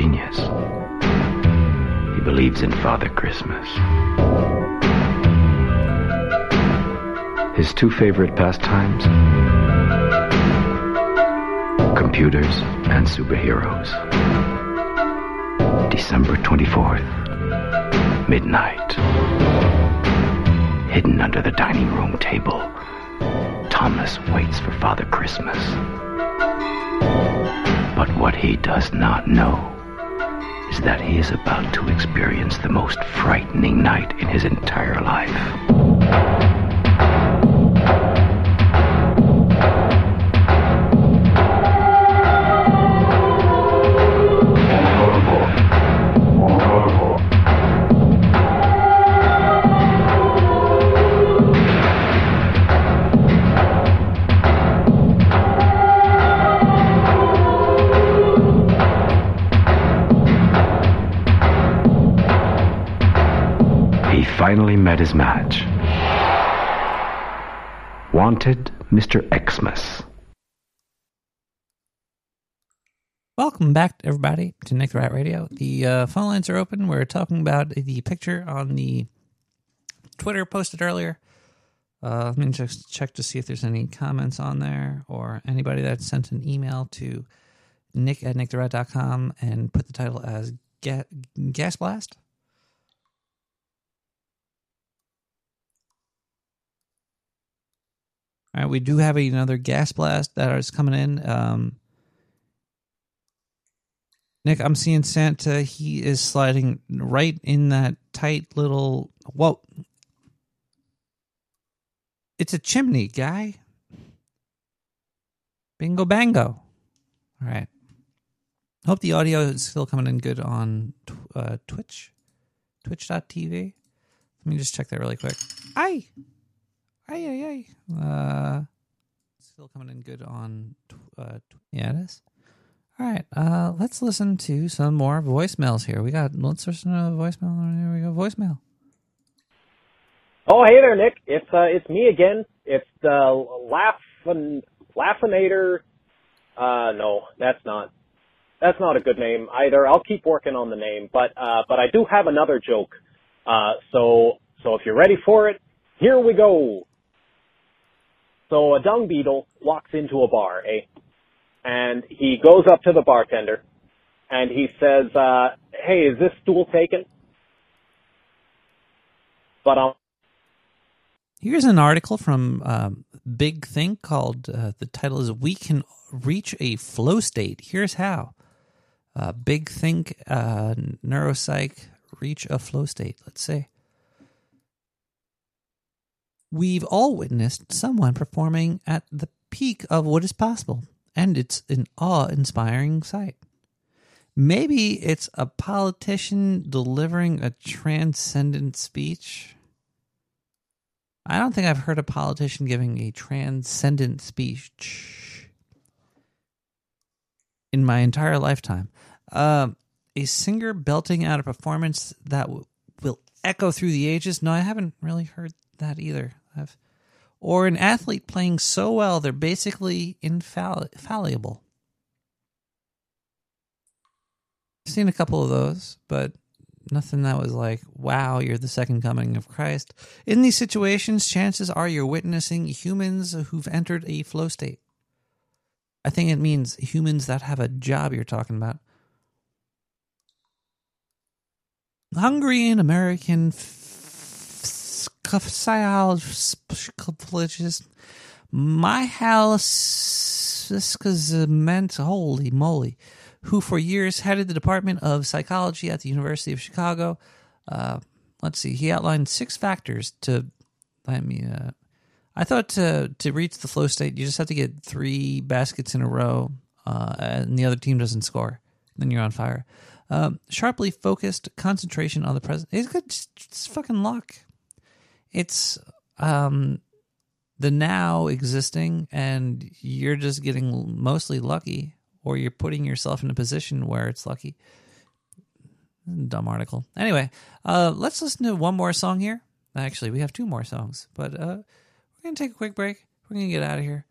Genius. He believes in Father Christmas. His two favorite pastimes computers and superheroes. December 24th, midnight. Hidden under the dining room table, Thomas waits for Father Christmas. But what he does not know that he is about to experience the most frightening night in his entire life. His match. Wanted Mr. Xmas. Welcome back, everybody, to Nick the Rat Radio. The uh, phone lines are open. We're talking about the picture on the Twitter posted earlier. Uh, let me just check to see if there's any comments on there or anybody that sent an email to nick at nicktherat.com and put the title as Ga- Gas Blast. All right, we do have another gas blast that is coming in. Um, Nick, I'm seeing Santa. He is sliding right in that tight little. Whoa. It's a chimney, guy. Bingo bango. All right. Hope the audio is still coming in good on uh, Twitch. Twitch.tv. Let me just check that really quick. Aye. Aye, aye, aye. Uh, still coming in good on. Tw- uh, tw- yeah, it is. All right, uh, let's listen to some more voicemails here. We got let's listen to a voicemail. Here we go, voicemail. Oh, hey there, Nick. It's uh, it's me again. It's the Laughin Laughinator. Uh, no, that's not. that's not a good name either. I'll keep working on the name, but uh, but I do have another joke. Uh, so so if you're ready for it, here we go. So a dung beetle walks into a bar, eh? And he goes up to the bartender, and he says, uh, "Hey, is this stool taken?" But um, Here's an article from um, Big Think called, uh, the title is We Can Reach a Flow State. Here's how. Uh, Big Think, uh, Neuropsych, Reach a Flow State. Let's see. We've all witnessed someone performing at the peak of what is possible, and it's an awe inspiring sight. Maybe it's a politician delivering a transcendent speech. I don't think I've heard a politician giving a transcendent speech in my entire lifetime. Um, a singer belting out a performance that w- will echo through the ages. No, I haven't really heard that either. I've, or an athlete playing so well they're basically infall- infallible. I've seen a couple of those, but nothing that was like, wow, you're the second coming of Christ. In these situations, chances are you're witnessing humans who've entered a flow state. I think it means humans that have a job you're talking about. Hungarian American my house meant holy moly. Who for years headed the department of psychology at the university of chicago. Uh, let's see. He outlined six factors to let me uh, i thought to to reach the flow state you just have to get three baskets in a row uh, and the other team doesn't score. Then you're on fire. Um, sharply focused concentration on the present it's good it's, it's fucking luck it's um the now existing and you're just getting mostly lucky or you're putting yourself in a position where it's lucky. Dumb article. Anyway uh let's listen to one more song here. Actually we have two more songs but uh we're gonna take a quick break. We're gonna get out of here.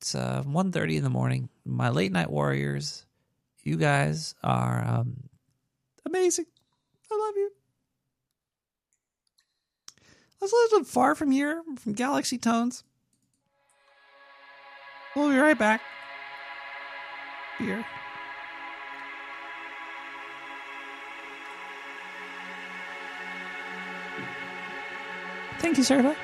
It's uh 1.30 in the morning. My late night warriors you guys are um amazing. I love you Let's listen to Far From Here from Galaxy Tones. We'll be right back. Beer. Thank you, Sarah.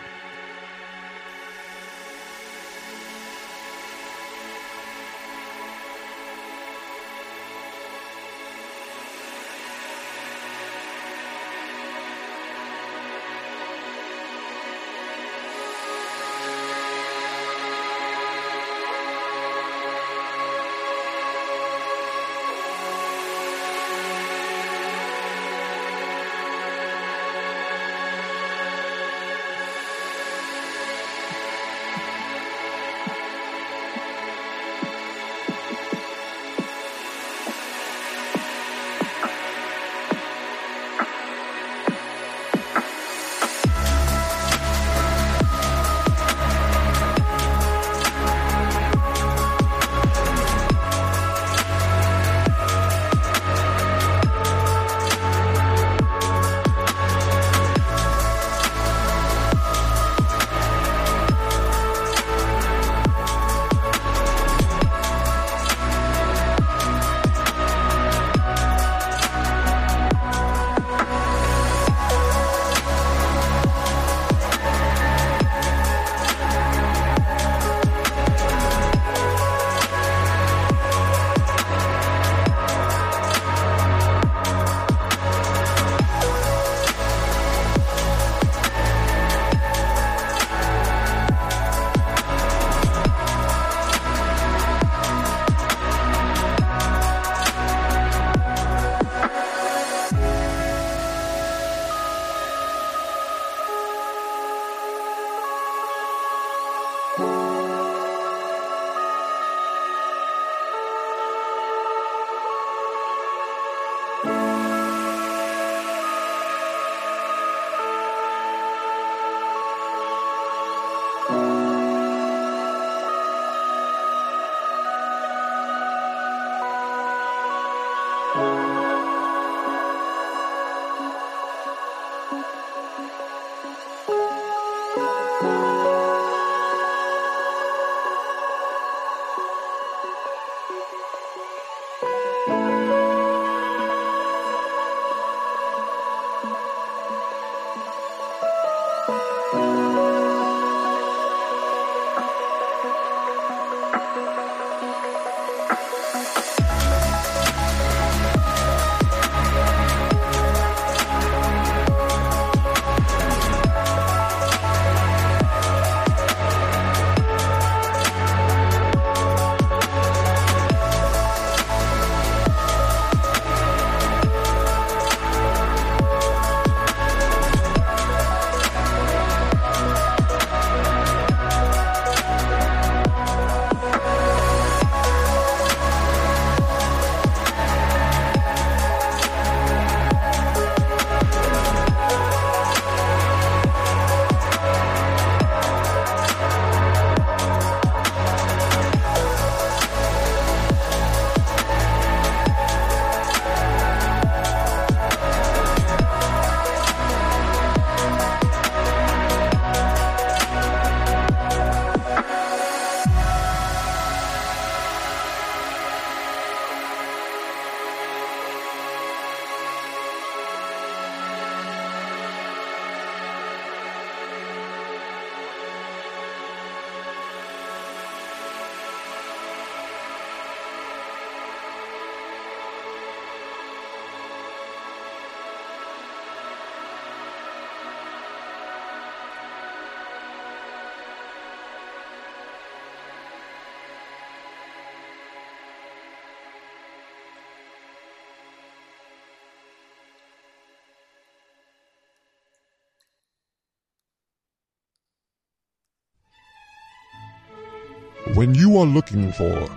When you are looking for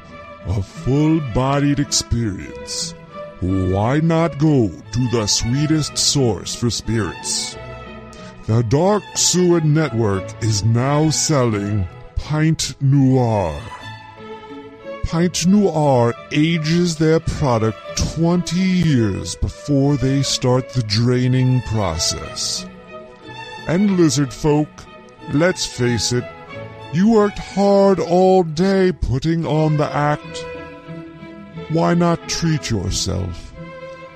a full bodied experience, why not go to the sweetest source for spirits? The Dark Sewer Network is now selling Pint Noir. Pint Noir ages their product 20 years before they start the draining process. And lizard folk, let's face it, you worked hard all day putting on the act. Why not treat yourself?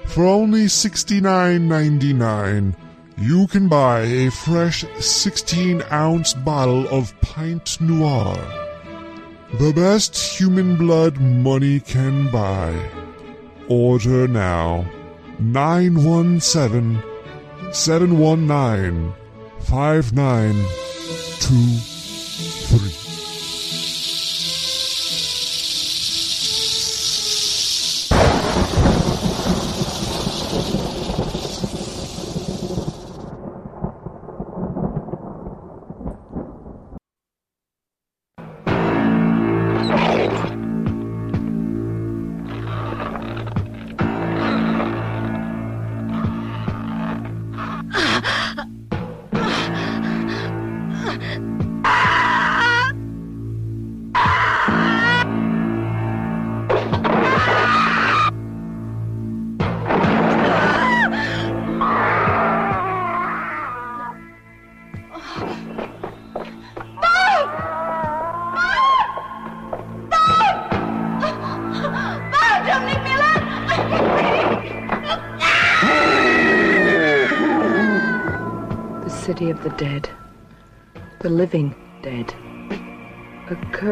For only $69.99, you can buy a fresh 16 ounce bottle of Pint Noir. The best human blood money can buy. Order now. 917 719 5923. The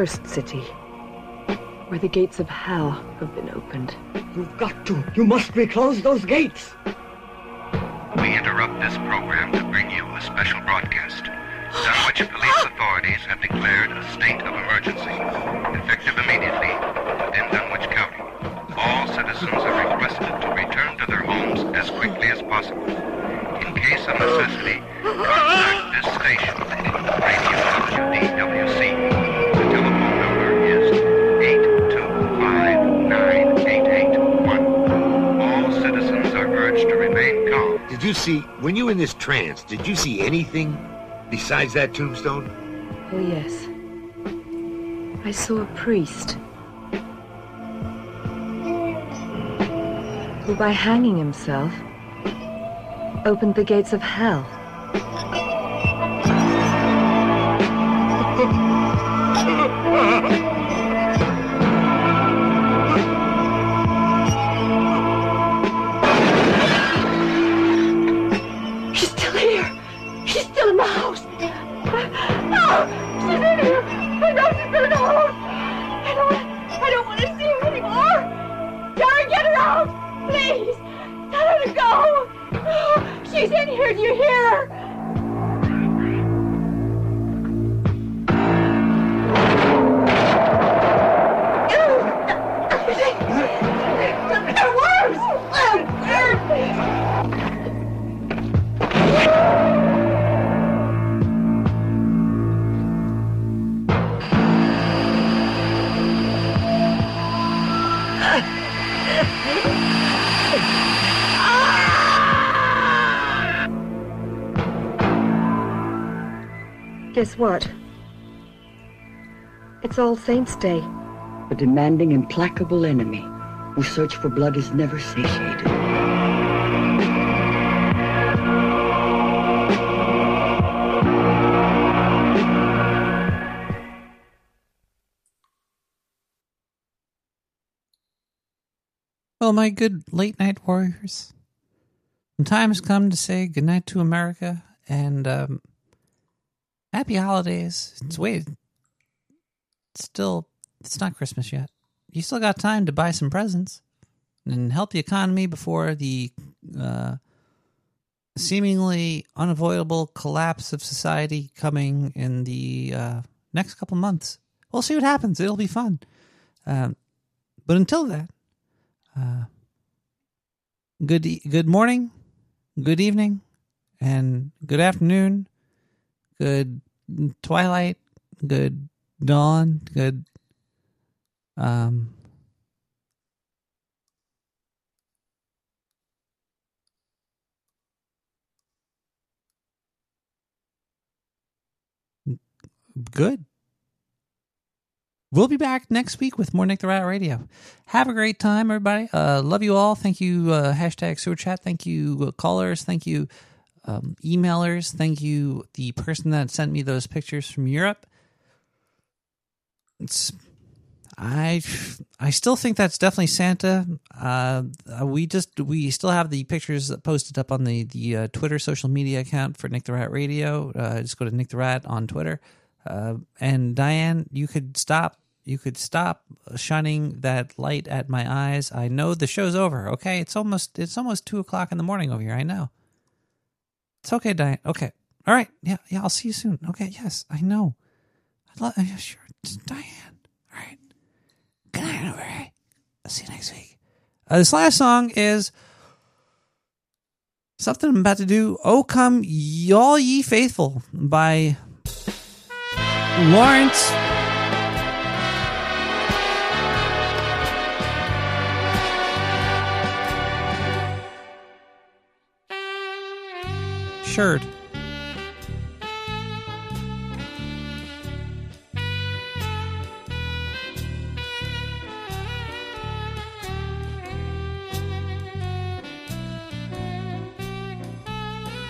cursed city. Where the gates of hell have been opened. You've got to. You must reclose those gates. Did you see anything besides that tombstone? Oh, yes. I saw a priest. Who, by hanging himself, opened the gates of hell. Guess what? It's All Saints' Day. A demanding, implacable enemy whose search for blood is never satiated. Well, my good late night warriors, the time has come to say goodnight to America and um, happy holidays. It's wait, it's still it's not Christmas yet. You still got time to buy some presents and help the economy before the uh, seemingly unavoidable collapse of society coming in the uh, next couple months. We'll see what happens. It'll be fun. Um, but until then, uh, good e- good morning, good evening, and good afternoon, good twilight, good dawn, good Um, good. We'll be back next week with more Nick the Rat Radio. Have a great time, everybody. Uh, love you all. Thank you, uh, hashtag sewer chat. Thank you, uh, callers. Thank you, um, emailers. Thank you, the person that sent me those pictures from Europe. It's I I still think that's definitely Santa. Uh, we just we still have the pictures posted up on the the uh, Twitter social media account for Nick the Rat Radio. Uh, just go to Nick the Rat on Twitter. Uh, and Diane, you could stop. You could stop shining that light at my eyes. I know the show's over. Okay, it's almost it's almost two o'clock in the morning over here. I know. It's okay, Diane. Okay, all right. Yeah, yeah. I'll see you soon. Okay. Yes, I know. I love. Yeah, sure, Diane. All right. Good night, right. I'll see you next week. Uh, this last song is something I'm about to do. Oh, come y'all ye faithful by Lawrence. Shirt.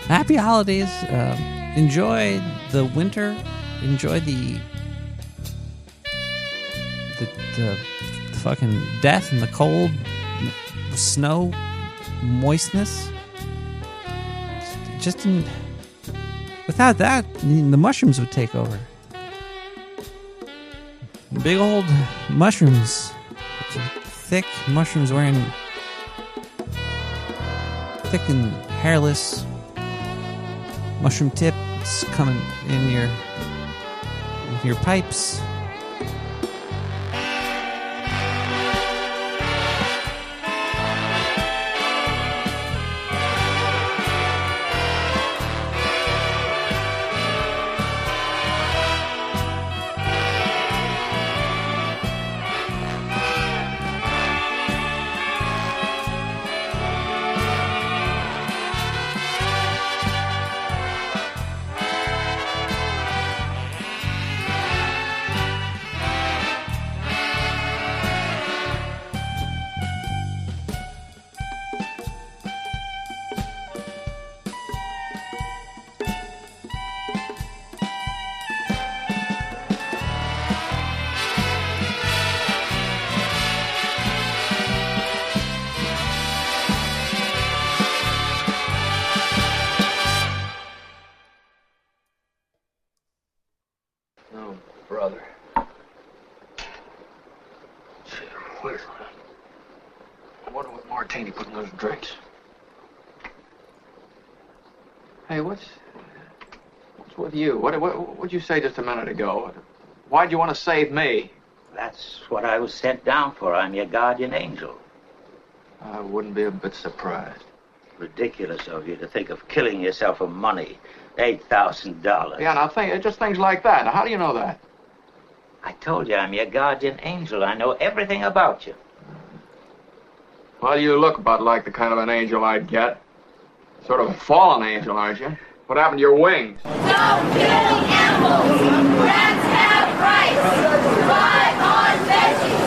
Happy holidays. Um, enjoy the winter. Enjoy the the, the fucking death and the cold, snow, moistness. Just in, without that, the mushrooms would take over. Big old mushrooms, thick mushrooms wearing thick and hairless mushroom tips coming in your in your pipes. What'd you say just a minute ago? Why'd you want to save me? That's what I was sent down for. I'm your guardian angel. I wouldn't be a bit surprised. Ridiculous of you to think of killing yourself for money. Eight thousand dollars. Yeah, now think just things like that. Now, how do you know that? I told you I'm your guardian angel. I know everything about you. Well, you look about like the kind of an angel I'd get. Sort of a fallen angel, aren't you? What happened to your wings? Stop killing animals! Rats have rights! Survive on veggies!